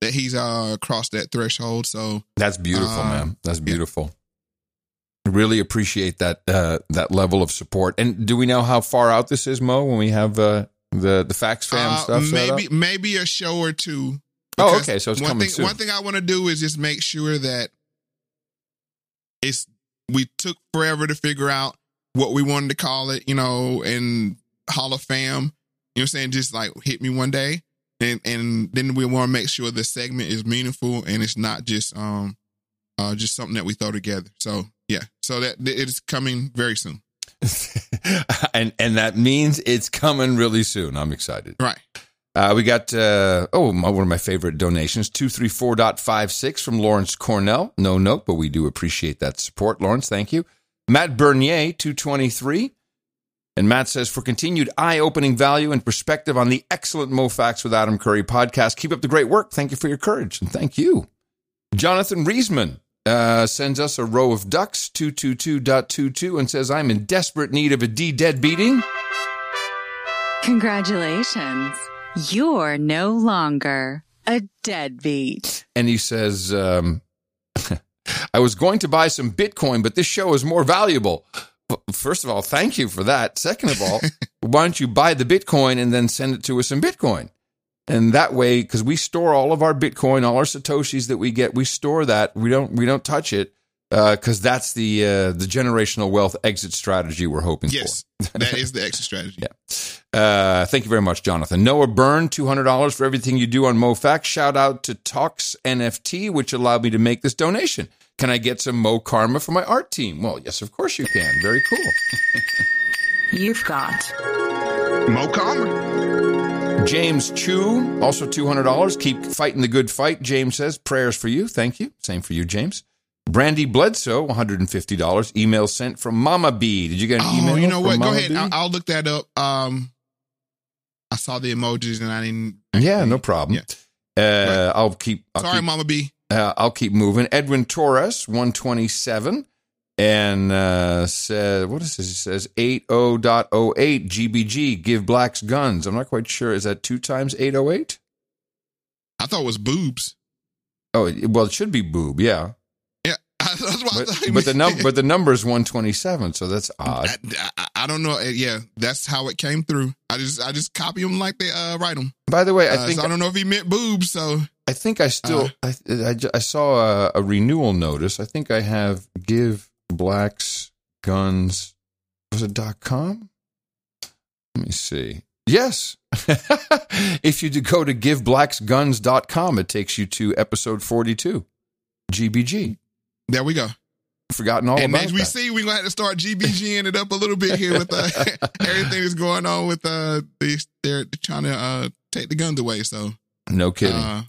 S2: that he's uh crossed that threshold. So
S1: That's beautiful,
S2: Uh,
S1: man. That's beautiful. Really appreciate that uh, that level of support. And do we know how far out this is, Moe? When we have uh, the the fax fam
S2: Uh,
S1: stuff
S2: maybe maybe a show or two.
S1: Oh, okay, so it's
S2: one
S1: coming
S2: thing,
S1: soon.
S2: One thing I want to do is just make sure that it's we took forever to figure out what we wanted to call it, you know, and Hall of Fam. You know what I'm saying? Just like hit me one day. And and then we want to make sure the segment is meaningful and it's not just um uh just something that we throw together. So. So that it is coming very soon.
S1: and and that means it's coming really soon. I'm excited.
S2: Right.
S1: Uh, we got uh, oh my, one of my favorite donations two three four dot five six from Lawrence Cornell. No note, but we do appreciate that support, Lawrence. Thank you. Matt Bernier two twenty three, and Matt says for continued eye opening value and perspective on the excellent Moe Factz with Adam Curry podcast. Keep up the great work. Thank you for your courage and thank you. Jonathan Riesman uh, sends us a row of ducks 222.22 and says I'm in desperate need of a D dead beating.
S41: Congratulations. You're no longer a deadbeat.
S1: and he says, um, I was going to buy some Bitcoin, but this show is more valuable. First of all, thank you for that. Second of all, why don't you buy the Bitcoin and then send it to us in Bitcoin? And that way, because we store all of our Bitcoin, all our satoshis that we get, we store that. We don't we don't touch it because that's the uh, the generational wealth exit strategy we're hoping
S2: Yes. that is the exit strategy.
S1: for. Uh, thank you very much, Jonathan. Noah Byrne, two hundred dollars for everything you do on Moe Factz. Shout out to Talks NFT, which allowed me to make this donation. Can I get some Moe Karma for my art team? Well, yes, of course you can. Very cool.
S34: You've got
S2: Moe Karma.
S1: James Chu, also $200. Keep fighting the good fight, James says. Prayers for you. Thank you. Same for you, James. Brandy Bledsoe, $150. Email sent from Mama B. Did you get an email?
S2: Oh,
S1: email?
S2: you know what? Go ahead. I'll, I'll look that up. Um, I saw the emojis and I didn't.
S1: Yeah, no problem. Uh, I'll keep. I'll
S2: Sorry,
S1: keep,
S2: Mama B.
S1: Uh, I'll keep moving. Edwin Torres, 127. And uh, said, what is this? It says 80.08 GBG, give blacks guns. I'm not quite sure. Is that two times 808?
S2: I thought it was boobs.
S1: Oh, well, it should be boob, yeah.
S2: Yeah, that's what I
S1: But,
S2: thought.
S1: but the num- but the number is 127, so that's odd.
S2: I, I don't know. Uh, Yeah, that's how it came through. I just I just copy them like they uh, write them.
S1: By the way, I
S2: Uh,
S1: think
S2: so I don't know if he meant boobs. So
S1: I think I still I, I, I saw a, a renewal notice. I think I have give blacks guns was it dot com? Let me see. Yes. if you go to giveblacksguns.com, it takes you to episode 42. GBG.
S2: There we go.
S1: Forgotten all
S2: and
S1: about
S2: as we
S1: that.
S2: see, we're gonna have to start GBGing it up a little bit here with uh, everything that's going on with uh they they're trying to uh take the guns away. So
S1: No kidding.
S2: Uh,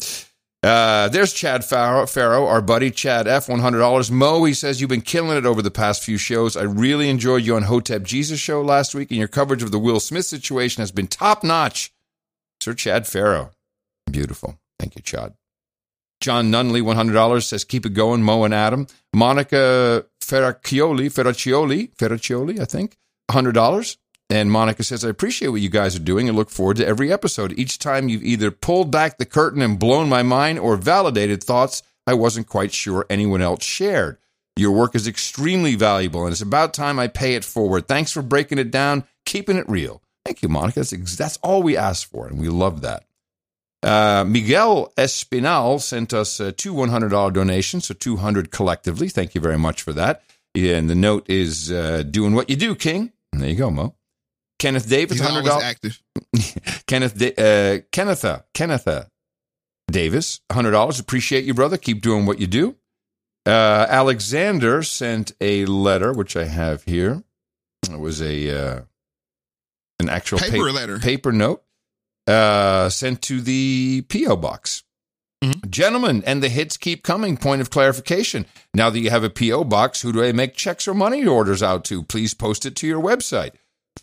S1: Uh, there's Chad Farrow, our buddy Chad F, one hundred dollars. Moe, he says you've been killing it over the past few shows. I really enjoyed you on Hotep Jesus show last week, and your coverage of the Will Smith situation has been top notch. Sir Chad Farrow, beautiful. Thank you, Chad. John Nunley, one hundred dollars, says keep it going, Moe and Adam. Monica Ferraccioli, Ferraccioli, Ferraccioli, I think, hundred dollars. And Monica says, I appreciate what you guys are doing and look forward to every episode. Each time you've either pulled back the curtain and blown my mind or validated thoughts I wasn't quite sure anyone else shared. Your work is extremely valuable, and it's about time I pay it forward. Thanks for breaking it down, keeping it real. Thank you, Monica. That's, ex- that's all we asked for, and we love that. Uh, Miguel Espinal sent us uh, two $100 donations, so 200 collectively. Thank you very much for that. And the note is uh, doing what you do, King. And there you go, Moe. Kenneth Davis, hundred dollars.
S2: active.
S1: Kenneth, Da- uh, Kennetha, Kennetha Davis, hundred dollars. Appreciate you, brother. Keep doing what you do. Uh, Alexander sent a letter, which I have here. It was a uh, an actual
S2: Paper
S1: pa-
S2: letter.
S1: paper note uh, sent to the PO box. Gentlemen, and the hits keep coming. Point of clarification. Now that you have a PO box, who do I make checks or money orders out to? Please post it to your website.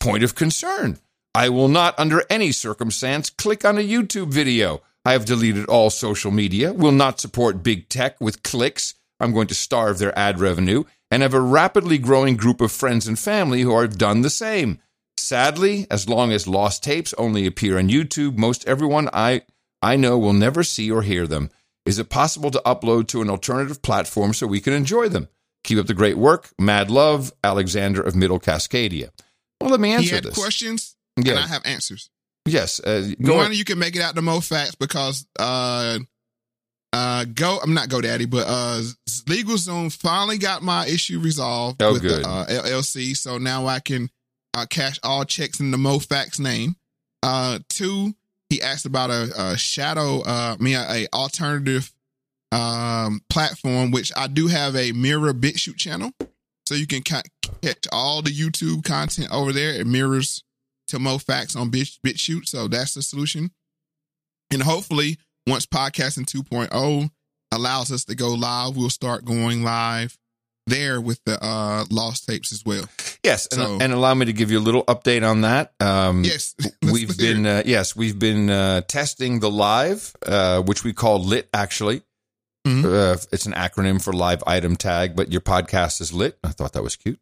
S1: Point of concern. I will not, under any circumstance, click on a YouTube video. I have deleted all social media, will not support big tech with clicks. I'm going to starve their ad revenue, and have a rapidly growing group of friends and family who have done the same. Sadly, as long as lost tapes only appear on YouTube, most everyone I, I know will never see or hear them. Is it possible to upload to an alternative platform so we can enjoy them? Keep up the great work. Mad love, Alexander of Middle Cascadia. Well, let me
S2: He
S1: answer
S2: had
S1: this.
S2: questions,
S1: Yeah.
S2: and I have answers.
S1: Yes. Uh, go
S2: One, you can make it out to Moe Factz because uh, uh, go. I'm not GoDaddy, but uh, LegalZoom finally got my issue resolved
S1: Oh,
S2: with
S1: good.
S2: the uh, LLC. So now I can uh, cash all checks in the Moe Factz name. Uh, two, he asked about a, a shadow, uh, I mean, a, a alternative um platform, which I do have a Mirror BitChute channel, so you can catch all the YouTube content over there. It mirrors to Moe Factz on Bit BitChute, so that's the solution. And hopefully, once podcasting 2.0 allows us to go live, we'll start going live there with the uh lost tapes as well.
S1: Yes, and,
S2: So-
S1: and allow me to give you a little update on that. Um,
S2: Yes.
S1: we've been uh, yes, we've been uh, testing the live, uh, which we call Lit. Actually,
S2: Mm-hmm.
S1: uh, it's an acronym for live item tag, but your podcast is Lit. I thought that was cute.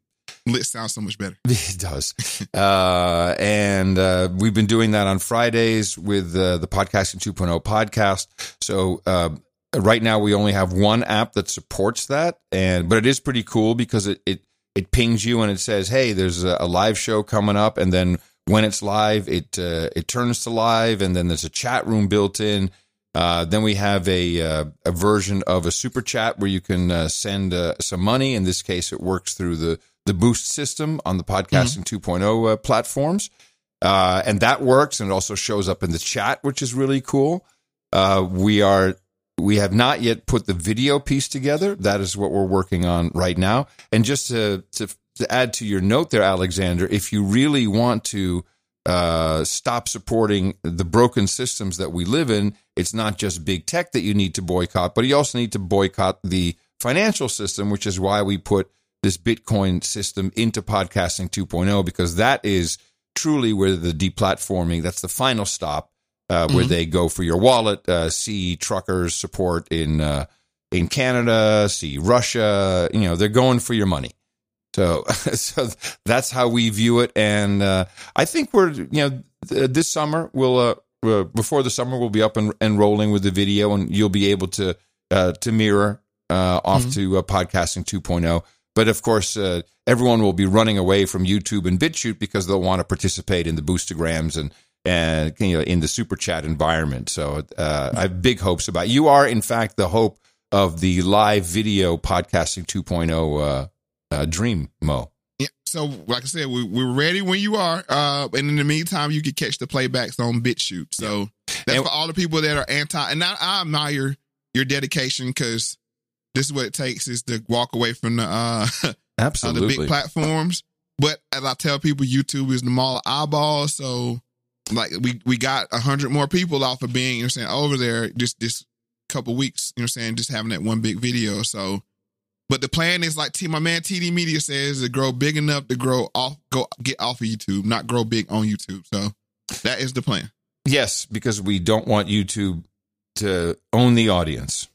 S2: Lit sounds so much better.
S1: It does. uh, and uh, we've been doing that on Fridays with uh, the Podcasting 2.0 podcast. So uh, right now we only have one app that supports that, and but it is pretty cool because it it, it pings you and it says, "Hey, there's a, a live show coming up," and then when it's live, it uh, it turns to live, and then there's a chat room built in. Uh, then we have a uh, a version of a super chat where you can uh, send uh, some money. In this case, it works through the the Boost system on the podcasting 2.0 uh, platforms, uh, and that works. And it also shows up in the chat, which is really cool. Uh, we are we have not yet put the video piece together. That is what we're working on right now. And just to to, to add to your note there, Alexander, if you really want to uh, stop supporting the broken systems that we live in, it's not just big tech that you need to boycott, but you also need to boycott the financial system, which is why we put this Bitcoin system into podcasting 2.0 because that is truly where the deplatforming. That's the final stop uh, where
S2: Mhm.
S1: they go for your wallet. Uh, see truckers support in uh, in Canada. See Russia. You know they're going for your money. So, so that's how we view it, and uh, I think we're you know th- this summer we'll uh, before the summer we'll be up and, and rolling with the video, and you'll be able to uh, to mirror uh, off
S2: Mhm.
S1: to uh, podcasting 2.0. But of course, uh, everyone will be running away from YouTube and BitChute because they'll want to participate in the Boostergrams and and you know in the super chat environment. So uh, I have big hopes about. You are in fact the hope of the live video podcasting 2.0 uh, uh, dream,
S2: Moe. So, like I said, we, we're ready when you are. Uh, and in the meantime, you can catch the playbacks on BitChute. So that's for all the people that are anti. And I, I admire your dedication because this is what it takes is to walk away from the uh, uh, the
S1: Absolutely.
S2: big platforms. But as I tell people, YouTube is the mall of eyeballs. So like we we got a hundred more people off of being you know saying over there just this couple weeks. You know saying? Just having that one big video. So, but the plan is like T, my man TD Media says to grow big enough to grow off, go get off of YouTube, not grow big on YouTube. So that is the plan.
S1: Yes, because we don't want YouTube to own the audience.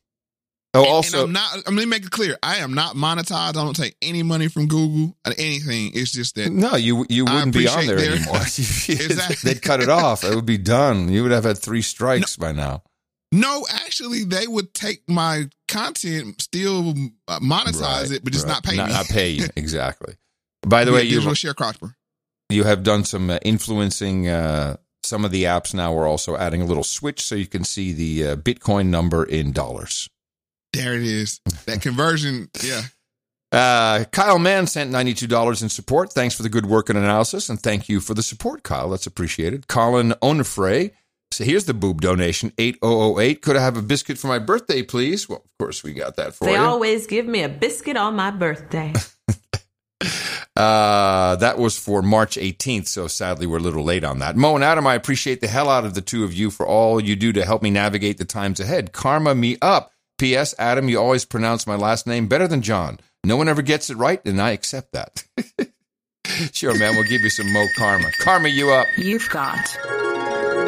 S1: Oh,
S2: And-
S1: also,
S2: and I'm not. Um, I'm gonna make it clear. I am not monetized. I don't take any money from Google or anything. It's just that
S1: no, you you wouldn't be on there
S2: their-
S1: anymore.
S2: Exactly.
S1: They'd cut it off. It would be done. You would have had three strikes by now.
S2: No, actually, they would take my content, still uh, monetize
S1: Right,
S2: it, but just
S1: right.
S2: not pay
S1: not,
S2: me.
S1: Not pay you exactly. By the way, you
S2: sharecropper.
S1: you have done some uh, influencing. Uh, some of the apps now are also adding a little switch so you can see the uh, Bitcoin number in dollars.
S2: There it is. That conversion, yeah.
S1: Uh, Kyle Mann sent $92 in support. Thanks for the good work and analysis, and thank you for the support, Kyle. That's appreciated. Colin Onifray. So here's the boob donation 8008. Could I have a biscuit for my birthday, please? Well, of course, we got that for
S42: They
S1: you.
S42: They always give me a biscuit on my birthday.
S1: Uh, that was for March 18th, so sadly we're a little late on that. Moe and Adam, I appreciate the hell out of the two of you for all you do to help me navigate the times ahead. Karma me up. P.S. Adam, you always pronounce my last name better than John. No one ever gets it right, and I accept that. sure, man, we'll give you some Moe Karma. Karma you up.
S34: You've got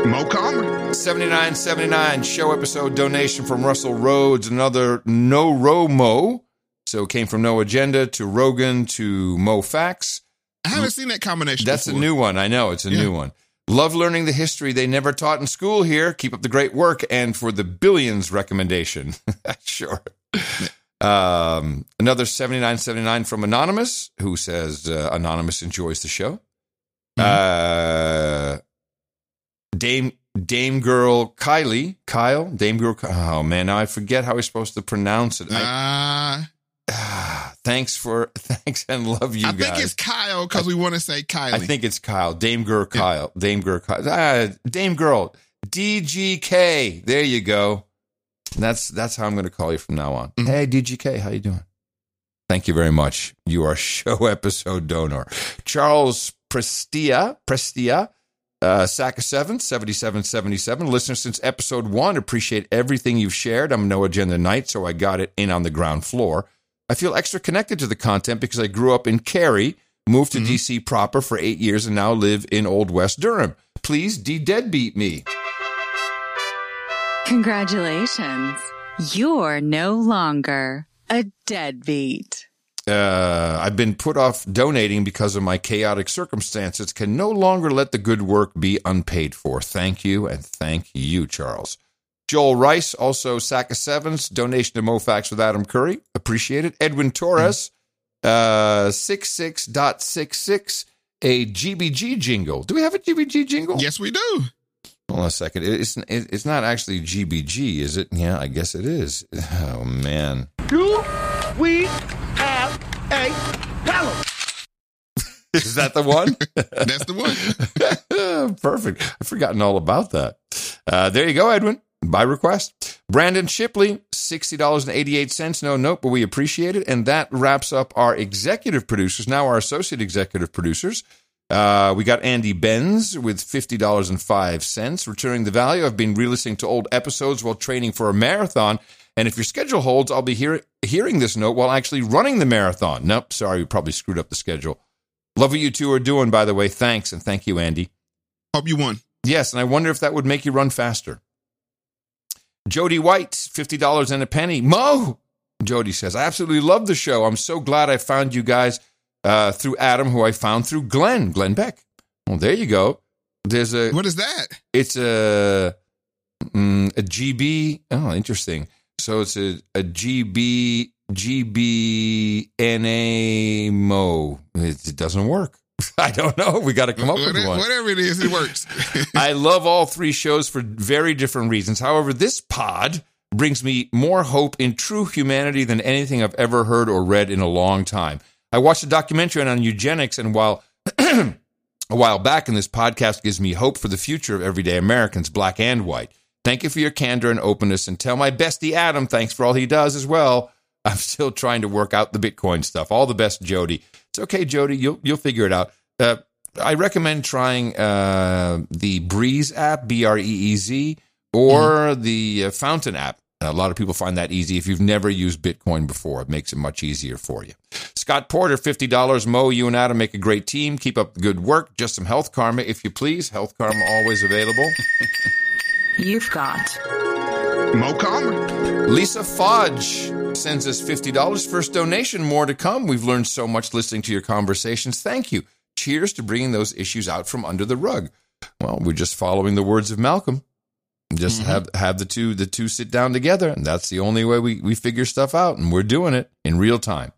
S2: Moe Karma.
S1: 7979 show episode donation from Russell Rhodes, another no Romo. So it came from No Agenda to Rogan to Moe Factz.
S2: I haven't seen that combination.
S1: That's
S2: before.
S1: a new one. I know it's a
S2: Yeah.
S1: new one. Love learning the history they never taught in school here. Keep up the great work. And for the billions recommendation, sure. Um, another seventy nine seventy nine from Anonymous, who says uh, Anonymous enjoys the show. Uh, Dame Dame Girl Kylie Kyle Dame Girl. Oh man, now I forget how we're supposed to pronounce it. I-
S2: Uh,
S1: thanks for thanks and love you guys.
S2: I
S1: guys.
S2: think it's Kyle because we want to say Kylie.
S1: I think it's Kyle. Dame Girl Kyle. Dame Girl Kyle. Ah, Dame Girl. DGK. There you go. That's that's how I'm going to call you from now on. Hey DGK, how you doing? Thank you very much. You are show episode donor. Charles Prestia, Prestia, uh, Sack of Seven, 7777. Listener since episode one. Appreciate everything you've shared. I'm no agenda knight, so I got it in on the ground floor. I feel extra connected to the content because I grew up in Cary, moved to DC proper for eight years, and now live in Old West Durham. Please de deadbeat me.
S41: Congratulations. You're no longer a deadbeat.
S1: Uh, I've been put off donating because of my chaotic circumstances. Can no longer let the good work be unpaid for. Thank you and thank you, Charles. Joel Rice, also sack of sevens, donation to Moe Factz with Adam Curry. Appreciate it. Edwin Torres, uh, 66.66, a GBG jingle. Do we have a GBG jingle?
S2: Yes, we do.
S1: Hold on a second. It's, it's not actually GBG, is it? Yeah, I guess it is. Oh, man.
S40: Do we have a fellow?
S1: Is that the one?
S2: That's the
S1: one. Perfect. I've forgotten all about that. Uh, there you go, Edwin. By request. Brandon Shipley, $60.88. No note, but we appreciate it. And that wraps up our executive producers. Now our associate executive producers. Uh, we got Andy Benz with $50.05. Returning the value. I've been re-listening to old episodes while training for a marathon. And if your schedule holds, I'll be hear- hearing this note while actually running the marathon. Nope, sorry, we probably screwed up the schedule. Love what you two are doing, by the way. Thanks, and thank you, Andy.
S2: Hope you won.
S1: Yes, and I wonder if that would make you run faster. Jody White, $50 and a penny. Moe! Jody says, I absolutely love the show. I'm so glad I found you guys uh, through Adam, who I found through Glenn, Glenn Beck. Well, there you go. There's a.
S2: What is that?
S1: It's a, mm, a GB. Oh, interesting. So it's a, a GB, GBNA Moe. It, it doesn't work. I don't know. We got to come up with one.
S2: whatever it is, it works.
S1: I love all three shows for very different reasons. However, this pod brings me more hope in true humanity than anything I've ever heard or read in a long time. I watched a documentary on eugenics, and while a while back, and this podcast gives me hope for the future of everyday Americans, black and white. Thank you for your candor and openness, and tell my bestie Adam thanks for all he does as well. I'm still trying to work out the Bitcoin stuff. All the best, Jody. It's okay, Jody. You'll you'll figure it out. Uh, I recommend trying uh, the Breeze app, B R E E Z, or the uh, Fountain app. A lot of people find that easy. If you've never used Bitcoin before, it makes it much easier for you. Scott Porter, $50. Moe, you and Adam make a great team. Keep up the good work. Just some health karma, if you please. Health karma always available.
S41: You've got
S2: Moe Karma.
S1: Lisa Fudge sends us $50. First donation, more to come. We've learned so much listening to your conversations. Thank you. Cheers to bringing those issues out from under the rug. Well, we're just following the words of Malcolm. Just
S2: Mm-hmm.
S1: have have the two the two sit down together, and that's the only way we, we figure stuff out, and we're doing it in real time.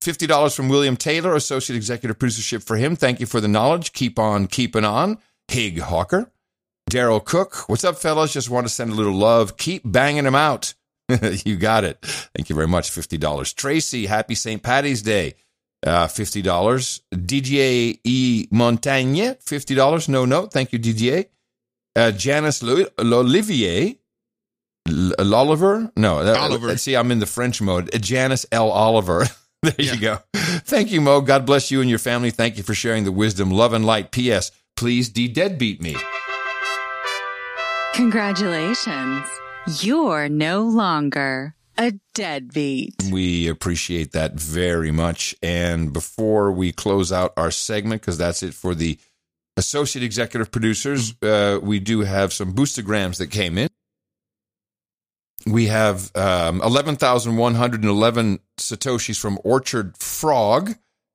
S1: Fifty dollars from William Taylor, associate executive producership for him. Thank you for the knowledge. Keep on keeping on. Hig Hawker. Daryl Cook, what's up, fellas? Just want to send a little love. Keep banging them out. you got it. Thank you very much. $50. Tracy, happy St. Patty's Day. Uh, $50. DJ E. Montagne, $50. No note. Thank you, DJ. Uh, Janice L'Olivier. L- Oliver? No. that-
S2: Oliver.
S1: See, I'm in the French mode. Janice L. Oliver. there you go. Thank you, Moe. God bless you and your family. Thank you for sharing the wisdom, love, and light. P.S. Please de deadbeat me.
S41: Congratulations. You're no longer a deadbeat.
S1: We appreciate that very much. And before we close out our segment, because that's it for the associate executive producers, uh, we do have some boostergrams that came in. We have um, 11,111 Satoshis from Orchard Frog.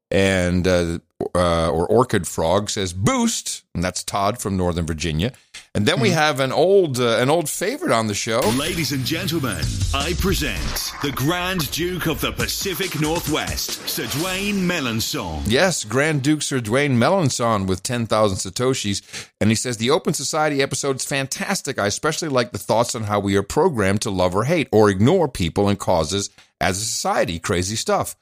S1: And, uh, uh, or Orchid Frog says boost. And that's Todd from Northern Virginia. And then we have an old, uh, an old favorite on the show.
S43: Ladies and gentlemen, I present the Grand Duke of the Pacific Northwest, Sir Dwayne Melanson.
S1: Yes, Grand Duke Sir Dwayne Melanson with 10,000 Satoshis. And he says, The Open Society episode is fantastic. I especially like the thoughts on how we are programmed to love or hate or ignore people and causes as a society. Crazy stuff.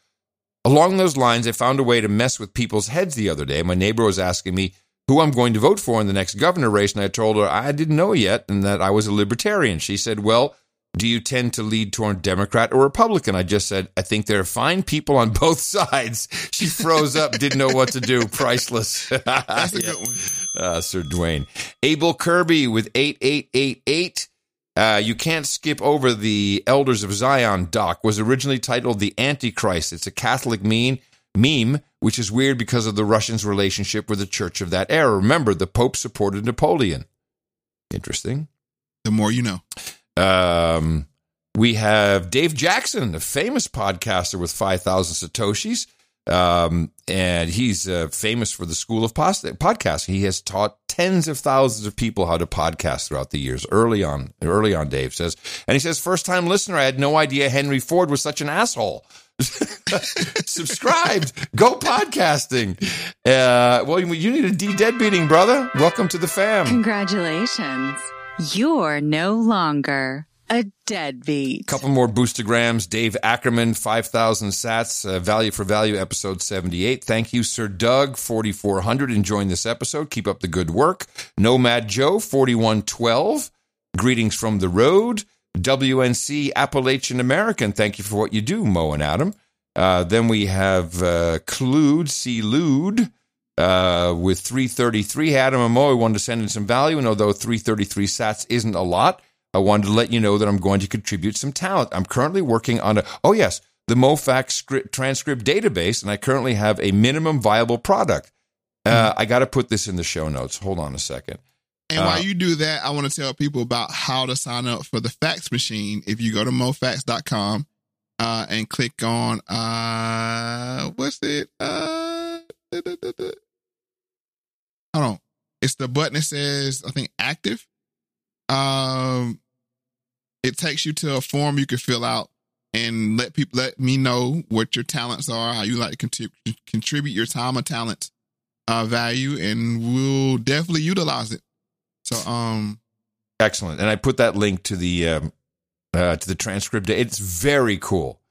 S1: Along those lines, I found a way to mess with people's heads the other day. My neighbor was asking me who I'm going to vote for in the next governor race, and I told her I didn't know yet and that I was a libertarian. She said, Well, do you tend to lead toward Democrat or Republican? I just said, I think there are fine people on both sides. She froze up, didn't know what to do. Priceless. That's
S2: a good one.
S1: Uh, Sir Dwayne. Abel Kirby with 8888. Uh, you can't skip over the Elders of Zion doc. Was originally titled The Antichrist. It's a Catholic meme, meme, which is weird because of the Russians' relationship with the church of that era. Remember, the Pope supported Napoleon. Interesting.
S2: The more you know.
S1: Um, we have Dave Jackson, a famous podcaster with 5,000 Satoshis. Um, and he's uh, famous for the School of Post- Podcasting. He has taught tens of thousands of people how to podcast throughout the years. Early on, early on, Dave says, and he says, first time listener, I had no idea Henry Ford was such an asshole. Subscribed, go podcasting. Uh, well, you need a D deadbeating, brother. Welcome to the fam.
S41: Congratulations. You're no longer a deadbeat.
S1: couple more boostergrams. Dave Ackerman, 5,000 sats, uh, value for value, episode 78. Thank you, Sir Doug, 4,400, enjoying this episode. Keep up the good work. Nomad Joe, 4112. Greetings from the road. WNC Appalachian American, thank you for what you do, Moe and Adam. Uh, then we have uh, Clued, C. Lude, uh, with 333. Adam and Mo, I wanted to send in some value, and although 333 sats isn't a lot, I wanted to let you know that I'm going to contribute some talent. I'm currently working on a, oh yes, the Moe Factz script, transcript database, and I currently have a minimum viable product. Uh, I got to put this in the show notes. Hold on a second.
S2: And
S1: Uh,
S2: while you do that, I want to tell people about how to sign up for the fax machine. If you go to mofax.com uh, and click on, uh, what's it? Uh, da, da, da. Hold on. It's the button that says, I think, active. Um, it takes you to a form you can fill out and let people let me know what your talents are, how you like to contrib- contribute your time or talent uh, value, and we'll definitely utilize it. So, um,
S1: Excellent. And I put that link to the um, uh, to the transcript. It's very cool.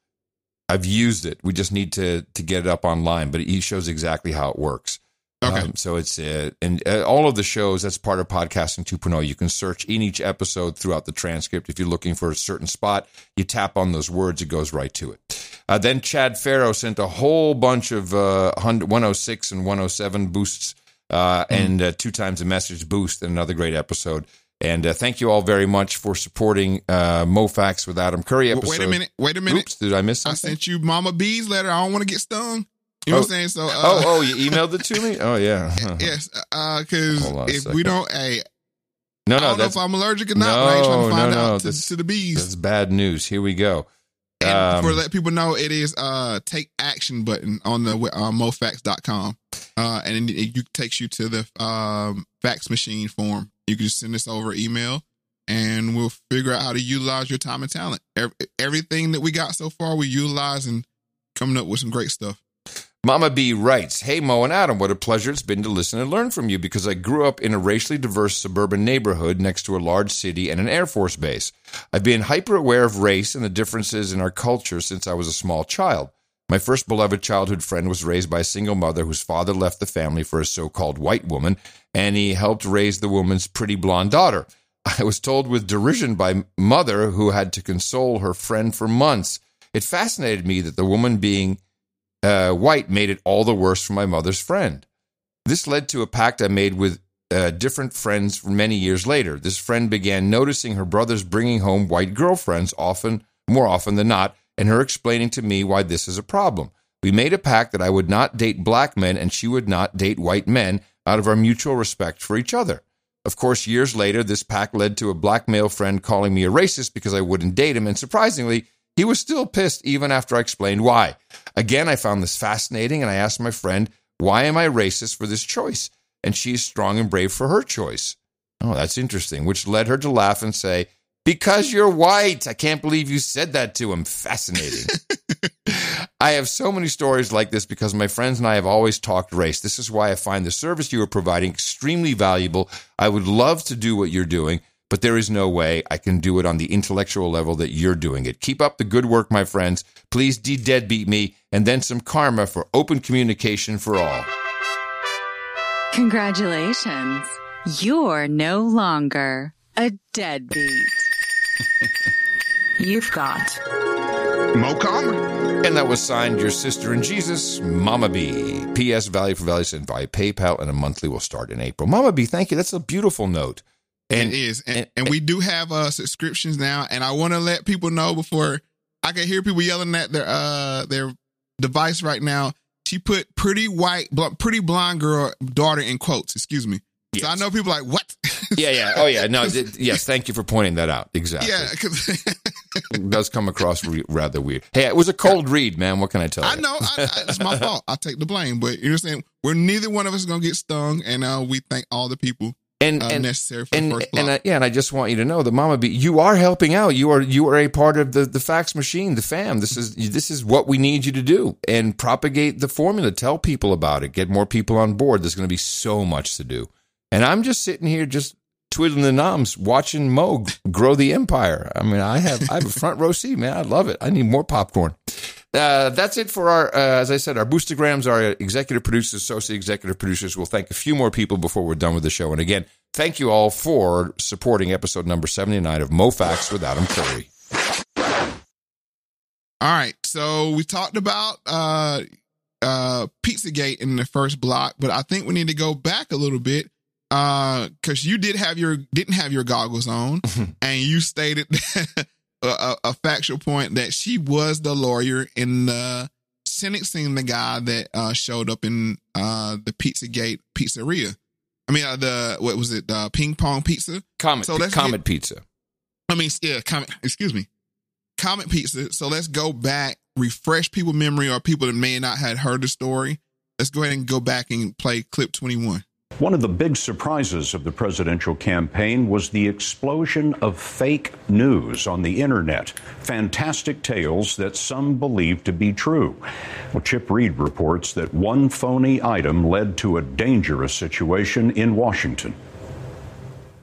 S1: I've used it. We just need to to get it up online, but it shows exactly how it works. Okay. so it's uh, and uh, all of the shows that's part of podcasting 2.0. You can search in each episode throughout the transcript. If you're looking for a certain spot, you tap on those words, it goes right to it. Uh, then Chad Farrow sent a whole bunch of uh, 106 and 107 boosts uh, and uh, two times a message boost and another great episode. And uh, thank you all very much for supporting uh, Moe Factz with Adam Curry episode.
S2: Wait a minute. Wait a minute.
S1: Oops, did I miss something?
S2: I sent you Mama B's letter. I don't want to get stung. You know
S1: Oh.
S2: what I'm saying? So, uh,
S1: oh, oh, you emailed it to me? Oh, yeah.
S2: yes, because
S1: a
S2: if we don't, hey,
S1: No,
S2: I
S1: no,
S2: don't know if I'm allergic or not. but I ain't trying to find
S1: no, no,
S2: out to,
S1: that's-
S2: to the bees.
S1: That's bad news. Here we go.
S2: And
S1: Um,
S2: for let people know, it is uh take action button on the uh, mofax.com. Uh, and it, it takes you to the um, fax machine form. You can just send us over email and we'll figure out how to utilize your time and talent. Ev- Everything that we got so far, we utilize and coming up with some great stuff.
S1: Mama B writes, Hey Moe and Adam, what a pleasure it's been to listen and learn from you because I grew up in a racially diverse suburban neighborhood next to a large city and an Air Force base. I've been hyper aware of race and the differences in our culture since I was a small child. My first beloved childhood friend was raised by a single mother whose father left the family for a so called white woman, and he helped raise the woman's pretty blonde daughter. I was told with derision by mother who had to console her friend for months. It fascinated me that the woman being uh, white made it all the worse for my mother's friend. This led to a pact I made with uh, different friends many years later. This friend began noticing her brothers bringing home white girlfriends often, more often than not, and her explaining to me why this is a problem. We made a pact that I would not date black men and she would not date white men out of our mutual respect for each other. Of course, years later, this pact led to a black male friend calling me a racist because I wouldn't date him, and surprisingly, he was still pissed even after I explained why. Again, I found this fascinating, and I asked my friend, Why am I racist for this choice? And she is strong and brave for her choice. Oh, that's interesting, which led her to laugh and say, Because you're white. I can't believe you said that to him. Fascinating. I have so many stories like this because my friends and I have always talked race. This is why I find the service you are providing extremely valuable. I would love to do what you're doing, but there is no way I can do it on the intellectual level that you're doing it. Keep up the good work, my friends. Please de deadbeat me and then some karma for open communication for all.
S41: Congratulations. You're no longer a deadbeat.
S18: You've got
S2: Moe Calmer.
S1: And that was signed Your Sister in Jesus, Mama B. P.S. Value for Value sent via PayPal, and a monthly will start in April. Mama B, thank you. That's a beautiful note. And
S2: it is, and, and, we do have uh, subscriptions now. And I want to let people know before I can hear people yelling at their uh their device right now. She put pretty white, bl- pretty blonde girl daughter in quotes. Excuse me. So I know people like what?
S1: yeah, yeah. Oh, yeah. No, yes. Thank you for pointing that out. Exactly.
S2: Yeah,
S1: It does come across re- rather weird. Hey, it was a cold read, man. What can I tell
S2: I
S1: you?
S2: know I, I, it's my fault. I take the blame, but you know what I'm saying. We're neither one of us gonna get stung, and uh, we thank all the people
S1: and,
S2: uh,
S1: and
S2: necessary for
S1: and
S2: the first
S1: and, uh, yeah, and I just want you to know that Mama B, you are helping out. You are you are a part of the the fax machine, the fam. This is this is what we need you to do and propagate the formula. Tell people about it. Get more people on board. There's going to be so much to do, and I'm just sitting here just twiddling the noms, watching Moe grow the empire. I mean, I have I have a front row seat, man. I love it. I need more popcorn. Uh, that's it for our, uh, as I said, our boostergrams, our executive producers, associate executive producers. We'll thank a few more people before we're done with the show. And again, thank you all for supporting episode number 79 of Moe Factz with Adam Curry.
S2: All right, so we talked about uh uh Pizzagate in the first block, but I think we need to go back a little bit uh because you did have your didn't have your goggles on, and you stated a, a, a factual point that she was the lawyer in the sentencing the guy that uh showed up in uh the Pizzagate pizzeria. I mean, uh, the what was it? Uh, ping pong pizza.
S1: Comet,
S2: So let's
S1: Comet Pizza.
S2: I mean, yeah, Comet. Excuse me, Comet Pizza. So let's go back, refresh people' memory or people that may not had heard the story. Let's go ahead and go back and play clip twenty one.
S44: One of the big surprises of the presidential campaign was the explosion of fake news on the internet. Fantastic tales that some believed to be true. Well, Chip Reid reports that one phony item led to a dangerous situation in Washington.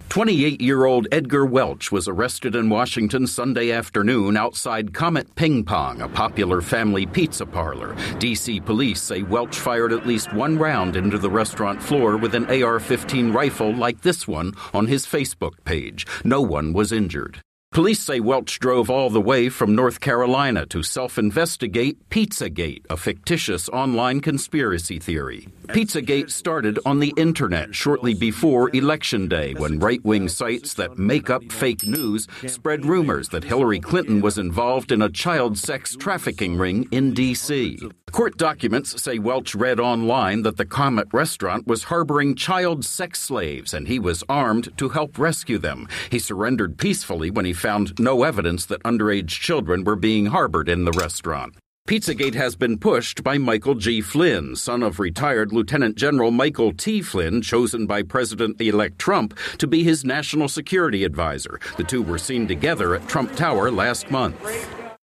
S45: 28 year old Edgar Welch was arrested in Washington Sunday afternoon outside Comet Ping Pong, a popular family pizza parlor. D.C. police say Welch fired at least one round into the restaurant floor with an AR 15 rifle like this one on his Facebook page. No one was injured. Police say Welch drove all the way from North Carolina to self investigate Pizzagate, a fictitious online conspiracy theory. Pizzagate started on the internet shortly before Election Day when right wing sites that make up fake news spread rumors that Hillary Clinton was involved in a child sex trafficking ring in D.C. Court documents say Welch read online that the Comet restaurant was harboring child sex slaves and he was armed to help rescue them. He surrendered peacefully when he found no evidence that underage children were being harbored in the restaurant. Pizzagate has been pushed by Michael G. Flynn, son of retired Lieutenant General Michael T. Flynn, chosen by President elect Trump to be his national security advisor. The two were seen together at Trump Tower last month.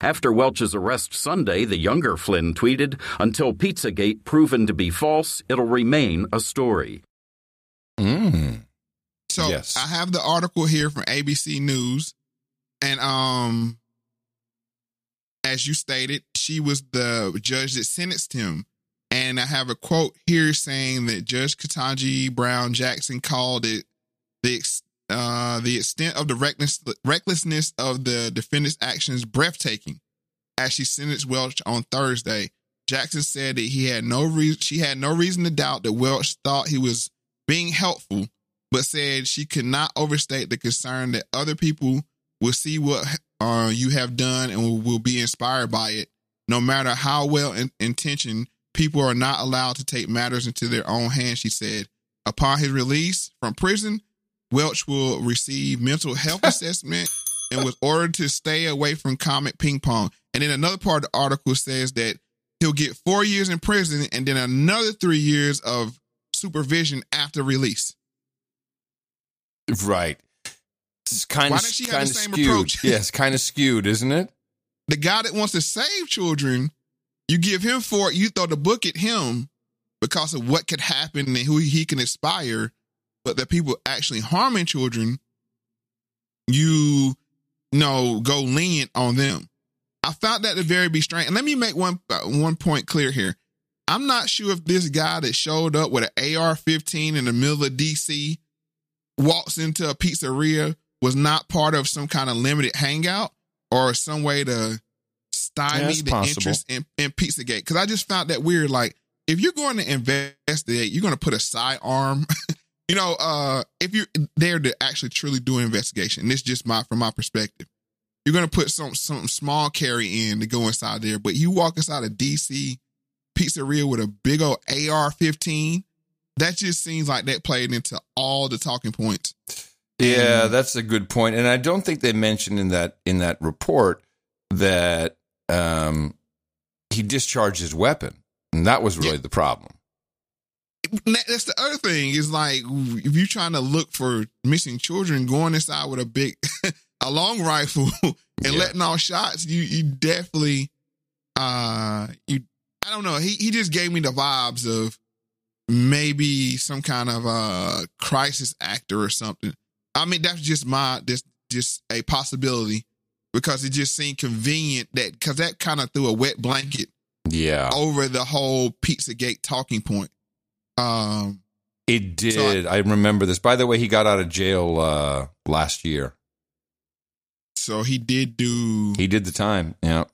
S45: After Welch's arrest Sunday, the younger Flynn tweeted, Until Pizzagate proven to be false, it'll remain a story.
S1: Mm.
S2: So
S1: Yes.
S2: I have the article here from ABC News, and um, as you stated, she was the judge that sentenced him. And I have a quote here saying that Judge Ketanji Brown Jackson called it the ex- uh, the extent of the reckless, recklessness of the defendant's actions breathtaking. As she sentenced Welch on Thursday, Jackson said that he had no reason she had no reason to doubt that Welch thought he was being helpful, but said she could not overstate the concern that other people will see what uh, you have done and will, will be inspired by it. No matter how well in- intentioned, people are not allowed to take matters into their own hands, she said. Upon his release from prison, Welch will receive mental health assessment and was ordered to stay away from Comet Ping Pong. And then another part of the article says that he'll get four years in prison and then another three years of supervision after release.
S1: Right. It's kind
S2: Why
S1: of
S2: does she have the same
S1: skewed.
S2: approach?
S1: Yes, kind of skewed, isn't it?
S2: The guy that wants to save children, you give him four, you throw the book at him because of what could happen and who he can inspire. But the people actually harming children, you know, go lenient on them. I found that to very be strange. And let me make one uh, one point clear here. I'm not sure if this guy that showed up with an AR-15 in the middle of DC walks into a pizzeria was not part of some kind of limited hangout or some way to stymie
S1: it's
S2: the
S1: possible.
S2: interest in, in Pizzagate. Because I just found that weird. Like, if you're going to investigate, you're going to put a sidearm. you know, uh, if you're there to actually truly do an investigation, this is just my from my perspective, you're going to put some some small carry in to go inside there. But you walk inside a DC pizzeria with a big old AR-15. That just seems like that played into all the talking points.
S1: Yeah, that's a good. And I don't think they mentioned in that in that report that um, he discharged his weapon, and that was really the problem.
S2: That's the other thing is like if you're trying to look for missing children, going inside with a big, a long rifle and letting off shots, you you definitely, uh, you I don't know. He he just gave me the vibes of maybe some kind of uh crisis actor or something. I mean, that's just my this just a possibility because it just seemed convenient that because that kind of threw a wet blanket
S1: Yeah,
S2: over the whole Pizzagate talking point. Um,
S1: it did. I, remember this. By the way, he got out of jail uh, last year.
S2: so he did do
S1: He did the time. Yeah.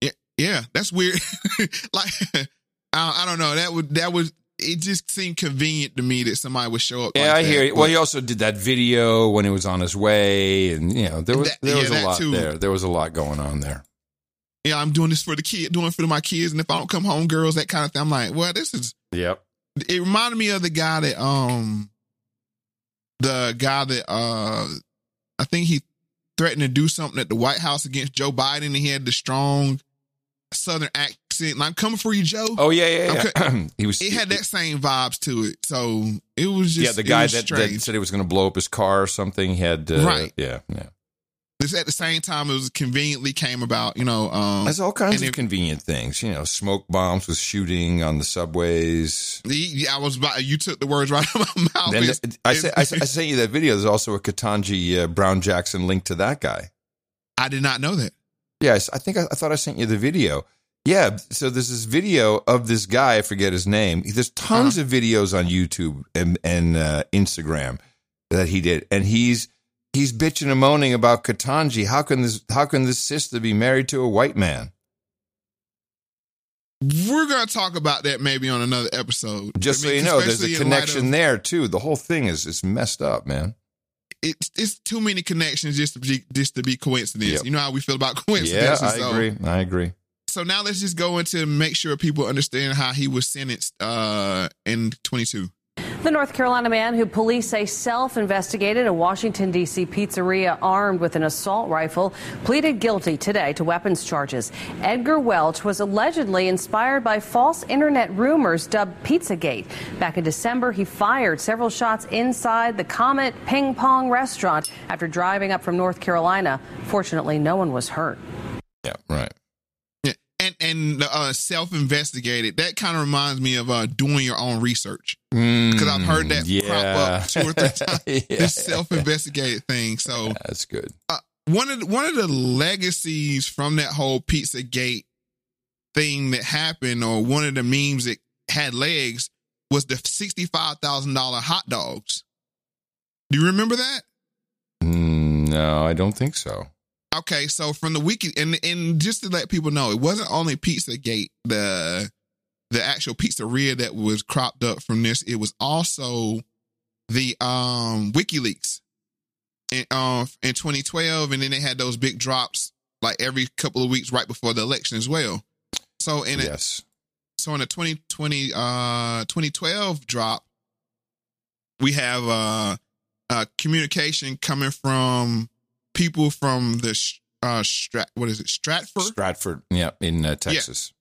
S2: Yeah, yeah, that's weird. like, I, I don't know. That would that was it. Just seemed convenient to me that somebody would show up.
S1: Yeah,
S2: like
S1: I hear you. Well, he also did that video when he was on his way, and you know there was
S2: That-
S1: there
S2: yeah,
S1: was a lot
S2: too.
S1: there. There was a lot going on there.
S2: yeah, I'm doing this for the kid, doing it for my kids, and if I don't come home, girls, that kind of thing. I'm like, well, this is.
S1: Yep.
S2: It reminded me of the guy that um, the guy that uh, I think he threatened to do something at the White House against Joe Biden, and he had the strong Southern accent. Like, I'm coming for you, Joe.
S1: Oh yeah, yeah, yeah.
S2: co-
S1: he was.
S2: it had that same vibes to it. So it was just
S1: yeah, the guy that, that said he was going to blow up his car or something. He had uh,
S2: Right.
S1: Yeah, yeah.
S2: This at the same time it was conveniently came about, you know, um
S1: There's all kinds of
S2: it-
S1: convenient things. You know, smoke bombs with shooting on the subways.
S2: the- I was about you took the words right out of my mouth.
S1: Then
S2: It's-
S1: I,
S2: it's-
S1: say, I, I sent you that video. There's also a Ketanji uh, Brown Jackson link to that guy.
S2: I did not know that.
S1: Yes, I think I, I thought I sent you the video. Yeah, so there's this video of this guy. I forget his name. There's tons of videos on YouTube and and uh, Instagram that he did, and he's he's bitching and moaning about Ketanji. How can this how can this sister be married to a white man?
S2: We're gonna talk about that maybe on another episode.
S1: Just
S2: I mean,
S1: so you know, there's a connection
S2: of-
S1: there too. The whole thing is is messed up, man.
S2: It's it's too many connections just to be just to be coincidence.
S1: Yep.
S2: You know how we feel about
S1: Yeah. I
S2: so-
S1: agree. I agree.
S2: So now let's just go into make sure people understand how he was sentenced uh, in 22.
S46: The North Carolina man who police say self investigated a Washington, D.C. pizzeria armed with an assault rifle pleaded guilty today to weapons charges. Edgar Welch was allegedly inspired by false internet rumors dubbed Pizzagate. Back in December, he fired several shots inside the Comet Ping Pong restaurant after driving up from North Carolina. Fortunately, no one was hurt.
S1: Yeah, right.
S2: Yeah, and and uh, self investigated. That kind of reminds me of uh, doing your own research because I've heard that crop
S1: Mm,
S2: up two or three times.
S1: Yeah.
S2: This self investigated thing. So
S1: that's good.
S2: Uh, one of the, one of the legacies from that whole Pizza Gate thing that happened, or one of the memes that had legs, was the sixty five thousand dollar hot dogs. Do you remember that?
S1: Mm, no, I don't think so.
S2: Okay, so from the wiki, and and just to let people know, it wasn't only Pizzagate, the the actual pizzeria that was cropped up from this. It was also the um WikiLeaks in um in 2012, and then they had those big drops like every couple of weeks right before the election as well. So in
S1: yes,
S2: so in a 2020 uh 2012 drop, we have uh uh communication coming from people from the uh Strat what is it Stratfor
S1: Stratfor, yeah, in uh, Texas.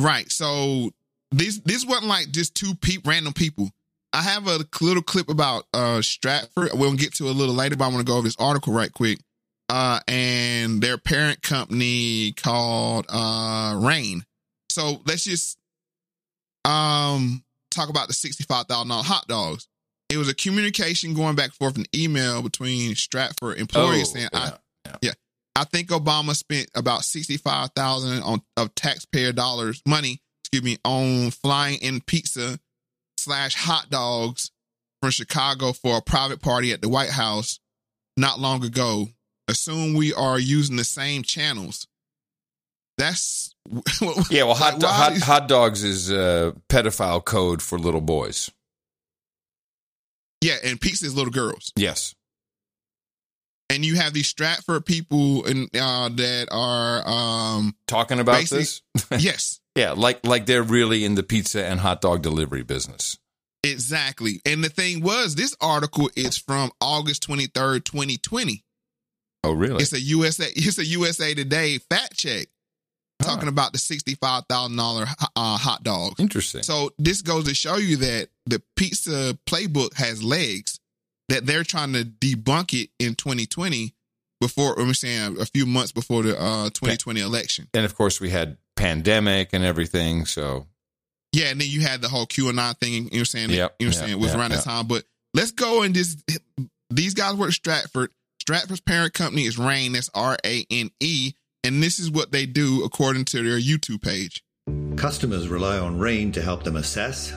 S2: Right. So this this wasn't like just two peop random people. I have a little clip about uh Stratfor. We'll get to a little later, but I want to go over this article right quick. Uh and their parent company called uh RANE. So let's just um talk about the sixty-five thousand dollar hot dogs. It was a communication going back and forth an email between Stratfor employees
S1: Oh,
S2: saying,
S1: yeah,
S2: I, yeah. I think Obama spent about sixty-five thousand on of taxpayer dollars money, excuse me, on flying in pizza slash hot dogs from Chicago for a private party at the White House not long ago. Assume we are using the same channels. That's
S1: Yeah, well, hot,
S2: Like,
S1: hot, hot dogs is uh, pedophile code for little boys.
S2: Yeah, and pizza is little girls.
S1: Yes.
S2: and you have these Stratfor people and uh, that are um
S1: Talking about this?
S2: yes
S1: yeah, like like they're really in the pizza and hot dog delivery business.
S2: exactly and the thing was this article is from august 23rd 2020
S1: Oh, really?
S2: it's a usa it's a usa today fact check talking about the $65000 uh, hot dog.
S1: Interesting.
S2: so this goes to show you that the pizza playbook has legs that they're trying to debunk it in 2020 before i'm saying a few months before the uh 2020 election
S1: And of course, we had pandemic and everything. So
S2: Yeah, and then you had the whole QAnon thing. You know, what I'm saying,
S1: Yep,
S2: you know, what I'm saying it was
S1: yep,
S2: around
S1: yep.
S2: time. But let's go and just these guys work at Stratfor. Stratfor's parent company is RANE. That's R A N E, and this is what they do according to their YouTube page.
S47: Customers rely on RANE to help them assess,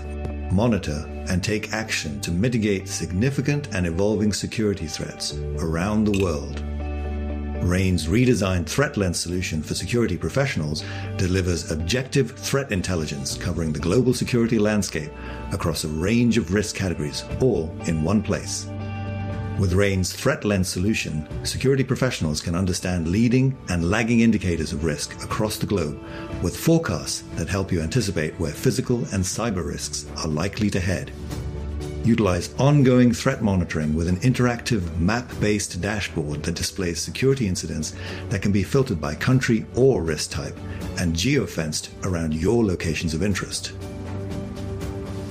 S47: monitor, and take action to mitigate significant and evolving security threats around the world. RANE's redesigned threat lens solution for security professionals delivers objective threat intelligence covering the global security landscape across a range of risk categories, all in one place. With RANE's Threat Lens solution, security professionals can understand leading and lagging indicators of risk across the globe with forecasts that help you anticipate where physical and cyber risks are likely to head. Utilize ongoing threat monitoring with an interactive map based dashboard that displays security incidents that can be filtered by country or risk type and geofenced around your locations of interest.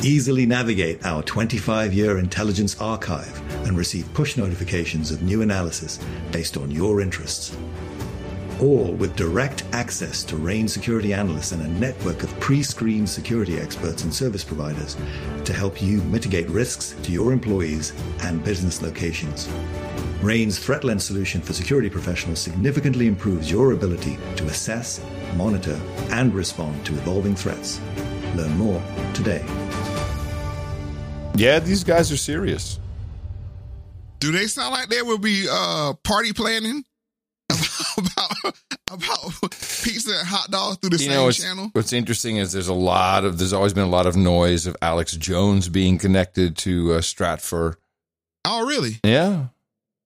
S47: Easily navigate our 25 year intelligence archive and receive push notifications of new analysis based on your interests. All with direct access to RANE security analysts and a network of pre screened security experts and service providers to help you mitigate risks to your employees and business locations. RANE's Threat Lens solution for security professionals significantly improves your ability to assess, monitor, and respond to evolving threats. Learn more today.
S1: Yeah, these guys are serious.
S2: Do they sound like they would be uh party planning about about pizza and hot dogs through the
S1: you
S2: same
S1: know, what's,
S2: channel?
S1: what's interesting is there's a lot of there's always been a lot of noise of Alex Jones being connected to uh, Stratfor.
S2: Oh, really?
S1: Yeah,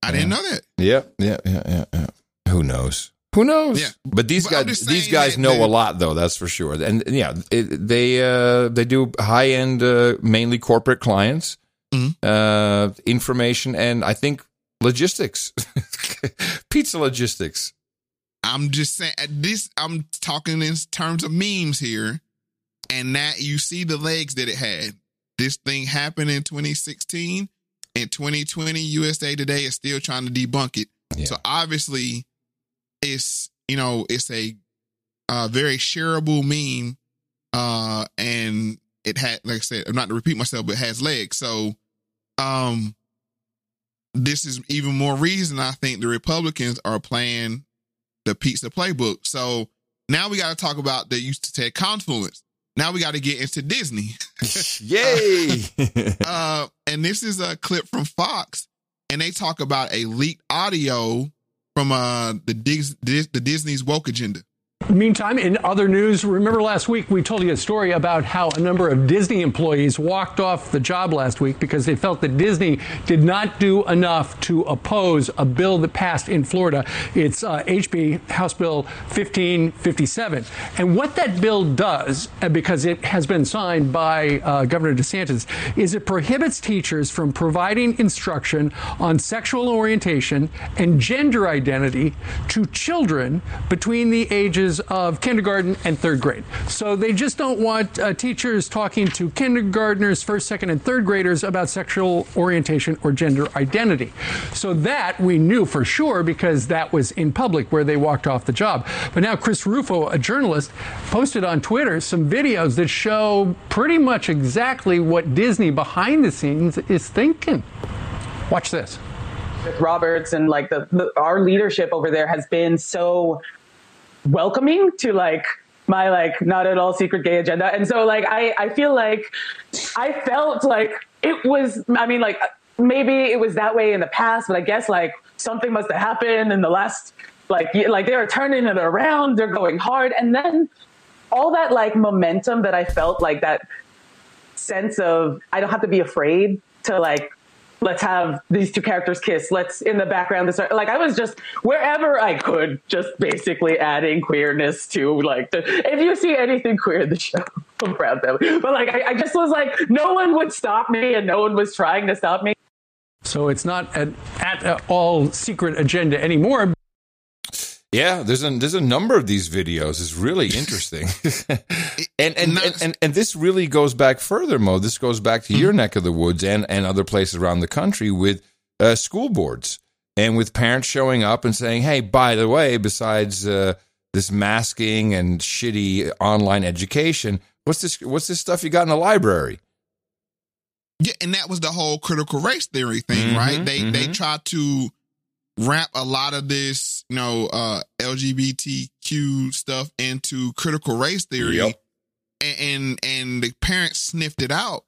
S2: I didn't know that.
S1: yeah, yeah, yeah, yeah, yeah. Who knows? Who knows?
S2: Yeah.
S1: But these
S2: But
S1: guys,
S2: just
S1: these guys
S2: that
S1: know
S2: they-
S1: a lot, though. That's for sure. And yeah, it, they uh, they do high end, uh, mainly corporate clients,
S2: Mm-hmm.
S1: uh, information, and I think logistics, pizza logistics.
S2: I'm just saying at this I'm talking in terms of memes here. And that you see the legs that it had. This thing happened in 2016. In 2020, USA Today is still trying to debunk it. So obviously it's you know, it's a uh very shareable meme. Uh and it had like I said, not to repeat myself, but it has legs. So um this is even more reason I think the Republicans are playing the pizza playbook. So now we got to talk about the used to say confluence. Now we got to get into Disney.
S1: Yay!
S2: uh, and this is a clip from Fox, and they talk about a leaked audio from uh the Dis- the Disney's woke agenda.
S48: Meantime, in other news, remember last week we told you a story about how a number of Disney employees walked off the job last week because they felt that Disney did not do enough to oppose a bill that passed in Florida. It's uh, HB House Bill 1557. And what that bill does, uh, because it has been signed by uh, Governor DeSantis, is it prohibits teachers from providing instruction on sexual orientation and gender identity to children between the ages of kindergarten and third grade. So they just don't want uh, teachers talking to kindergartners, first, second, and third graders about sexual orientation or gender identity. So that we knew for sure because that was in public where they walked off the job. But now Chris Rufo, a journalist, posted on Twitter some videos that show pretty much exactly what Disney behind the scenes is thinking. Watch this.
S49: Roberts and like the, the our leadership over there has been so welcoming to like my like not at all secret gay agenda. And so like i i feel like i felt like it was i mean like maybe it was that way in the past but i guess like something must have happened in the last like like they were turning it around they're going hard. And then all that like momentum that i felt like that sense of I don't have to be afraid to like let's have these two characters kiss. Let's in the background this like I was just wherever I could just basically adding queerness to like the, if you see anything queer in the show, I'm proud of them. But like I, I just was like no one would stop me and no one was trying to stop me.
S48: So it's not an at all secret agenda anymore.
S1: Yeah, there's a there's a number of these videos. It's really interesting, and and, and and and this really goes back further, Moe. This goes back to your neck of the woods and and other places around the country with uh, school boards and with parents showing up and saying, "Hey, by the way, besides uh, this masking and shitty online education, what's this? What's this stuff you got in the library?"
S2: Yeah, and that was the whole critical race theory thing,
S1: Mhm,
S2: right? They they
S1: mhm.
S2: tried to wrap a lot of this, you know, uh LGBTQ stuff into critical race theory.
S1: Yep.
S2: And, and and the parents sniffed it out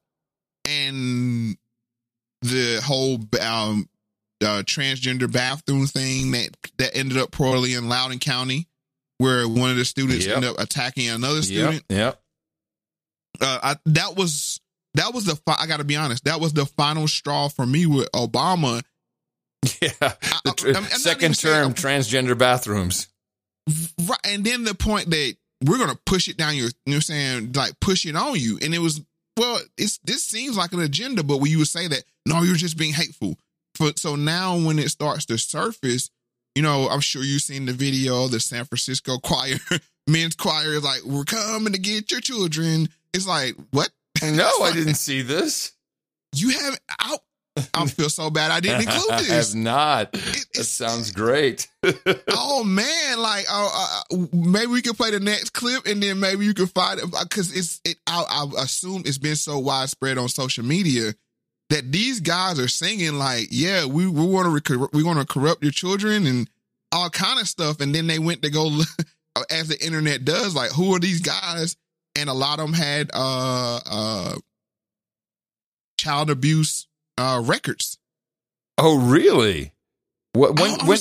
S2: and the whole um uh, transgender bathroom thing that that ended up poorly in Loudoun County where one of the students
S1: Yep.
S2: ended up attacking another
S1: Yep,
S2: student
S1: yep.
S2: uh, I, that was that was the fi- I got to be honest. That was the final straw for me with Obama.
S1: Yeah, the tr- second term transgender bathrooms.
S2: Right, and then the point that we're gonna push it down your, you know, what I'm saying like push it on you, and it was well, it's this seems like an agenda, but when you would say that, no, you're just being hateful. For, so now when it starts to surface, you know, I'm sure you've seen the video the San Francisco choir, men's choir is like, we're coming to get your children. It's like, what?
S1: No, I didn't see this.
S2: You haven't. I, I feel so bad. I didn't include this.
S1: I have not. It sounds great.
S2: oh man, like uh, uh, maybe we can play the next clip and then maybe you can find it because it's it. I, I assume it's been so widespread on social media that these guys are singing like, yeah, we we want to we want to corrupt your children and all kind of stuff, and then they went to go as the internet does, like who are these guys? And a lot of them had uh uh child abuse uh records.
S1: Oh, really? What, when when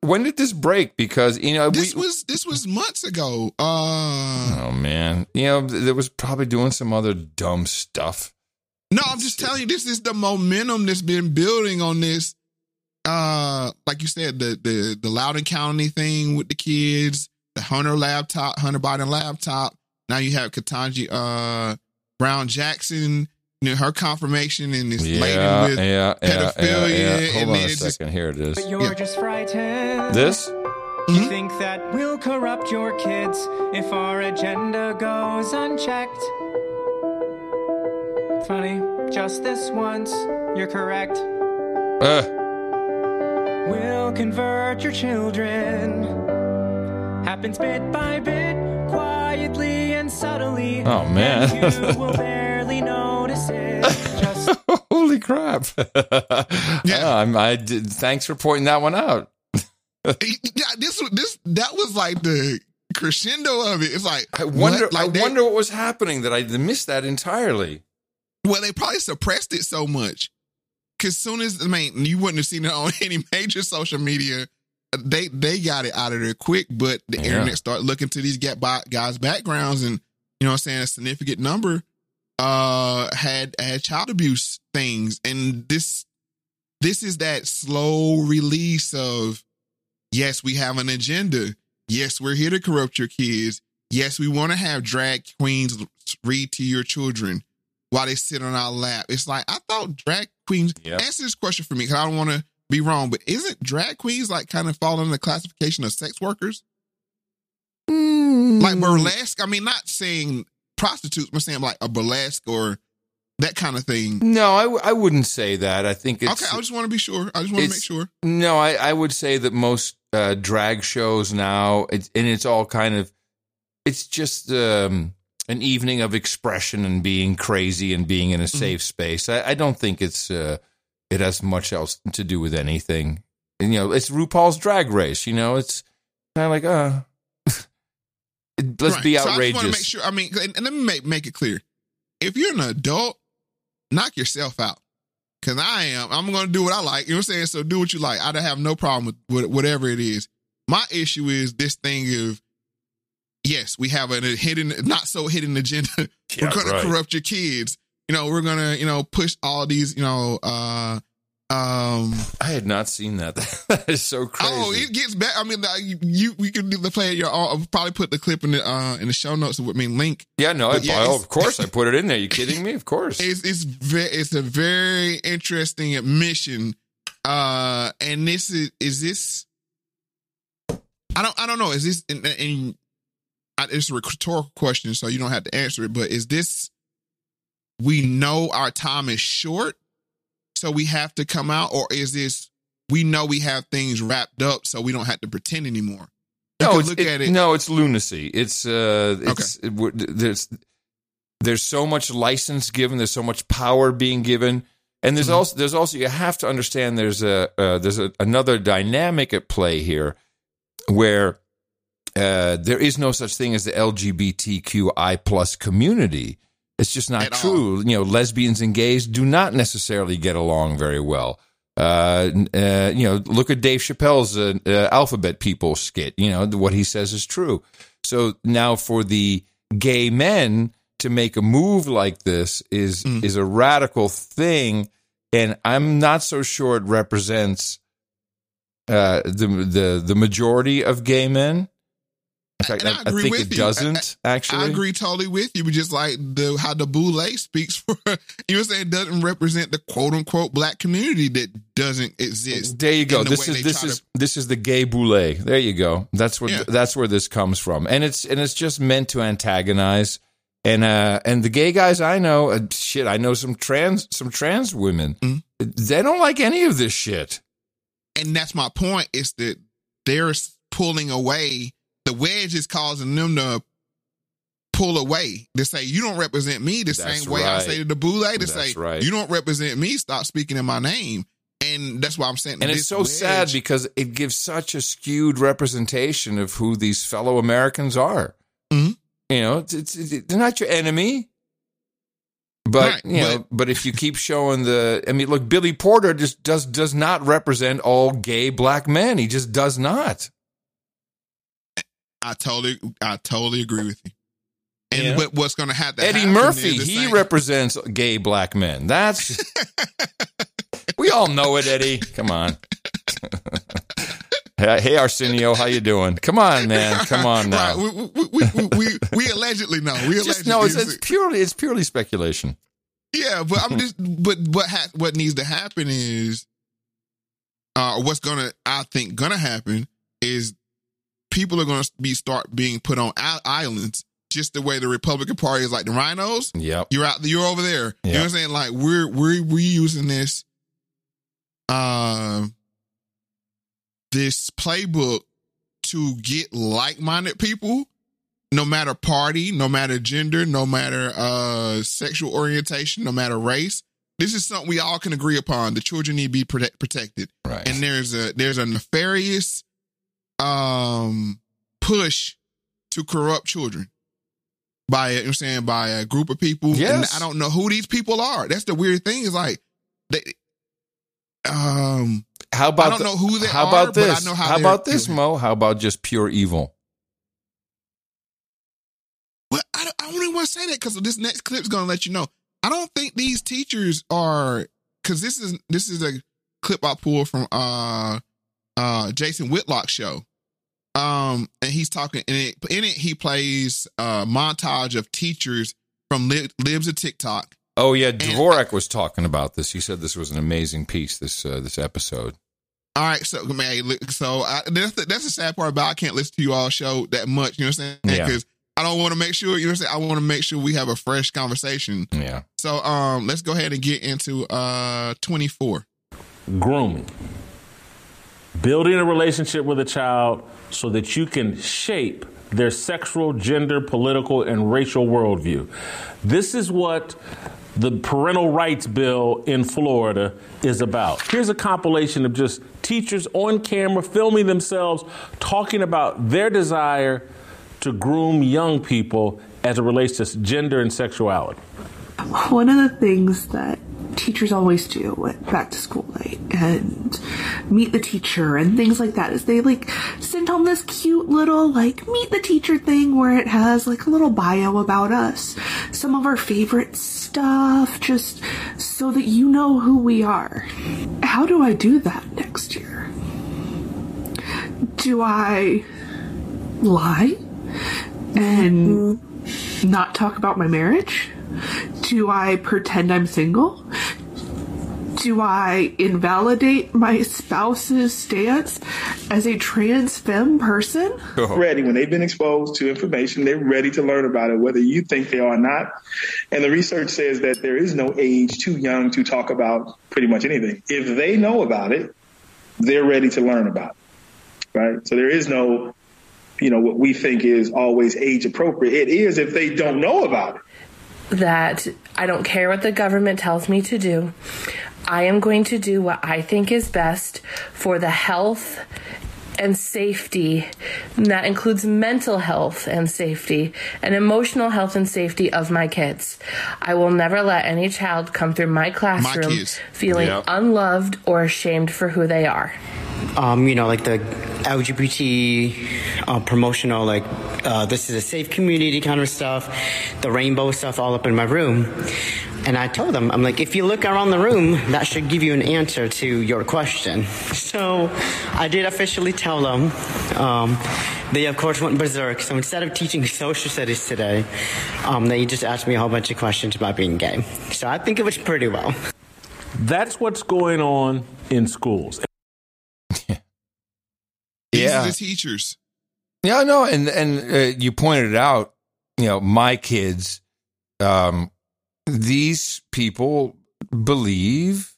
S1: when did this break? Because you know
S2: this was this was months ago. Uh,
S1: oh man, you know there was probably doing some other dumb stuff.
S2: No, I'm just telling you, this is the momentum that's been building on this. Uh, like you said, the the the Loudoun County thing with the kids, the Hunter laptop, Hunter Biden laptop. Now you have Ketanji uh, Brown Jackson you know, her confirmation and this
S1: Yeah,
S2: laden with
S1: yeah, yeah,
S2: pedophilia.
S1: yeah, yeah. Hold
S2: and
S1: on a
S2: it's just-
S1: second. Here it is.
S50: But you're just frightened.
S1: This?
S50: You think that we'll corrupt your kids if our agenda goes unchecked. Funny, just this once, you're correct.
S1: Uh,
S50: We'll convert your children. Happens bit by bit, quietly and subtly.
S1: Oh, man.
S50: And you will barely notice it. Just
S1: Holy crap! yeah, uh, I'm, I did, thanks for pointing that one out.
S2: yeah, this this that was like the crescendo of it. It's like
S1: I wonder.
S2: what? Like
S1: I
S2: they-
S1: wonder what was happening that I missed that entirely.
S2: Well, they probably suppressed it so much. Cause soon as I mean, you wouldn't have seen it on any major social media. They they got it out of there quick, but the
S1: Yeah.
S2: internet started looking to these get by guys' backgrounds, and you know, what I'm saying a significant number uh had had child abuse things, and this this is that slow release of yes, we have an agenda. Yes, we're here to corrupt your kids. Yes, we want to have drag queens read to your children while they sit on our lap. It's like I thought drag queens. Answer this question for me because I don't want to be wrong, but isn't drag queens like kind of fall in the classification of sex workers? Like burlesque. I mean, not saying prostitutes, but saying like a burlesque or that kind of thing.
S1: No, I, w- I wouldn't say that. I think it's
S2: okay, I just want to be sure. I just want to make sure.
S1: No, I, I would say that most uh, drag shows now, it's, and it's all kind of, it's just um, an evening of expression and being crazy and being in a
S2: Mm-hmm.
S1: safe space. I, I don't think it's uh, it has much else to do with anything. And, you know, it's RuPaul's Drag Race. You know, it's kind of like, uh, let's
S2: Right.
S1: be
S2: So I just want to make sure. I mean, and, and let me make make it clear: if you're an adult, knock yourself out. Because I am. I'm going to do what I like. You know what I'm saying? So do what you like. I don't have no problem with, with whatever it is. My issue is this thing of yes, we have a hidden, not so hidden agenda.
S1: Yeah,
S2: we're going
S1: right.
S2: to corrupt your kids. You know, we're going to you know push all these you know. uh um
S1: I had not seen that. that is so crazy.
S2: Oh, it gets back. I mean, uh, you, you we can do the play. Your, I'll probably put the clip in the uh in the show notes. I mean, link.
S1: yeah, no, I,
S2: yeah,
S1: oh, of course I put it in there. You kidding me? Of course.
S2: It's it's very it's a very interesting admission. Uh, and this is is this. I don't I don't know. Is this and, and I, it's a rhetorical question, so you don't have to answer it. But is this? We know our time is short, so we have to come out, or is this? We know we have things wrapped up, so we don't have to pretend anymore. You
S1: no, it's,
S2: look
S1: it-
S2: at it.
S1: No, it's lunacy. It's uh, it's it, there's there's so much license given. There's so much power being given, and there's also there's also you have to understand there's a uh, there's a, another dynamic at play here, where uh, there is no such thing as the LGBTQI plus community. It's just not true. You know, lesbians and gays do not necessarily get along very well. Uh, uh, you know, look at Dave Chappelle's uh, uh, Alphabet People skit. You know, what he says is true. So now for the gay men to make a move like this is is a radical thing, and I'm not so sure it represents uh, the the the majority of gay men. In fact, I, I
S2: agree
S1: think
S2: with
S1: it
S2: you. I-
S1: doesn't actually.
S2: I agree totally with you, but just like the how the boule speaks for you I'm saying doesn't represent the quote unquote black community that doesn't exist.
S1: There you go.
S2: the
S1: This is this is this is the gay boule. There you go. That's where
S2: Yeah.
S1: that's where this comes from, and it's and it's just meant to antagonize. And uh and the gay guys I know, uh, shit, I know some trans some trans women.
S2: Mm-hmm.
S1: They don't like any of this shit.
S2: and that's my point is that they're pulling away the wedge is causing them to pull away to say you don't represent me the
S1: That's
S2: same way I say to the boule to
S1: That's
S2: say
S1: right.
S2: you don't represent me stop speaking in my name and that's why I'm saying
S1: And it's so sad because it gives such a skewed representation of who these fellow Americans are.
S2: Mhm.
S1: You know, it's, it's, it's- they're not your enemy, But
S2: Right,
S1: you know, but if you keep showing the, I mean, look, Billy Porter just does does not represent all gay black men. He just does not.
S2: I totally, I totally agree with you. And
S1: Yeah.
S2: what, what's going to happen?
S1: Eddie Murphy, he represents gay black men. That's we all know it, Eddie. Come on. hey, Arsenio, how you doing? Come on, man. Come on now.
S2: Right, we, we, we, we, we, allegedly know. We
S1: Just
S2: allegedly
S1: no, it's, it's purely it's purely speculation.
S2: Yeah, but I'm just, but what ha- what needs to happen is, uh, what's gonna, I think, gonna happen is people are gonna be start being put on islands, just the way the Republican Party is like the RINOs.
S1: Yep.
S2: You're out, you're over there. You know what I'm saying? Like we're we're we using this, uh, this playbook to get like-minded people no matter party, no matter gender, no matter uh sexual orientation, no matter race. This is something we all can agree upon. The children need to be protect- protected.
S1: Right.
S2: And there's a there's a nefarious um push to corrupt children by you know I'm saying by a group of people. And
S1: Yes.
S2: I don't know who these people are. That's the weird thing is like they um
S1: How about
S2: I don't
S1: the-
S2: know who they
S1: how
S2: are,
S1: about
S2: but I
S1: this?
S2: know how
S1: how about this, Moe? How about just pure evil?
S2: But I don't, I don't even want to say that because this next clip's going to let you know. I don't think these teachers are because this is this is a clip I pulled from uh uh Jason Whitlock show. Um, and he's talking in it. In it, he plays a montage of teachers from Lib, Libs of TikTok.
S1: Oh yeah, Dvorak was talking about this. He said this was an amazing piece. This uh, this episode.
S2: All right, so man, so I, that's the, that's the sad part about I can't listen to you all show that much. You know what I'm saying?
S1: Yeah.
S2: Because I don't want to make sure you know what I'm saying. I want to make sure we have a fresh conversation.
S1: Yeah.
S2: So um, let's go ahead and get into uh 24.
S51: grooming. Building a relationship with a child so that you can shape their sexual, gender, political, and racial worldview. This is what the parental rights bill in Florida is about. Here's a compilation of just teachers on camera filming themselves talking about their desire to groom young people as it relates to gender and sexuality.
S52: One of the things that teachers always do at back to school night and meet the teacher and things like that is they like send home this cute little like meet the teacher thing where it has like a little bio about us, some of our favorite stuff, just so that you know who we are. How do I do that next year? Do I lie and mm-hmm. not talk about my marriage? Do I pretend I'm single? Do I invalidate my spouse's stance as a trans femme person?
S53: ready. When they've been exposed to information they're ready to learn about it whether you think they are or not. And the research says that there is no age too young to talk about pretty much anything. If they know about it they're ready to learn about it right? So there is no you know what we think is always age appropriate. It is if they don't know about it
S54: that I don't care what the government tells me to do. I am going to do what I think is best for the health and safety. And that includes mental health and safety and emotional health and safety of my kids. I will never let any child come through my classroom
S55: kids.
S54: feeling
S55: Yep.
S54: unloved or ashamed for who they are.
S55: um, you know, like the LGBT uh, promotional, like uh, this is a safe community kind of stuff, the rainbow stuff all up in my room. And I told them, I'm like, if you look around the room, that should give you an answer to your question. So I did officially tell them. Um, they, of course, went berserk. So instead of teaching social studies today, um, they just asked me a whole bunch of questions about being gay. So I think it was pretty well.
S51: That's what's going on in schools.
S2: These
S1: Yeah.
S2: are the teachers.
S1: Yeah, no, and and uh, you pointed out, you know, my kids, um, these people believe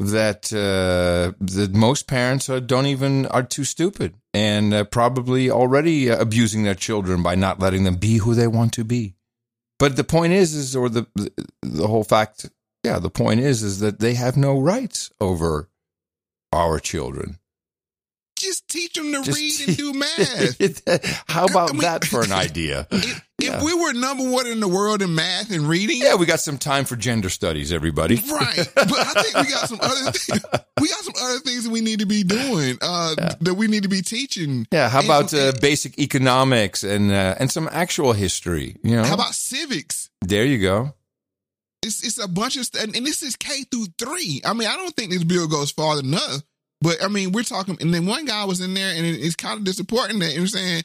S1: that uh, that most parents are, don't even are too stupid and uh, probably already uh, abusing their children by not letting them be who they want to be. But the point is, is or the the whole fact, yeah, the point is, is that they have no rights over our children.
S2: Just teach them to read and do math.
S1: How about that for an idea?
S2: If we were number one in the world in math and reading,
S1: Yeah, we got some time for gender studies, everybody.
S2: right? But I think we got some other things. We got some other things that we need to be doing. Uh, that we need to be teaching.
S1: Yeah, how
S2: And-
S1: about uh, basic economics and uh, and some actual history? You know,
S2: how about civics?
S1: there you go.
S2: It's it's a bunch of stuff, and this is K through three. I mean, I don't think this bill goes farther enough. But I mean, we're talking, and then one guy was in there, and it, it's kind of disappointing that you know what I'm saying.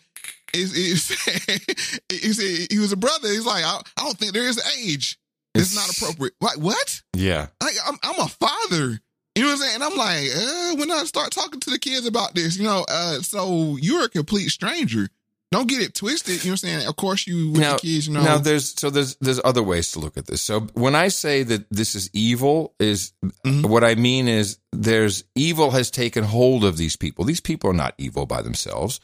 S2: It's, it's, it's, he was a brother. He's like, I, I don't think there is age. It's not appropriate. Like what?
S1: Yeah.
S2: Like I'm, I'm a father. You know what I'm saying? And I'm like, uh, when I start talking to the kids about this, you know, uh, so you're a complete stranger. Don't get it twisted. You know what I'm saying? Of course, you with
S1: now,
S2: the kids, you know.
S1: now there's so there's there's other ways to look at this. So when I say that this is evil, is
S2: Mm-hmm.
S1: what I mean is there's evil has taken hold of these people. These people are not evil by themselves.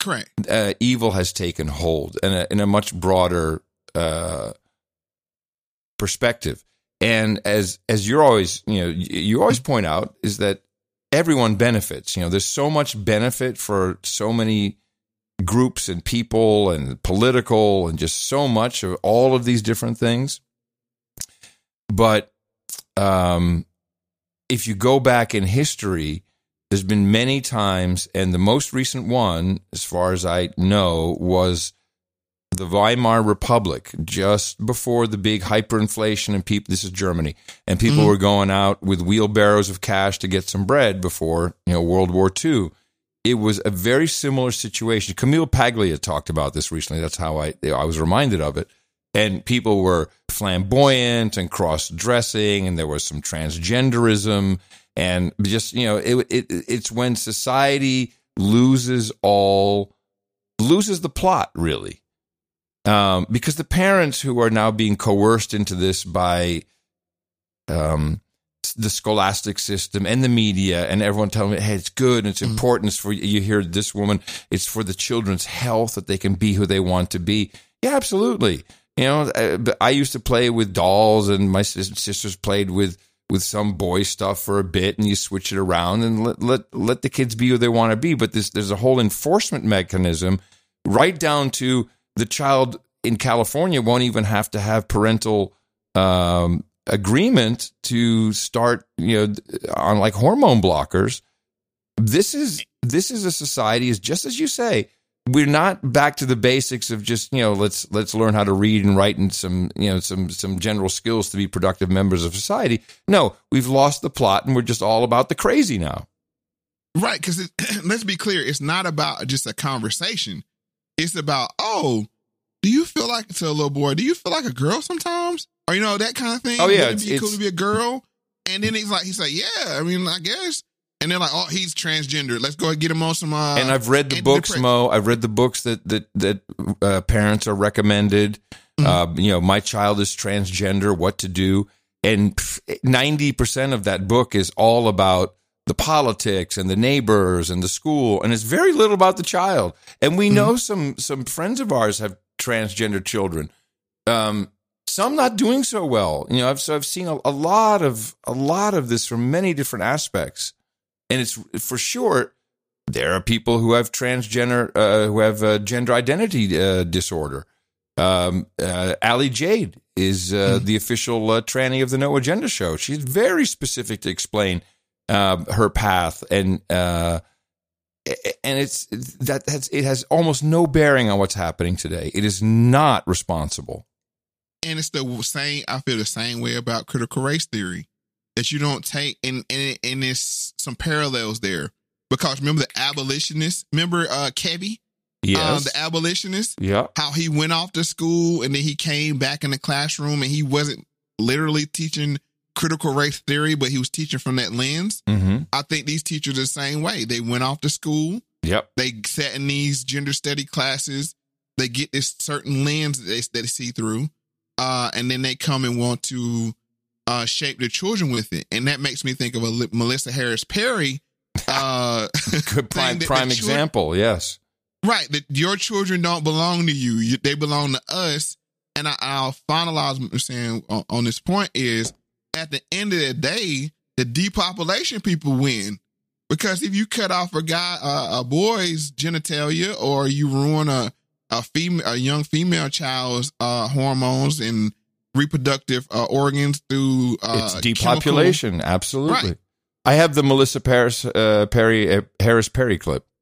S2: Correct.
S1: Uh, evil has taken hold in a, in a much broader uh, perspective. And as as you're always you know you, you always point out is that everyone benefits. You know, there's so much benefit for so many groups and people and political and just so much of all of these different things. But um, if you go back in history, there's been many times, and the most recent one, as far as I know, was the Weimar Republic, just before the big hyperinflation, and people. This is Germany, and people
S2: Mhm.
S1: were going out with wheelbarrows of cash to get some bread before you know World War II. It was a very similar situation. Camille Paglia talked about this recently. That's how I I was reminded of it. And people were flamboyant and cross dressing, and there was some transgenderism, and just you know, it, it it's when society loses all loses the plot really um, because the parents who are now being coerced into this by um, the scholastic system and the media and everyone telling me, hey, it's good, and it's important it's for you hear this woman, it's for the children's health that they can be who they want to be. Yeah, absolutely. You know, I, I used to play with dolls, and my sisters played with with some boy stuff for a bit, and you switch it around and let let let the kids be who they want to be. But this there's a whole enforcement mechanism, right down to the child in California won't even have to have parental um, agreement to start, you know, on like hormone blockers. This is this is a society is just as you say. We're not back to the basics of just you know let's let's learn how to read and write and some you know some some general skills to be productive members of society. No, we've lost the plot and we're just all about the crazy now.
S2: Right, because let's be clear, it's not about just a conversation. It's about, oh, do you feel like to a little boy? Do you feel like a girl sometimes, or you know that kind of thing?
S1: Oh, yeah, it's-
S2: be cool to be a girl. And then he's like, he's like, yeah, I mean, I guess. And they're like, oh, he's transgender. Let's go and get him on some. Uh,
S1: and I've read the books. Moe. I've read the books that that that uh, parents are recommended.
S2: Mm-hmm.
S1: Uh, you know, my child is transgender. What to do? And ninety percent of that book is all about the politics and the neighbors and the school, and it's very little about the child. And we know some some friends of ours have transgender children. Um, some not doing so well. You know, I've so I've seen a, a lot of a lot of this from many different aspects, and it's for sure there are people who have transgender, uh, who have uh, gender identity uh, disorder. Um, uh, Ali Jade is uh, the official uh, tranny of the No Agenda show. She's very specific to explain uh, her path, and uh, and it's that that's it has almost no bearing on what's happening today. It is not responsible.
S2: And it's the same. I feel the same way about critical race theory that you don't take, and and and there's some parallels there because remember the abolitionists. Remember uh Kevy,
S1: Yes.
S2: um, the abolitionist.
S1: Yeah.
S2: how he went off to school and then he came back in the classroom and he wasn't literally teaching critical race theory, but he was teaching from that lens.
S1: Mm-hmm.
S2: I think these teachers are the same way. They went off to school.
S1: Yep.
S2: They sat in these gender study classes. They get this certain lens that they, that they see through, uh, and then they come and want to uh, shape their children with it. And that makes me think of a Li- Melissa Harris Perry. Uh,
S1: Good prime prime
S2: the chil-
S1: example. Yes.
S2: Right. That your children don't belong to you. you they belong to us. And I, I'll finalize what I'm saying on, on this point is at the end of the day, the depopulation people win. Because if you cut off a guy, uh, a boy's genitalia, or you ruin a a female, a young female child's uh, hormones and reproductive uh, organs through uh,
S1: it's depopulation.
S2: chemical-
S1: Absolutely.
S2: Right.
S1: I have the Melissa Paris, uh, Perry, uh, Harris Perry clip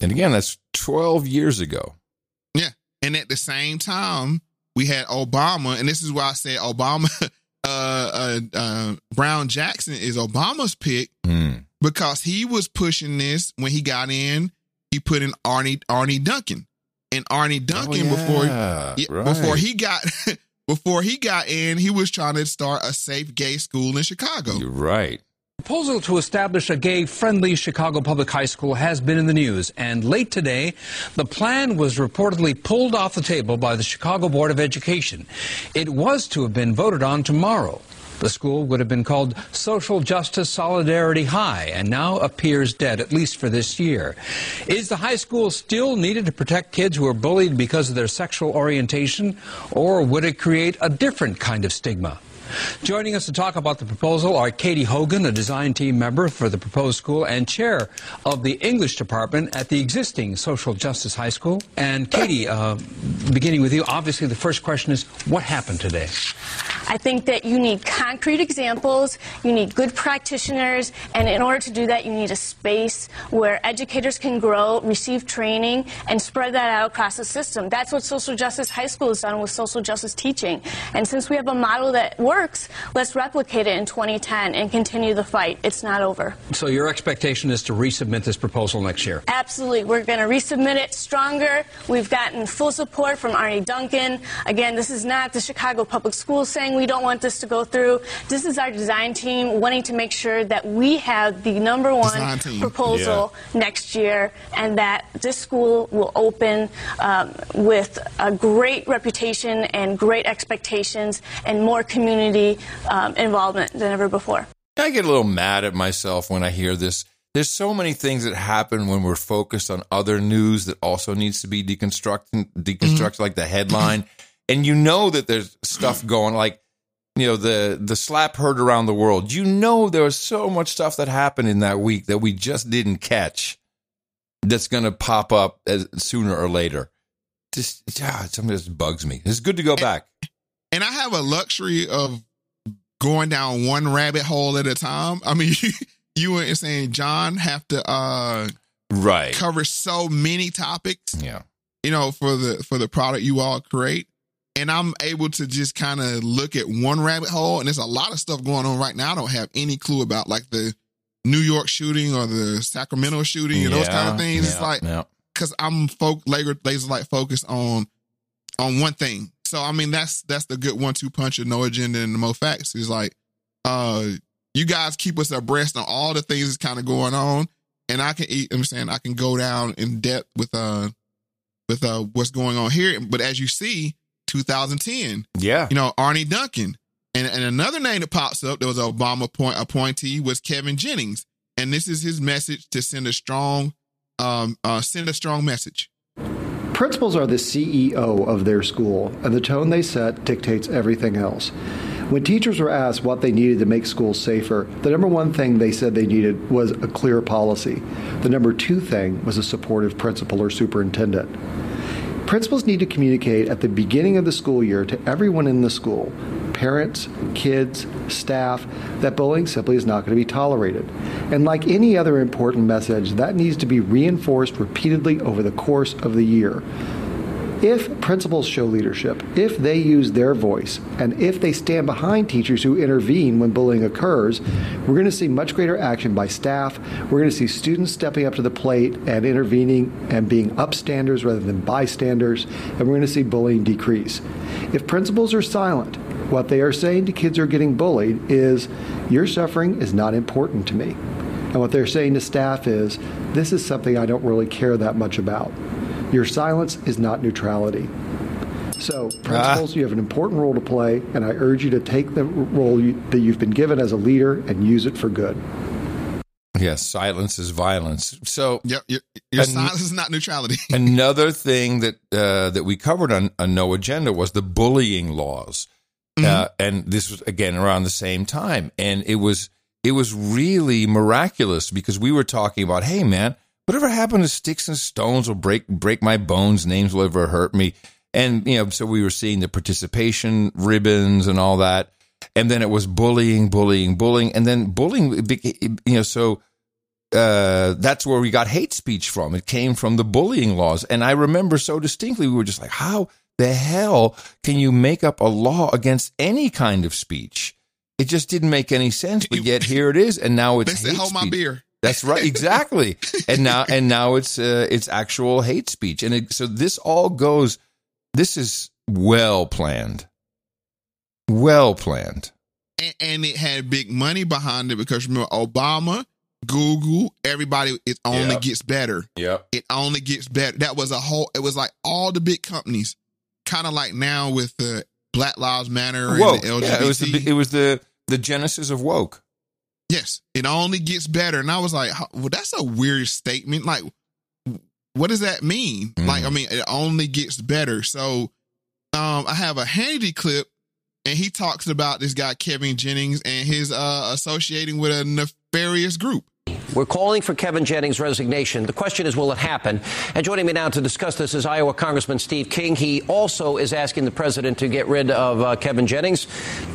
S1: And again, that's 12 years ago.
S2: Yeah. And at the same time, we had Obama, and this is why I said Obama, uh, uh, uh, Brown Jackson is Obama's pick because he was pushing this when he got in. He put in Arne Arne Duncan, and Arne Duncan
S1: yeah,
S2: before
S1: right.
S2: before he got before he got in, he was trying to start a safe gay school in Chicago.
S1: You're right.
S56: Proposal to establish a gay friendly Chicago public high school has been in the news, and late today, the plan was reportedly pulled off the table by the Chicago Board of Education. It was to have been voted on tomorrow. The school would have been called Social Justice Solidarity High and now appears dead, at least for this year. Is the high school still needed to protect kids who are bullied because of their sexual orientation, or would it create a different kind of stigma? Joining us to talk about the proposal are Katie Hogan, a design team member for the proposed school and chair of the English department at the existing Social Justice High School. And Katie, uh, beginning with you, obviously the first question is what happened today?
S57: I think that you need concrete examples, you need good practitioners, and in order to do that, you need a space where educators can grow, receive training, and spread that out across the system. That's what Social Justice High School has done with social justice teaching. And since we have a model that works, let's replicate it in 2010 and continue the fight. It's not over.
S56: So your expectation is to resubmit this proposal next year?
S57: Absolutely. We're going to resubmit it stronger. We've gotten full support from Arne Duncan. Again, this is not the Chicago Public Schools saying we don't want this to go through. This is our design team wanting to make sure that we have the number one
S2: team.
S57: proposal next year and that this school will open um, with a great reputation and great expectations and more community um, involvement than ever before.
S1: I get a little mad at myself when I hear this. There's so many things that happen when we're focused on other news that also needs to be deconstructed, deconstructed, like the headline. And you know that there's stuff going like, you know, the the slap heard around the world. You know there was so much stuff that happened in that week that we just didn't catch that's gonna pop up as, sooner or later. Just yeah, something just bugs me. It's good to go back.
S2: And I have a luxury of going down one rabbit hole at a time. I mean, you and saying John have to uh
S1: Right.
S2: cover so many topics.
S1: Yeah.
S2: You know, for the for the product you all create. And I'm able to just kind of look at one rabbit hole and there's a lot of stuff going on right now I don't have any clue about like the New York shooting or the Sacramento shooting and those kind of
S1: Yeah,
S2: things. it's like
S1: yeah.
S2: because I'm folk laser laser like focused on on one thing. So I mean that's that's the good one two punch of no agenda and Moe Factz. Is like uh you guys keep us abreast on all the things that's kind of going on, and I can eat. I'm saying I can go down in depth with uh with uh what's going on here. But as you see, 2010,
S1: Yeah.
S2: you know Arne Duncan, and and another name that pops up that was an Obama point appointee was Kevin Jennings, and this is his message to send a strong um uh send a strong message.
S58: Principals are the CEO of their school, and the tone they set dictates everything else. When teachers were asked what they needed to make schools safer, the number one thing they said they needed was a clear policy. The number two thing was a supportive principal or superintendent. Principals need to communicate at the beginning of the school year to everyone in the school parents, kids, staff that bullying simply is not going to be tolerated. And like any other important message, that needs to be reinforced repeatedly over the course of the year. If principals show leadership, if they use their voice, and if they stand behind teachers who intervene when bullying occurs, we're going to see much greater action by staff. We're going to see students stepping up to the plate and intervening and being upstanders rather than bystanders, and we're going to see bullying decrease. If principals are silent, what they are saying to kids who are getting bullied is, Your suffering is not important to me. And what they're saying to staff is this is something I don't really care that much about. Your silence is not neutrality. So, principals, you have an important role to play, and I urge you to take the role you, that you've been given as a leader and use it for good.
S1: Yes, silence is violence. So,
S2: Yep, your, your
S1: An-
S2: silence is not neutrality.
S1: another thing that uh, that we covered on, on No Agenda was the bullying laws, uh, and this was again around the same time, and it was it was really miraculous because we were talking about, hey man, whatever happened to sticks and stones will break break my bones, names will ever hurt me, and you know, so we were seeing the participation ribbons and all that, and then it was bullying, bullying, bullying, and then bullying, you know, so uh, that's where we got hate speech from. It came from the bullying laws. And I remember so distinctly, we were just like, how the hell can you make up a law against any kind of speech? It just didn't make any sense. But yet here it is. And now it's
S2: They said,
S1: hate
S2: hold my beer.
S1: That's right, exactly. and now, and now it's uh, it's actual hate speech, and it, so this all goes. This is well planned, well planned.
S2: and, and it had big money behind it because remember Obama, Google, everybody. It only
S1: Yep.
S2: gets better.
S1: Yep.
S2: It only gets better. That was a whole. It was like all the big companies, kind of like now with the Black Lives Matter and the LGBT.
S1: Yeah, it was the it was the the genesis of woke.
S2: Yes, it only gets better. And I was like, well, that's a weird statement. Like, what does that mean? Like, I mean, it only gets better. So, um, I have a Hannity clip, and he talks about this guy Kevin Jennings and his uh associating with a nefarious group.
S59: We're calling for Kevin Jennings' resignation. The question is, will it happen? And joining me now to discuss this is Iowa Congressman Steve King. He also is asking the president to get rid of uh, Kevin Jennings.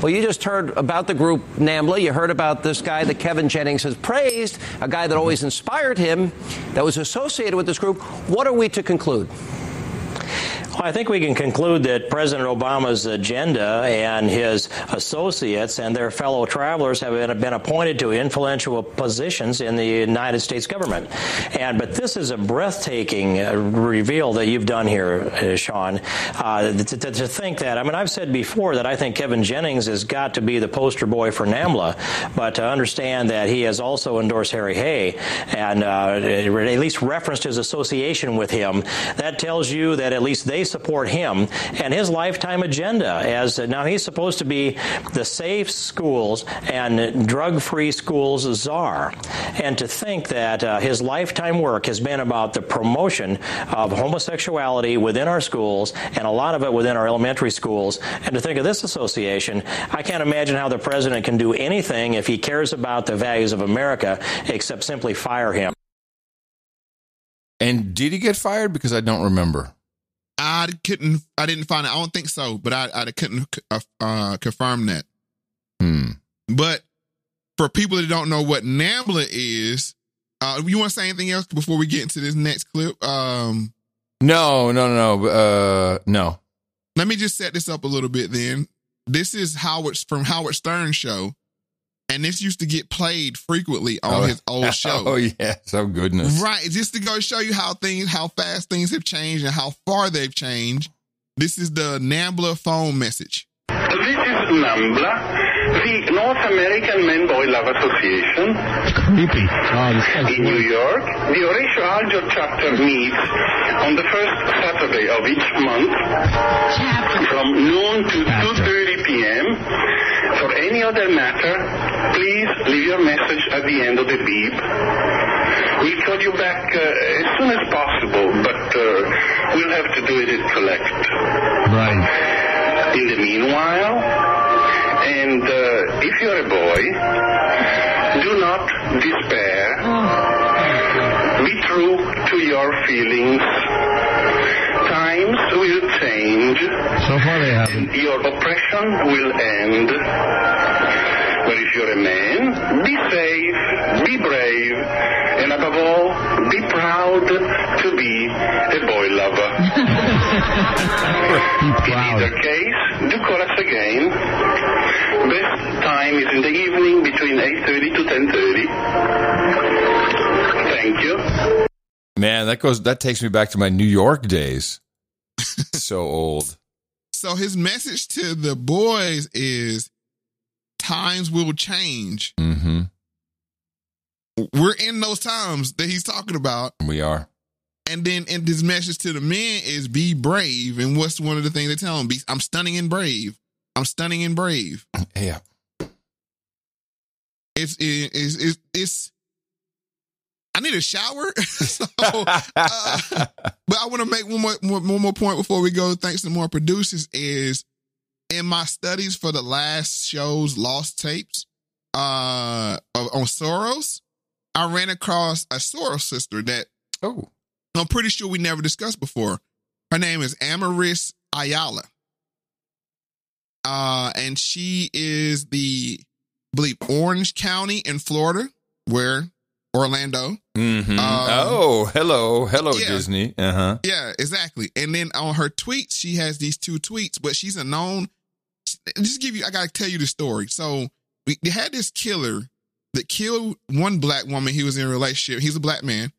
S59: Well, you just heard about the group NAMBLA. You heard about this guy that Kevin Jennings has praised, a guy that always inspired him, that was associated with this group. What are we to conclude?
S60: Well, I think we can conclude that President Obama's agenda and his associates and their fellow travelers have been, been appointed to influential positions in the United States government. And but this is a breathtaking uh, reveal that you've done here, uh, Sean. Uh, to, to, to think that I mean, I've said before that I think Kevin Jennings has got to be the poster boy for NAMBLA, but to understand that he has also endorsed Harry Hay and uh, at least referenced his association with him, that tells you that at least they support him and his lifetime agenda. As now he's supposed to be the safe schools and drug-free schools czar, and to think that uh, his lifetime work has been about the promotion of homosexuality within our schools and a lot of it within our elementary schools, and to think of this association, I can't imagine how the president can do anything if he cares about the values of America except simply fire him.
S1: And did he get fired? Because I don't remember.
S2: I couldn't. I didn't find it. I don't think so, but I, I couldn't uh, uh, confirm that.
S1: Hmm.
S2: But for people that don't know what NAMBLA is, uh, you want to say anything else before we get into this next clip? Um,
S1: No, no, no, no. Uh, no.
S2: let me just set this up a little bit. Then this is Howard from Howard Stern show, and this used to get played frequently on
S1: Oh.
S2: his old show.
S1: Oh yeah, oh, so goodness.
S2: Right, just to go show you how things, how fast things have changed and how far they've changed. This is the NAMBLA phone message.
S61: This is NAMBLA, the North American Men Boy Love Association.
S62: Creepy.
S61: In New York, the Horatio Alger chapter meets on the first Saturday of each month from noon to 2.30 p.m. For any other matter, please leave your message at the end of the beep. We'll call you back uh, as soon as possible, but uh, we'll have to do it at collect.
S62: Right.
S61: In the meanwhile, and uh, if you're a boy, do not despair. Be true to your feelings. Times will change.
S62: So far they haven't.
S61: Your oppression will end. But if you're a man, be safe, be brave, and above all, be proud to be a boy lover. In either case, do call us again. Best time is in the evening between 8.30 to 10.30. Thank you.
S1: Man, that goes. That takes me back to my New York days. so old.
S2: So his message to the boys is times will change.
S1: Mm-hmm.
S2: we're in those times that he's talking about.
S1: We are.
S2: And then and his message to the men is be brave. And what's one of the things they tell him? Be, I'm stunning and brave. I'm stunning and brave.
S1: Yeah.
S2: It's it's it's, it's I need a shower. so, uh, but I want to make one more, one more point before we go. Thanks to more producers is in my studies for the last show's lost tapes uh on Soros, I ran across a Soros sister that
S1: oh
S2: I'm pretty sure we never discussed before. Her name is Aramis Ayala. Uh and she is the I believe Orange County in Florida, where Orlando.
S1: Mm-hmm.
S2: Um,
S1: oh, hello, hello,
S2: yeah.
S1: Disney. Uh huh.
S2: Yeah, exactly. And then on her tweets, she has these two tweets, but she's a known. Just give you, I gotta tell you the story. So we they had this killer that killed one black woman he was in a relationship. He's a black man.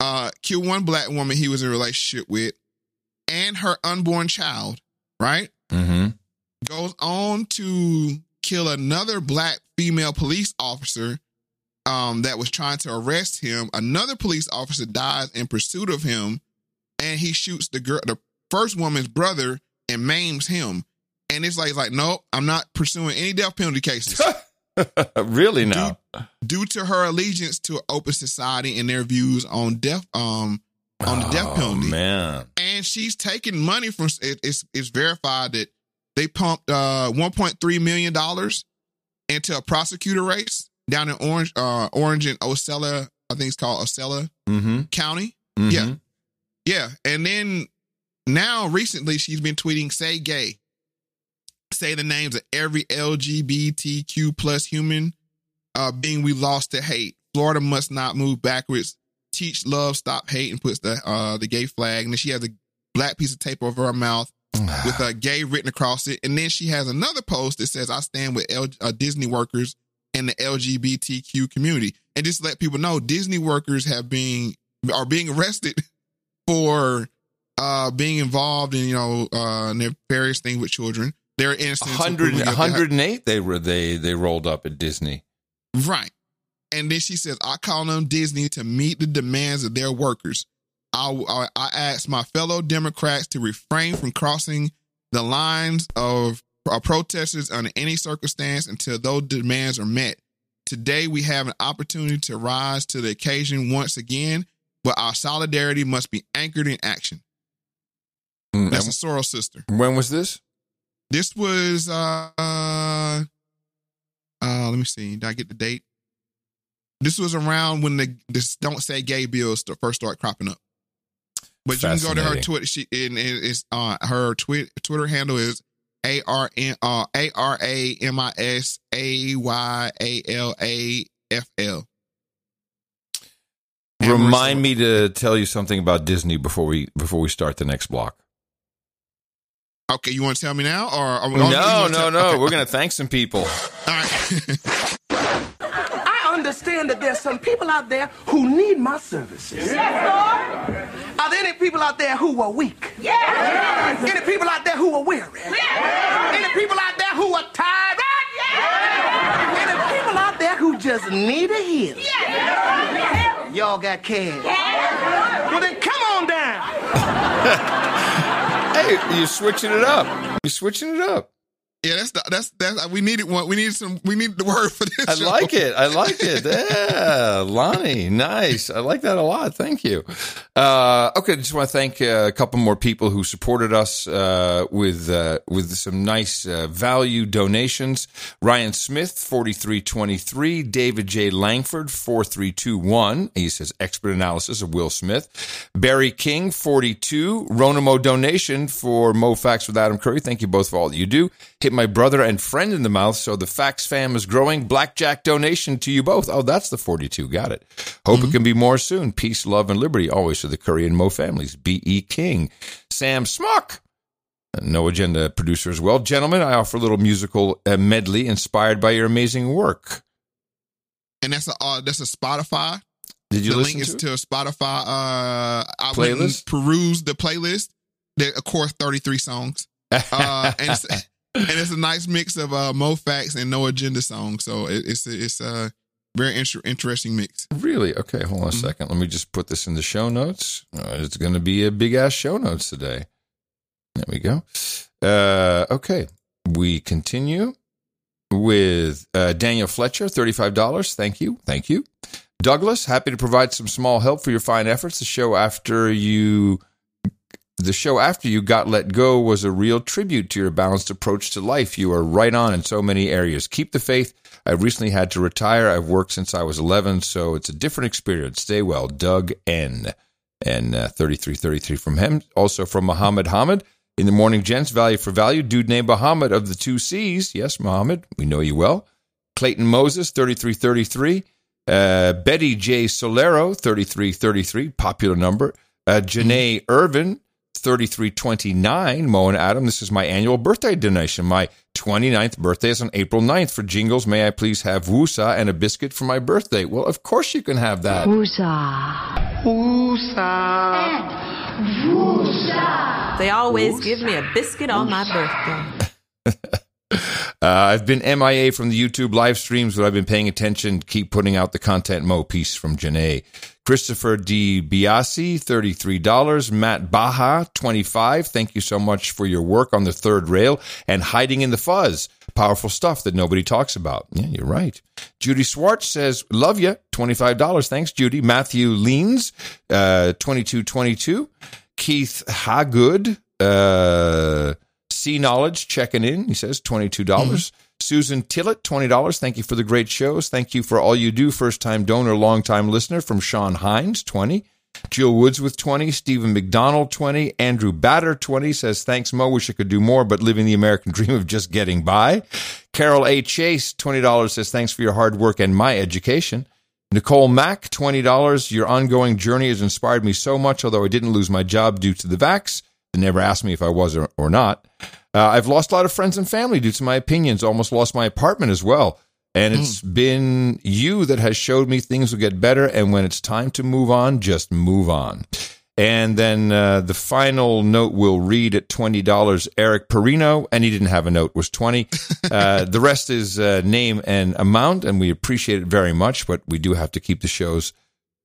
S2: Uh, killed one black woman he was in a relationship with, and her unborn child. Right.
S1: Mm-hmm.
S2: Goes on to kill another black female police officer um, that was trying to arrest him. Another police officer dies in pursuit of him, and he shoots the girl, the first woman's brother, and maims him. And it's like, it's like, no, I'm not pursuing any death penalty cases.
S1: really now?
S2: Due to her allegiance to open society and their views on death, um, on the death
S1: Oh
S2: penalty,
S1: man.
S2: and she's taking money from. It, it's it's verified that they pumped uh 1.3 million dollars into a prosecutor race down in Orange, uh, Orange and Osceola. I think it's called Osceola
S1: Mm-hmm.
S2: County.
S1: Mhm.
S2: Yeah, yeah. And then now recently she's been tweeting, "Say gay." Say the names of every LGBTQ plus human uh, being we lost to hate. Florida must not move backwards. Teach love, stop hate, and puts the uh, the gay flag. And then she has a black piece of tape over her mouth with a gay written across it. And then she has another post that says, "I stand with L- uh, Disney workers and the LGBTQ community." And just to let people know, Disney workers have been are being arrested for uh, being involved in you know uh, nefarious things with children. There are instances of
S1: 100,
S2: people who have-
S1: 108 they were they they rolled up at Disney.
S2: Right. And then she says, I call on Disney to meet the demands of their workers. I, I, I ask my fellow Democrats to refrain from crossing the lines of uh, protesters under any circumstance until those demands are met. Today, we have an opportunity to rise to the occasion once again, but our solidarity must be anchored in action.
S1: Mm,
S2: That's a Soros sister.
S1: When was this?
S2: This was uh uh, uh let me see. Did I get the date? This was around when the this don't say gay bills st- first start cropping up. But you can go to her. Twitter. She and it- it's uh her twit Twitter handle is A R N uh A R A M I S A Y A L A F L.
S1: Remind me to tell you something about Disney before we before we start the next block.
S2: Okay, you want to tell me now, or or-
S1: No, no, no.
S2: okay.
S1: We're gonna thank some people.
S63: I understand that there's some people out there who need my services. Are there any people out there who are weak? Yes. Any people out there who are weary? Yes. Any people out there who are tired? Yes. Any people out there who just need a healing? Y'all got cash? Well, then come on down.
S1: Hey, you're switching it up. You're switching it up.
S2: Yeah, that's the, that's that's we needed one. We needed some. We needed the word for this.
S1: I
S2: show.
S1: like it. I like it. Yeah, Lonnie, nice. I like that a lot. Thank you. Uh, okay, just want to thank uh, a couple more people who supported us uh, with uh, with some nice uh, value donations. Ryan Smith, forty three twenty three. David J. Langford, four three two one. He says expert analysis of Will Smith. Barry King, forty two. Ronamo donation for Moe Factz with Adam Curry. Thank you both for all that you do. Hit my brother and friend in the mouth, so the Facts fam is growing. Blackjack donation to you both. Oh, that's the 42. Got it. Hope it can be more soon. Peace, love, and liberty always to the Curry and Moe families. B.E. King. Sam Smock. No agenda producer as well. Gentlemen, I offer a little musical uh, medley inspired by your amazing work.
S2: and that's a uh, that's a Spotify.
S1: Did you
S2: the
S1: listen
S2: link is
S1: to
S2: to a Spotify. Uh, I went and perused the playlist. There, are of course, thirty three songs, uh, and it's, and it's a nice mix of uh, Moe Factz and No Agenda songs. So it, it's it's uh very inter- interesting mix.
S1: Really? Okay, hold on a second. Let me just put this in the show notes. Uh, it's going to be a big ass show notes today. There we go. Uh, okay, we continue with uh, Daniel Fletcher, $35. Thank you. Thank you. Douglas, happy to provide some small help for your fine efforts. The show after you the show after you got let go was a real tribute to your balanced approach to life. You are right on in so many areas. Keep the faith. I recently had to retire. I've worked since I was 11, so it's a different experience. Stay well. Doug N. And uh, 3333 from him. Also from Muhammad Hamid. In the morning, gents, value for value. Dude named Muhammad of the two C's. Yes, Muhammad, we know you well. Clayton Moses, 3333. Uh, Betty J. Solero, 3333, popular number. Uh, Janae Irvin, 3329. Moe and Adam, this is my annual birthday donation. My 29th birthday is on April 9th. For jingles, may I please have Woosah and a biscuit for my birthday? Well, of course you can have that.
S64: Woosah.
S65: Woosah. They always give me a biscuit on my birthday.
S1: Uh, I've been MIA from the YouTube live streams, but I've been paying attention. Keep putting out the content. Mo piece from Janae. Christopher D. Biasi, $33. Matt Baha, 25 Thank you so much for your work on the third rail and hiding in the fuzz. Powerful stuff that nobody talks about. Yeah, you're right. Judy Swartz says, love you. $25. Thanks, Judy. Matthew Leans, uh, 2222 Keith Hagood, uh, Sea Knowledge checking in. He says $22. dollars mm-hmm. Susan Tillett, $20. Thank you for the great shows. Thank you for all you do. First time donor, long time listener from Sean Hines, 20. Jill Woods with 20. Stephen McDonald, 20. Andrew Batter, 20 says, thanks, Moe. Wish I could do more, but living the American dream of just getting by. Carol A. Chase, $20 says, thanks for your hard work and my education. Nicole Mack, $20. Your ongoing journey has inspired me so much, although I didn't lose my job due to the vax. They never asked me if I was or, or not. Uh, I've lost a lot of friends and family due to my opinions. Almost lost my apartment as well. And it's mm. been you that has showed me things will get better. And when it's time to move on, just move on. And then uh, the final note we'll read at twenty dollars. Eric Perino, and he didn't have a note, was twenty. Uh, the rest is uh, name and amount, and we appreciate it very much. But we do have to keep the shows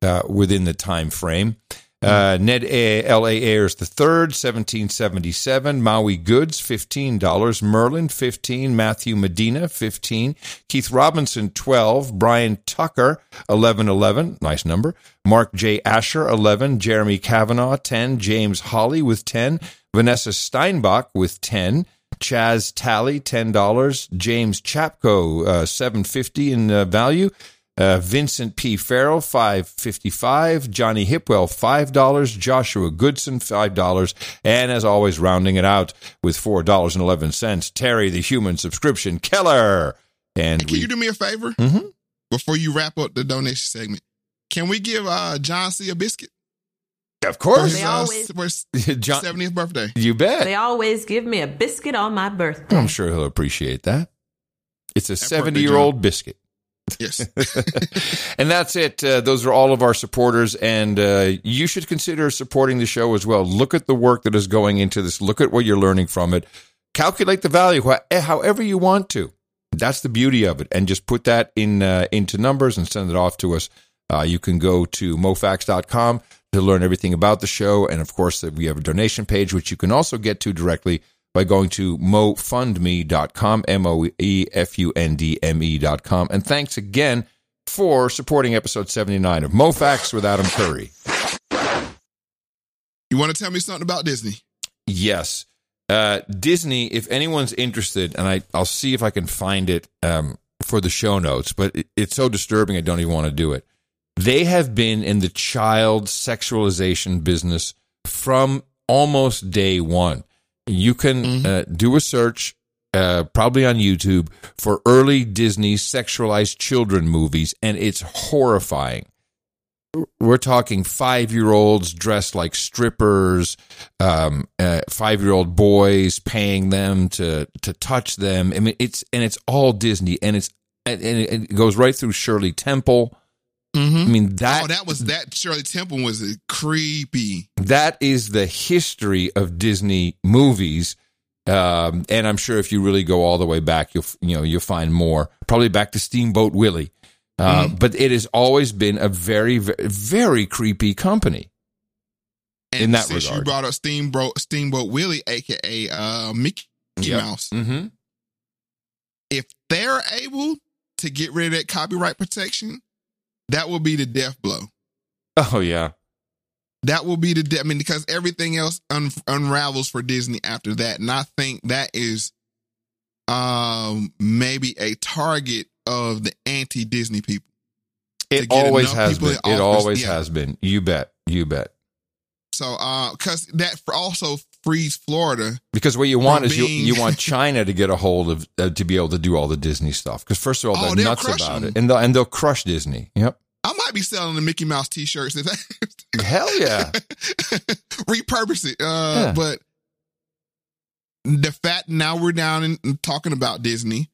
S1: uh, within the time frame. Uh, Ned A- L.A. Ayers the third, 1777. Maui Goods, $15. Merlin, 15. Matthew Medina, 15. Keith Robinson, 12. Brian Tucker, 1111. Nice number. Mark J. Asher, 11. Jeremy Kavanaugh, 10. James Holly with 10. Vanessa Steinbach with 10. Chaz Tally, $10. James Chapko, uh, 750 in uh, value. Uh, Vincent P. Farrell, five fifty five. Johnny Hipwell, five dollars. Joshua Goodson, five dollars. And as always, rounding it out with four dollars and eleven cents. Terry, the human subscription killer. And
S2: hey, can
S1: we,
S2: you do me a favor
S1: mm-hmm.
S2: before you wrap up the donation segment? Can we give uh, John C. a biscuit?
S1: Of course.
S2: For his,
S65: They always-
S2: uh, for his
S1: John-
S2: 70th birthday.
S1: You bet.
S65: They always give me a biscuit on my birthday.
S1: I'm sure he'll appreciate that. It's a
S2: birthday,
S1: 70 year old biscuit.
S2: Yes.
S1: and that's it. Uh, those are all of our supporters, and uh, you should consider supporting the show as well. Look at the work that is going into this. Look at what you're learning from it. Calculate the value wh- however you want to. That's the beauty of it, and just put that in uh, into numbers and send it off to us. Uh, you can go to moefactz.com to learn everything about the show, and of course, we have a donation page which you can also get to directly by going to moefundme.com, M O E F U N D M E.com. And thanks again for supporting episode 79 of Moe Factz with Adam Curry.
S2: You want to tell me something about Disney?
S1: Yes. Uh, Disney, if anyone's interested, and I, I'll see if I can find it um, for the show notes, but it, it's so disturbing I don't even want to do it. They have been in the child sexualization business from almost day one. You can uh, do a search, uh, probably on YouTube, for early Disney sexualized children movies, and it's horrifying. We're talking five year olds dressed like strippers, um, uh, five year old boys paying them to to touch them. I mean, it's and it's all Disney, and it's and it goes right through Shirley Temple. I mean that
S2: oh, that was that Shirley Temple was creepy.
S1: that is the history of Disney movies. Um, and I'm sure if you really go all the way back, you'll you know you'll find more. Probably back to Steamboat Willie. Uh,
S2: Mm-hmm.
S1: But it has always been a very, very, very creepy company in that
S2: Since
S1: regard.
S2: you brought up Steamboat Steamboat Willie, aka uh, Mickey
S1: Yep.
S2: Mouse,
S1: Mm-hmm.
S2: if they're able to get rid of that copyright protection, that will be the death blow.
S1: Oh yeah.
S2: That will be the death. I mean, because everything else un- unravels for Disney after that, and I think that is um maybe a target of the anti-Disney people.
S1: It always has been. It always
S2: yeah.
S1: has been. You bet. You bet.
S2: So, uh, because that also frees Florida.
S1: Because what you want is you
S2: being-
S1: you want China to get a hold of uh, to be able to do all the Disney stuff. Because first of all,
S2: Oh,
S1: they're nuts about
S2: them.
S1: it, and they'll and they'll crush Disney. Yep.
S2: I might be selling the Mickey Mouse T-shirts.
S1: Hell yeah.
S2: repurpose it. Uh,
S1: Yeah.
S2: But the fact now we're down and talking about Disney,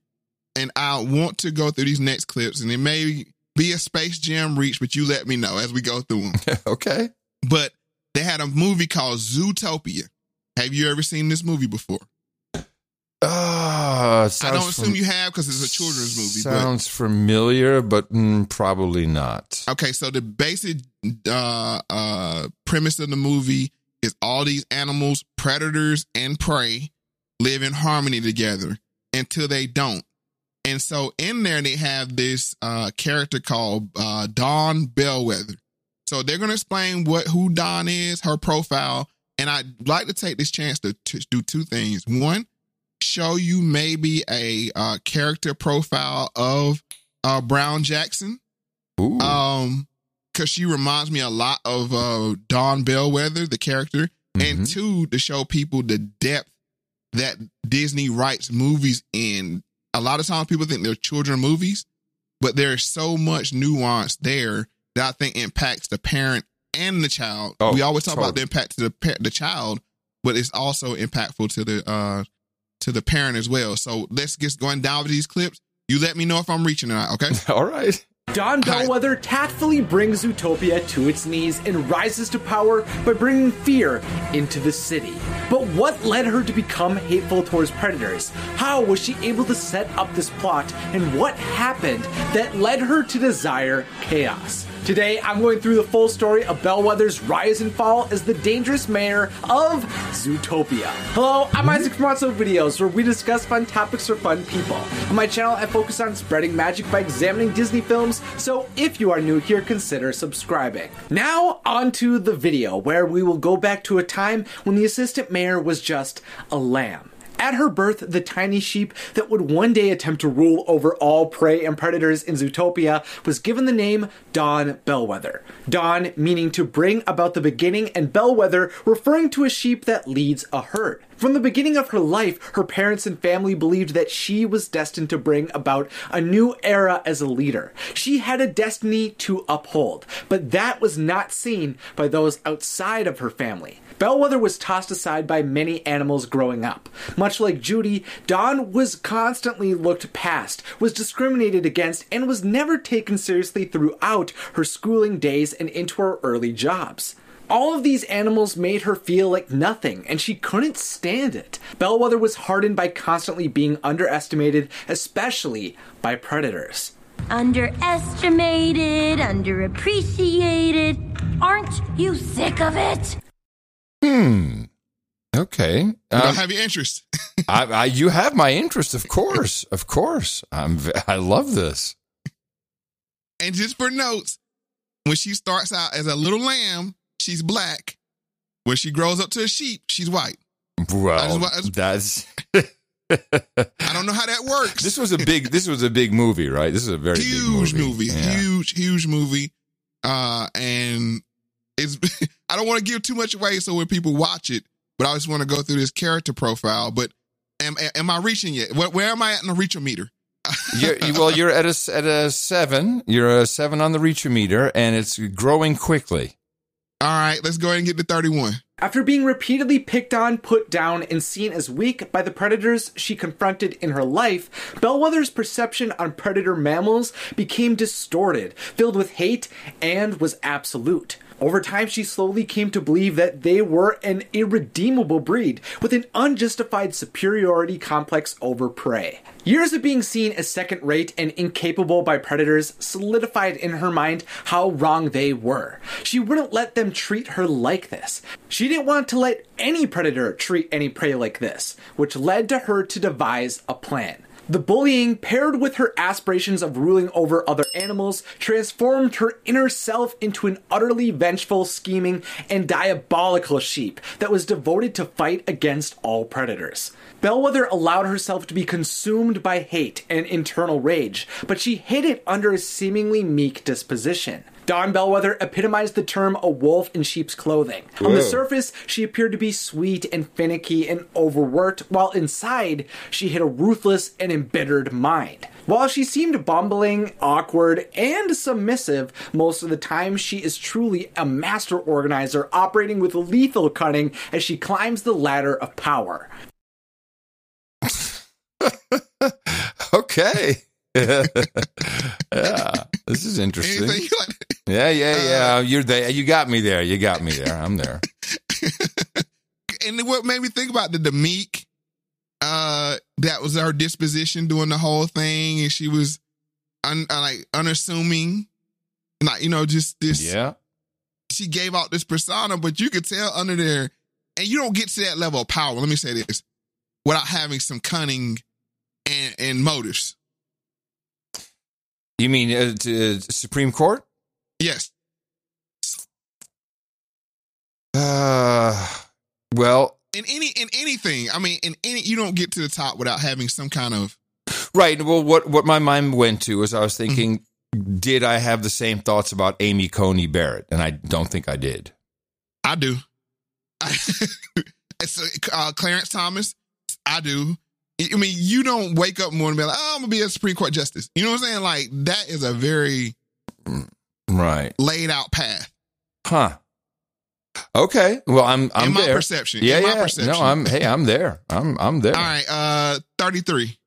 S2: and I want to go through these next clips, and it may be a Space Jam reach, but you let me know as we go through them.
S1: okay.
S2: But they had a movie called Zootopia. Have you ever seen this movie before?
S1: Uh,
S2: I don't assume
S1: fam-
S2: you have because it's a children's movie. but-
S1: Sounds familiar, but mm, probably not.
S2: Okay, so the basic uh, uh, premise of the movie is all these animals, predators and prey, live in harmony together until they don't. And so in there they have this uh, character called uh, Dawn Bellwether. So they're going to explain what who Dawn is, her profile, and I'd like to take this chance to, to do two things. One, show you maybe a uh, character profile of uh, Brown Jackson.
S1: Ooh.
S2: Um, because she reminds me a lot of uh Dawn Bellwether, the character, and two to show people the depth that Disney writes movies in. A lot of times people think they're children movies, but there's so much nuance there that I think impacts the parent and the child.
S1: Oh,
S2: we always talk about the impact to the pa- the child, but it's also impactful to the uh to the parent as well. So let's get going down with these clips. You let me know if I'm reaching or not, okay?
S1: All right.
S64: Dawn Bellwether tactfully brings Zootopia to its knees and rises to power by bringing fear into the city. But what led her to become hateful towards predators? How was she able to set up this plot? And what happened that led her to desire chaos? Today, I'm going through the full story of Bellwether's rise and fall as the dangerous mayor of Zootopia. Hello, I'm Isaac from Monso Videos, where we discuss fun topics for fun people. On my channel, I focus on spreading magic by examining Disney films, so if you are new here, consider subscribing. Now, on to the video, where we will go back to a time when the assistant mayor was just a lamb. At her birth, the tiny sheep that would one day attempt to rule over all prey and predators in Zootopia was given the name Dawn Bellwether. Dawn meaning to bring about the beginning, and Bellwether referring to a sheep that leads a herd. From the beginning of her life, her parents and family believed that she was destined to bring about a new era as a leader. She had a destiny to uphold, but that was not seen by those outside of her family. Bellwether was tossed aside by many animals growing up. Much like Judy, Dawn was constantly looked past, was discriminated against, and was never taken seriously throughout her schooling days and into her early jobs. All of these animals made her feel like nothing, and she couldn't stand it. Bellwether was hardened by constantly being underestimated, especially by predators.
S66: Underestimated, underappreciated. Aren't you sick of it?
S1: Hmm. Okay.
S2: You don't
S1: Um,
S2: have your interest.
S1: I, I, you have my interest, of course, of course. I'm, I love this.
S2: And just for notes, when she starts out as a little lamb, she's black. When she grows up to a sheep, she's white.
S1: Well,
S2: I just-
S1: that's.
S2: I don't know how that works.
S1: This was a big. This was a big movie, right? This is a very
S2: huge
S1: big
S2: movie,
S1: Yeah.
S2: huge, huge movie. Uh, and it's I don't want to give too much away, so when people watch it, but I just want to go through this character profile. But am am I reaching yet? Where, where am I at in the reacher meter?
S1: You're, well, you're at a s- at a seven. You're a seven on the reacher meter, and it's growing quickly.
S2: All right, let's go ahead and get to thirty one.
S64: After being repeatedly picked on, put down, and seen as weak by the predators she confronted in her life, Bellwether's perception on predator mammals became distorted, filled with hate, and was absolute. Over time, she slowly came to believe that they were an irredeemable breed with an unjustified superiority complex over prey. Years of being seen as second rate and incapable by predators solidified in her mind how wrong they were. She wouldn't let them treat her like this. She didn't want to let any predator treat any prey like this, which led to her to devise a plan. The bullying, paired with her aspirations of ruling over other animals, transformed her inner self into an utterly vengeful, scheming, and diabolical sheep that was devoted to fight against all predators. Bellwether allowed herself to be consumed by hate and internal rage, but she hid it under a seemingly meek disposition. Dawn Bellwether epitomized the term a wolf in sheep's clothing. On the surface, she appeared to be sweet and finicky and overworked, while inside, she had a ruthless and embittered mind. While she seemed bumbling, awkward, and submissive, most of the time she is truly a master organizer operating with lethal cunning as she climbs the ladder of power.
S1: Okay. Yeah, this is interesting. Yeah, yeah, yeah. You're there. You got me there. You got me there. I'm there.
S2: and what made me think about the Demeek, uh, that was her disposition doing the whole thing, and she was un, uh, like unassuming, like you know, just this.
S1: Yeah.
S2: She gave out this persona, but you could tell under there, and you don't get to that level of power. Let me say this, without having some cunning and and motives.
S1: You mean uh, to, uh, Supreme Court?
S2: Yes.
S1: Uh, well,
S2: In any in anything, I mean, in any, you don't get to the top without having some kind of
S1: right. Well, what what my mind went to was I was thinking, did I have the same thoughts about Amy Coney Barrett? And I don't think I did.
S2: I do. it's uh, Clarence Thomas. I do. I mean, you don't wake up morning and be like, "Oh, I'm gonna be a Supreme Court justice." You know what I'm saying? Like that is a very
S1: Right.
S2: laid out path.
S1: Huh. Okay. Well, I'm I'm
S2: In my
S1: there.
S2: perception.
S1: Yeah, yeah.
S2: perception.
S1: No, I'm. Hey, I'm there. I'm I'm there.
S2: All right, uh, 33.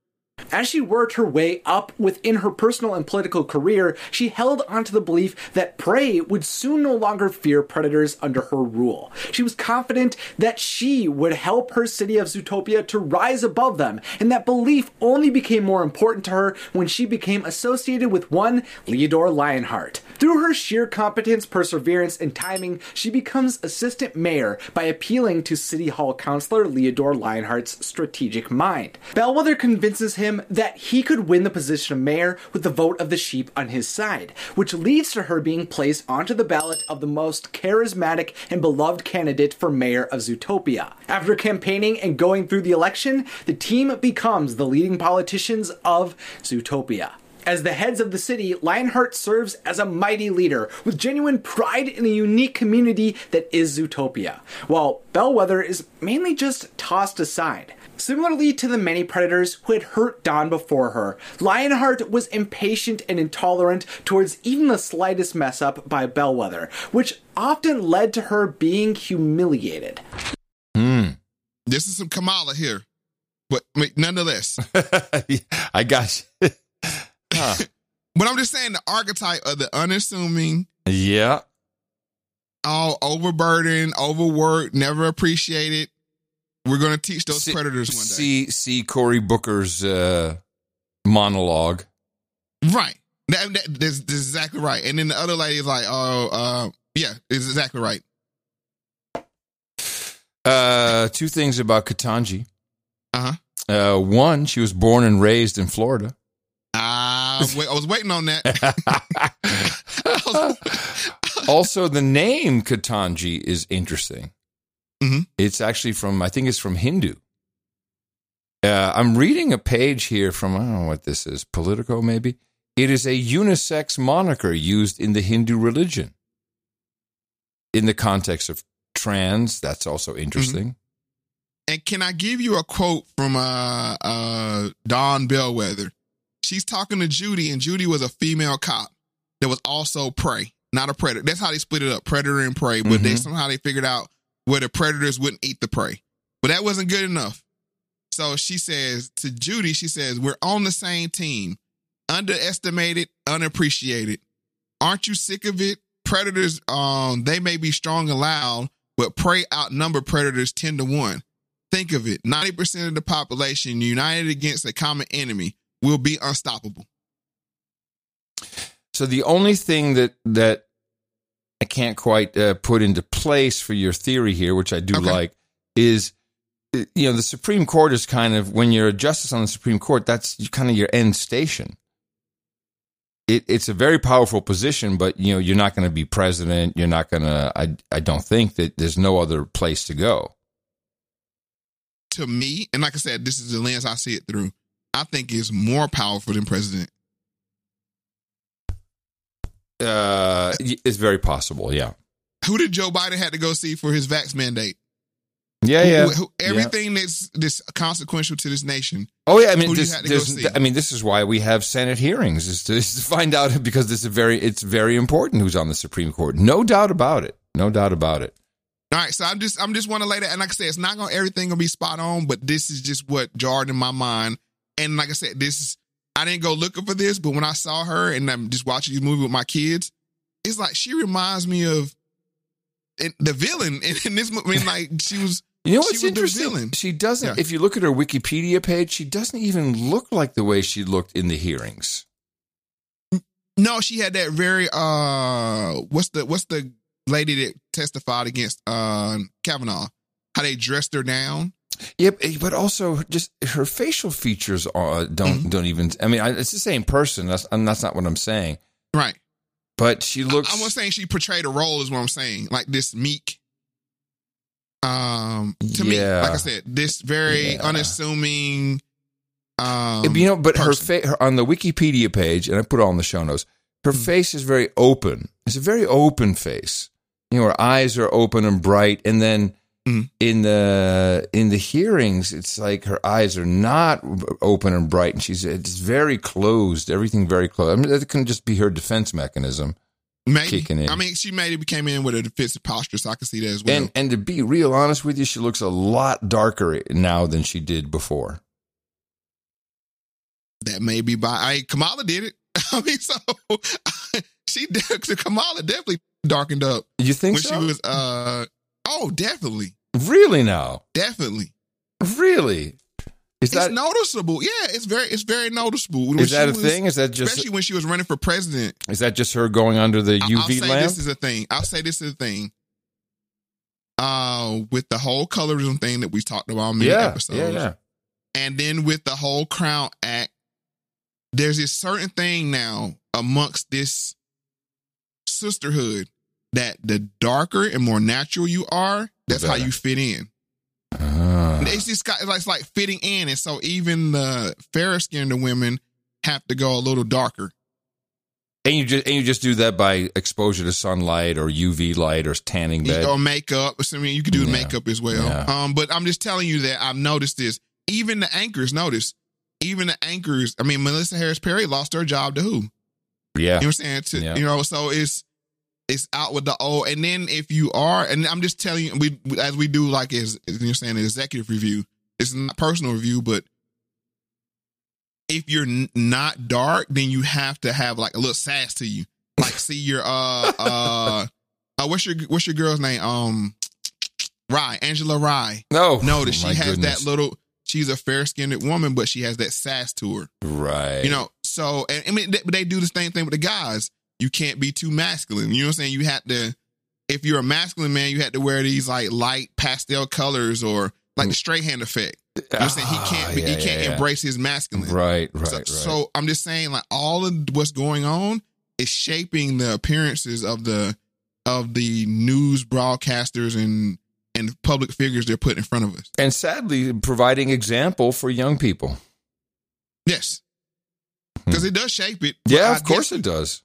S64: As she worked her way up within her personal and political career, she held onto the belief that prey would soon no longer fear predators under her rule. She was confident that she would help her city of Zootopia to rise above them, and that belief only became more important to her when she became associated with one Leodore Lionheart. Through her sheer competence, perseverance, and timing, she becomes assistant mayor by appealing to City Hall Councilor Leodore Lionheart's strategic mind. Bellwether convinces him that he could win the position of mayor with the vote of the sheep on his side, which leads to her being placed onto the ballot of the most charismatic and beloved candidate for mayor of Zootopia. After campaigning and going through the election, the team becomes the leading politicians of Zootopia. As the heads of the city, Lionheart serves as a mighty leader with genuine pride in the unique community that is Zootopia, while Bellwether is mainly just tossed aside. Similarly to the many predators who had hurt Dawn before her, Lionheart was impatient and intolerant towards even the slightest mess up by Bellwether, which often led to her being humiliated.
S1: Hmm.
S2: This is some Kamala here, but I mean, nonetheless.
S1: I got you. Huh.
S2: But I'm just saying the archetype of the unassuming,
S1: Yeah.
S2: all overburdened, overworked, never appreciated. We're going to teach those
S1: See-
S2: predators one day.
S1: See see Cory Booker's uh, monologue.
S2: Right. That, that, that's, that's exactly right. And then the other lady is like, oh, uh, yeah, it's exactly right.
S1: Uh, two things about Ketanji.
S2: Uh-huh.
S1: Uh, one, she was born and raised in Florida.
S2: Wait, I was waiting on that.
S1: also, the name Ketanji is interesting.
S2: Mhm.
S1: It's actually from, I think it's from Hindu. Uh, I'm reading a page here from, I don't know what this is, Politico maybe. It is a unisex moniker used in the Hindu religion. In the context of trans, that's also interesting.
S2: And can I give you a quote from uh, uh, Dawn Bellwether? She's talking to Judy, and Judy was a female cop that was also prey, not a predator. That's how they split it up, predator and prey. But they
S1: Mhm.
S2: somehow they figured out where the predators wouldn't eat the prey. But that wasn't good enough. So she says to Judy, she says, "We're on the same team. Underestimated, unappreciated. Aren't you sick of it? predators, um, they may be strong and loud, but prey outnumber predators 10 to 1. Think of it 90% of the population united against a common enemy will be unstoppable.
S1: So the only thing that that can't quite uh, put into place for your theory here, which I do like, is uh, you know the Supreme Court is kind of when you're a justice on the Supreme Court, that's kind of your end station. It, it's a very powerful position, but you know you're not going to be president. You're not going to. I I don't think that there's no other place to go.
S2: To me, and like I said, this is the lens I see it through. I think it's more powerful than president.
S1: Uh, it's very possible. Yeah.
S2: Who did Joe Biden had to go see for his vax mandate?
S1: Yeah, yeah.
S2: who- everything that's that's consequential to this nation.
S1: Oh yeah, I mean,
S2: Who
S1: this,
S2: have to go
S1: there's-
S2: see?
S1: I mean, this is why we have Senate hearings is to, is to find out because this is very, it's very important who's on the Supreme Court. No doubt about it. No doubt about it.
S2: All right, so I'm just I'm just want to lay that, and like I said, it's not gonna everything gonna be spot on, but this is just what jarred in my mind. And like I said, this is I didn't go looking for this, but when I saw her and I'm just watching this movie with my kids, it's like she reminds me of the villain in, this movie. I mean, like she was.
S1: You know what's interesting? She doesn't.
S2: Yeah.
S1: If you look at her Wikipedia page, she doesn't even look like the way she looked in the hearings.
S2: No, she had that very uh what's the what's the lady that testified against uh Kavanaugh? How they dressed her down.
S1: Yep, eh, but also just her facial features are, don't
S2: Mm-hmm.
S1: don't even. I mean, I, it's the same person. That's and that's not what I'm saying.
S2: Right.
S1: But she looks.
S2: I was saying she portrayed a role is what I'm saying. Like this meek. Um to me, like I said, this very
S1: Yeah.
S2: unassuming um
S1: you know, but her,
S2: person.
S1: her on the Wikipedia page, and I put it all in the show notes. Her
S2: Mm.
S1: face is very open. It's a very open face. You know, her eyes are open and bright, and then
S2: Mm.
S1: in the in the hearings, it's like her eyes are not open and bright, and she's it's very closed. Everything very closed. I mean, that can just be her defense mechanism
S2: maybe.
S1: kicking in.
S2: I mean, she maybe came in with a defensive posture, so I can see that as well.
S1: and and to be real honest with you, she looks a lot darker now than she did before.
S2: that may be by I Kamala did it. I mean, so she did Kamala definitely darkened up.
S1: You think
S2: when
S1: so?
S2: she was uh oh definitely.
S1: Really now?
S2: Definitely.
S1: Really? Is
S2: it's
S1: that
S2: noticeable. Yeah, it's very it's very noticeable. When
S1: Is that a
S2: was-
S1: thing? Is that just-
S2: especially when she was running for president?
S1: is that just her going under the UV
S2: I'll say
S1: lamp?
S2: this is a thing. I'll say this is a thing. Uh, with the whole colorism thing that we talked about in many
S1: yeah,
S2: episodes,
S1: yeah, yeah.
S2: and then with the whole Crown Act, there's this certain thing now amongst this sisterhood that the darker and more natural you are, that's how you fit in.
S1: Ah.
S2: It's just got, it's like, it's like fitting in, and so even the fairer skinned women have to go a little darker.
S1: And you just and you just do that by exposure to sunlight or UV light or tanning bed.
S2: or makeup. I mean, you could do
S1: Yeah.
S2: makeup as well.
S1: Yeah.
S2: Um, but I'm just telling you that I've noticed this. Even the anchors notice. Even the anchors. I mean, Melissa Harris Perry lost her job to who?
S1: yeah.
S2: You know what I'm saying? To,
S1: Yeah.
S2: You know, so it's it's out with the old. And then if you are, and I'm just telling you, we as we do like as, you're saying, an executive review. It's not personal review, but if you're n- not dark, then you have to have like a little sass to you. Like, see your uh uh, uh what's your what's your girl's name? Um, Rye, Angela Rye.
S1: No,
S2: Notice
S1: Oh,
S2: she
S1: my
S2: has
S1: goodness.
S2: that little. She's a fair skinned woman, but she has that sass to her.
S1: Right.
S2: You know, so and I mean they, they do the same thing with the guys. You can't be too masculine. You know what I'm saying? You have to if you're a masculine man, you have to wear these like light pastel colors or like the straight hand effect. You know what I'm saying? He can't be,
S1: Ah, yeah,
S2: he can't
S1: yeah, yeah.
S2: embrace his masculine.
S1: Right, right,
S2: So,
S1: right.
S2: so I'm just saying like all of what's going on is shaping the appearances of the of the news broadcasters and and public figures they're putting in front of us.
S1: and sadly, providing example for young people.
S2: Yes. Because it does shape it.
S1: Hmm. Yeah,
S2: I
S1: of course
S2: guess-
S1: it does.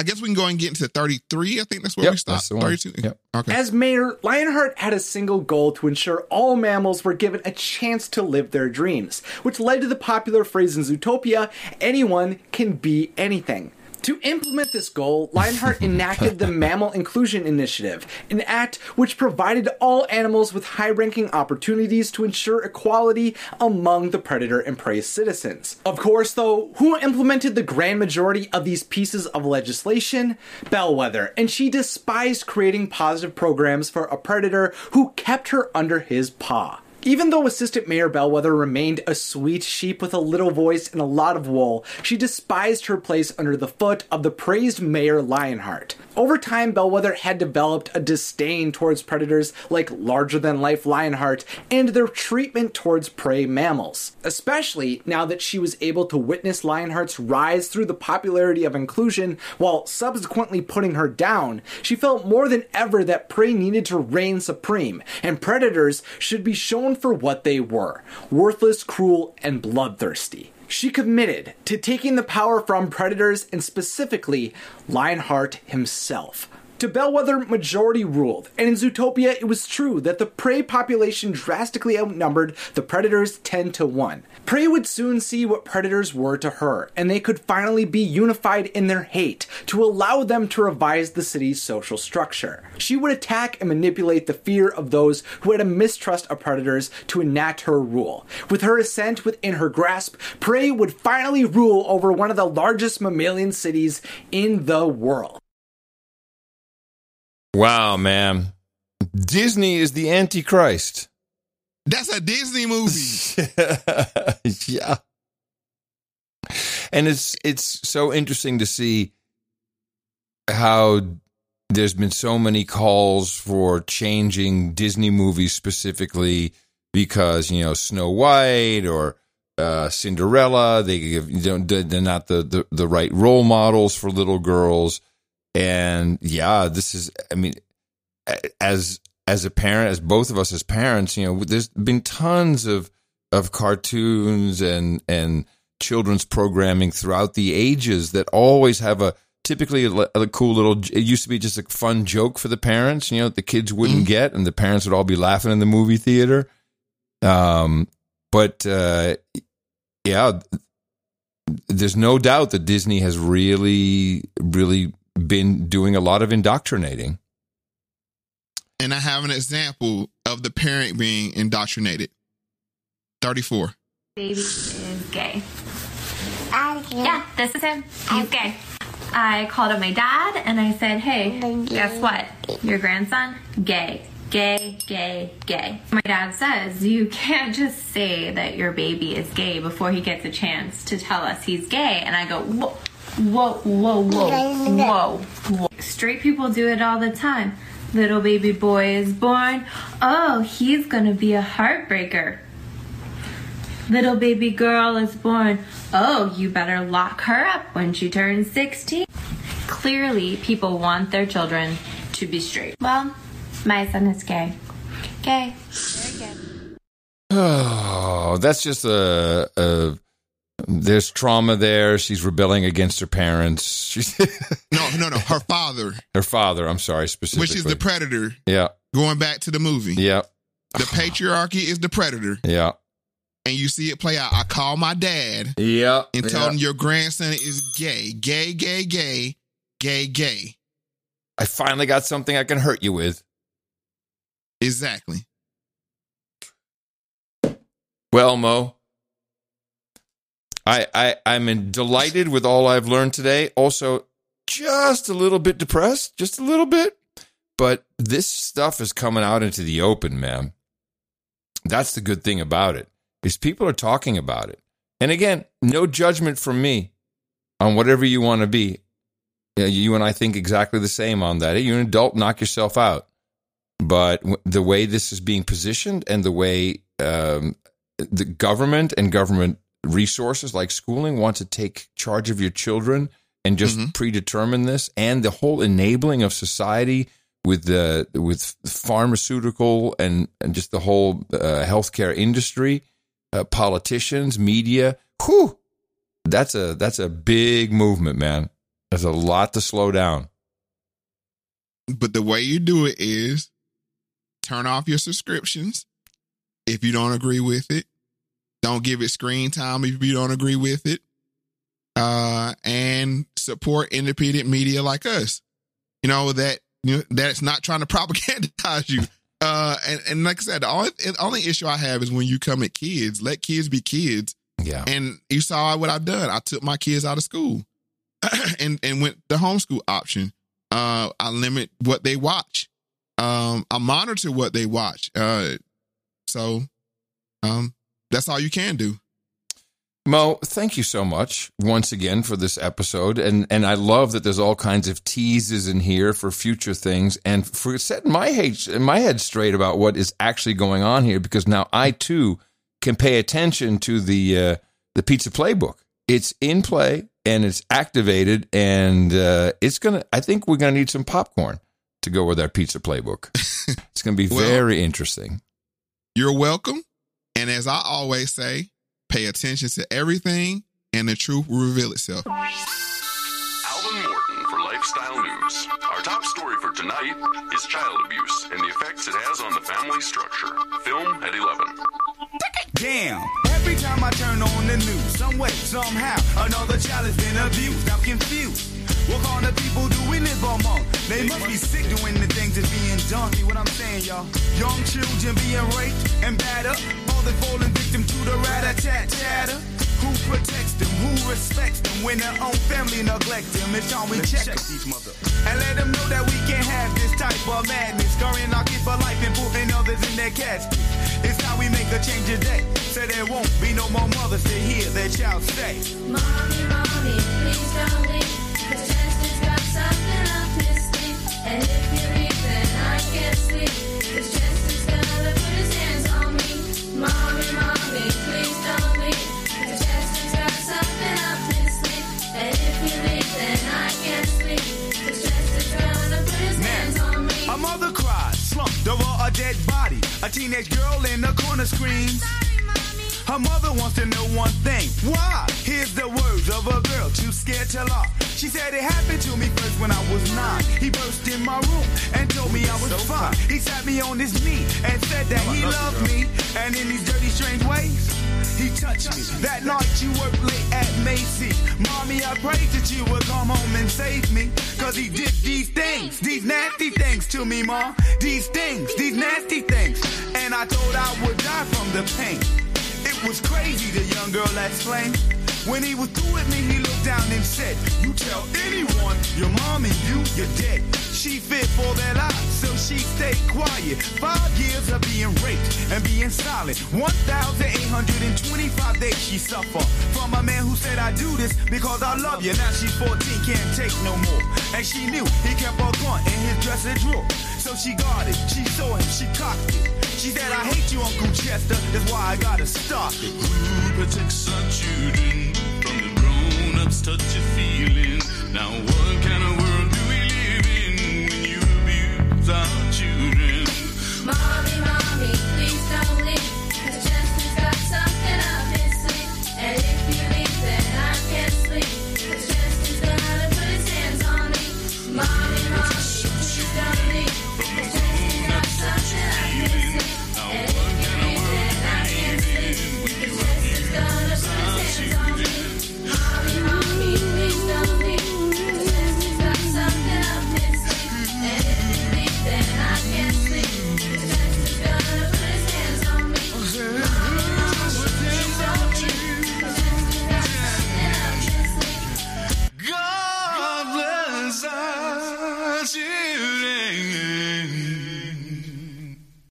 S2: I guess we can go and get into 33. I think that's where
S1: Yep,
S2: we stopped.
S1: that's
S2: 32.
S1: Yep.
S2: Okay.
S64: As mayor, Lionheart had a single goal to ensure all mammals were given a chance to live their dreams, which led to the popular phrase in Zootopia anyone can be anything. To implement this goal, Lionheart enacted the Mammal Inclusion Initiative, an act which provided all animals with high ranking opportunities to ensure equality among the predator and prey citizens. Of course, though, who implemented the grand majority of these pieces of legislation? Bellwether, and she despised creating positive programs for a predator who kept her under his paw. Even though Assistant Mayor Bellwether remained a sweet sheep with a little voice and a lot of wool, she despised her place under the foot of the praised Mayor Lionheart. Over time, Bellwether had developed a disdain towards predators like larger than life Lionheart and their treatment towards prey mammals. Especially now that she was able to witness Lionheart's rise through the popularity of inclusion while subsequently putting her down, she felt more than ever that prey needed to reign supreme, and predators should be shown for what they were worthless, cruel, and bloodthirsty. She committed to taking the power from predators and specifically Lionheart himself. To Bellwether, majority ruled, and in Zootopia, it was true that the prey population drastically outnumbered the predators 10 to 1. Prey would soon see what predators were to her, and they could finally be unified in their hate to allow them to revise the city's social structure. She would attack and manipulate the fear of those who had a mistrust of predators to enact her rule. With her ascent within her grasp, Prey would finally rule over one of the largest mammalian cities in the world.
S1: Wow, man. Disney is the Antichrist.
S2: That's a Disney movie.
S1: yeah. And it's it's so interesting to see how there's been so many calls for changing Disney movies specifically because, you know, Snow White or uh, Cinderella, they give, don't, they're not the, the, the right role models for little girls. And yeah, this is, I mean, as, as a parent, as both of us as parents, you know, there's been tons of, of cartoons and, and children's programming throughout the ages that always have a, typically a, a, cool little it used to be just a fun joke for the parents you know the kids wouldn't get and the parents would all be laughing in the movie theater. Um but uh yeah there's no doubt that disney has really really been doing a lot of indoctrinating
S2: and i have an example of the parent being indoctrinated 34
S67: baby is gay I yeah this is him he's gay I called up my dad and I said, hey, guess what? Your grandson, gay. Gay, gay, gay. My dad says, you can't just say that your baby is gay before he gets a chance to tell us he's gay. And I go, whoa, whoa, whoa, whoa, whoa, whoa. Straight people do it all the time. Little baby boy is born. Oh, he's gonna be a heartbreaker. Little baby girl is born. Oh, you better lock her up when she turns 16. Clearly, people want their children to be straight. Well, my son is gay. Gay.
S1: Oh, that's just a, a there's trauma there. She's rebelling against her parents. She's
S2: no, no, no. Her father.
S1: Her father. I'm sorry, specifically.
S2: Which is the predator.
S1: Yeah.
S2: Going back to the movie.
S1: Yeah.
S2: The patriarchy is the predator.
S1: Yeah
S2: and you see it play out. I call my dad.
S1: Yeah.
S2: And
S1: yeah.
S2: told him your grandson is gay. Gay, gay, gay, gay, gay.
S1: I finally got something I can hurt you with.
S2: Exactly.
S1: Well, Moe, I, I I'm delighted with all I've learned today. Also, just a little bit depressed, just a little bit. But this stuff is coming out into the open, man. That's the good thing about it is people are talking about it. And again, no judgment from me on whatever you want to be. You, and I think exactly the same on that. You're an adult, knock yourself out. But the way this is being positioned and the way um, the government and government resources like schooling want to take charge of your children and just mm-hmm. predetermine this, and the whole enabling of society with the with pharmaceutical and, and just the whole uh, healthcare industry uh, politicians, media. Whew, that's a that's a big movement, man. There's a lot to slow down.
S2: But the way you do it is turn off your subscriptions if you don't agree with it. Don't give it screen time if you don't agree with it. uh, and support independent media like us. You know that you know that's not trying to propagandize you. Uh, and, and like I said, the only, the only issue I have is when you come at kids. Let kids be kids.
S1: Yeah.
S2: And you saw what I've done. I took my kids out of school and and went the homeschool option. Uh, I limit what they watch. Um, I monitor what they watch. Uh, so, um, that's all you can do.
S1: Moe, thank you so much once again for this episode, and and I love that there's all kinds of teases in here for future things, and for setting my head my head straight about what is actually going on here, because now I too can pay attention to the uh, the pizza playbook. It's in play and it's activated, and uh, it's gonna. I think we're gonna need some popcorn to go with our pizza playbook. it's gonna be
S2: Well-
S1: very interesting.
S2: You're welcome. And as I always say, pay attention to everything and the truth will reveal itself.
S68: Alvin Morton for Lifestyle News. Our top story for tonight is child abuse and the effects it has on the family structure. Film at 11.
S69: Damn, every time I turn on the news, some way, somehow, another child has been abused. I'm confused. What kind of people do we live among? They must be sick doing the things that's being done. See what I'm saying, y'all? Young children being raped and battered, all they falling victim to the rat-a-tat-chatter. Who protects them? Who respects them when their own family neglect them? It's time we check, these mother and let them know that we can't have this type of madness. Scarring our kids for life and putting others in their casket. It's time we make a change today. So there won't be no more mothers to hear their child say.
S66: Mommy, mommy, please don't leave.
S69: Dead body. A teenage girl in the corner screams. Her mother wants to know one thing. Why? Here's the words of a girl too scared to lie. She said it happened to me first when I was nine. He burst in my room and told me I was fine. He sat me on his knee and said that he loved me. And in these dirty, strange ways, he touched me. That night you worked late at Macy's. Mommy, I prayed that you would come home and save me. Cause he did these things, these nasty things to me, mom. These things, these nasty things. And I thought I would die from the pain. It was crazy, the young girl explained. When he was through with me, he looked down and said, You tell anyone, your mom and you, you're dead. She feared for their lives, so she stayed quiet. Five years of being raped and being silent. 1,825 days she suffered from a man who said, I do this because I love you. Now she's 14, can't take no more. And she knew he kept a gun in his dresser drawer. So she guarded, she saw him, she cocked it. She said, I hate you, Uncle Chester, that's why I gotta stop it.
S70: Who protects our children perhaps touch a feeling. Now, what kind
S69: of world do we live in when you abuse our children?
S66: Mommy, mommy.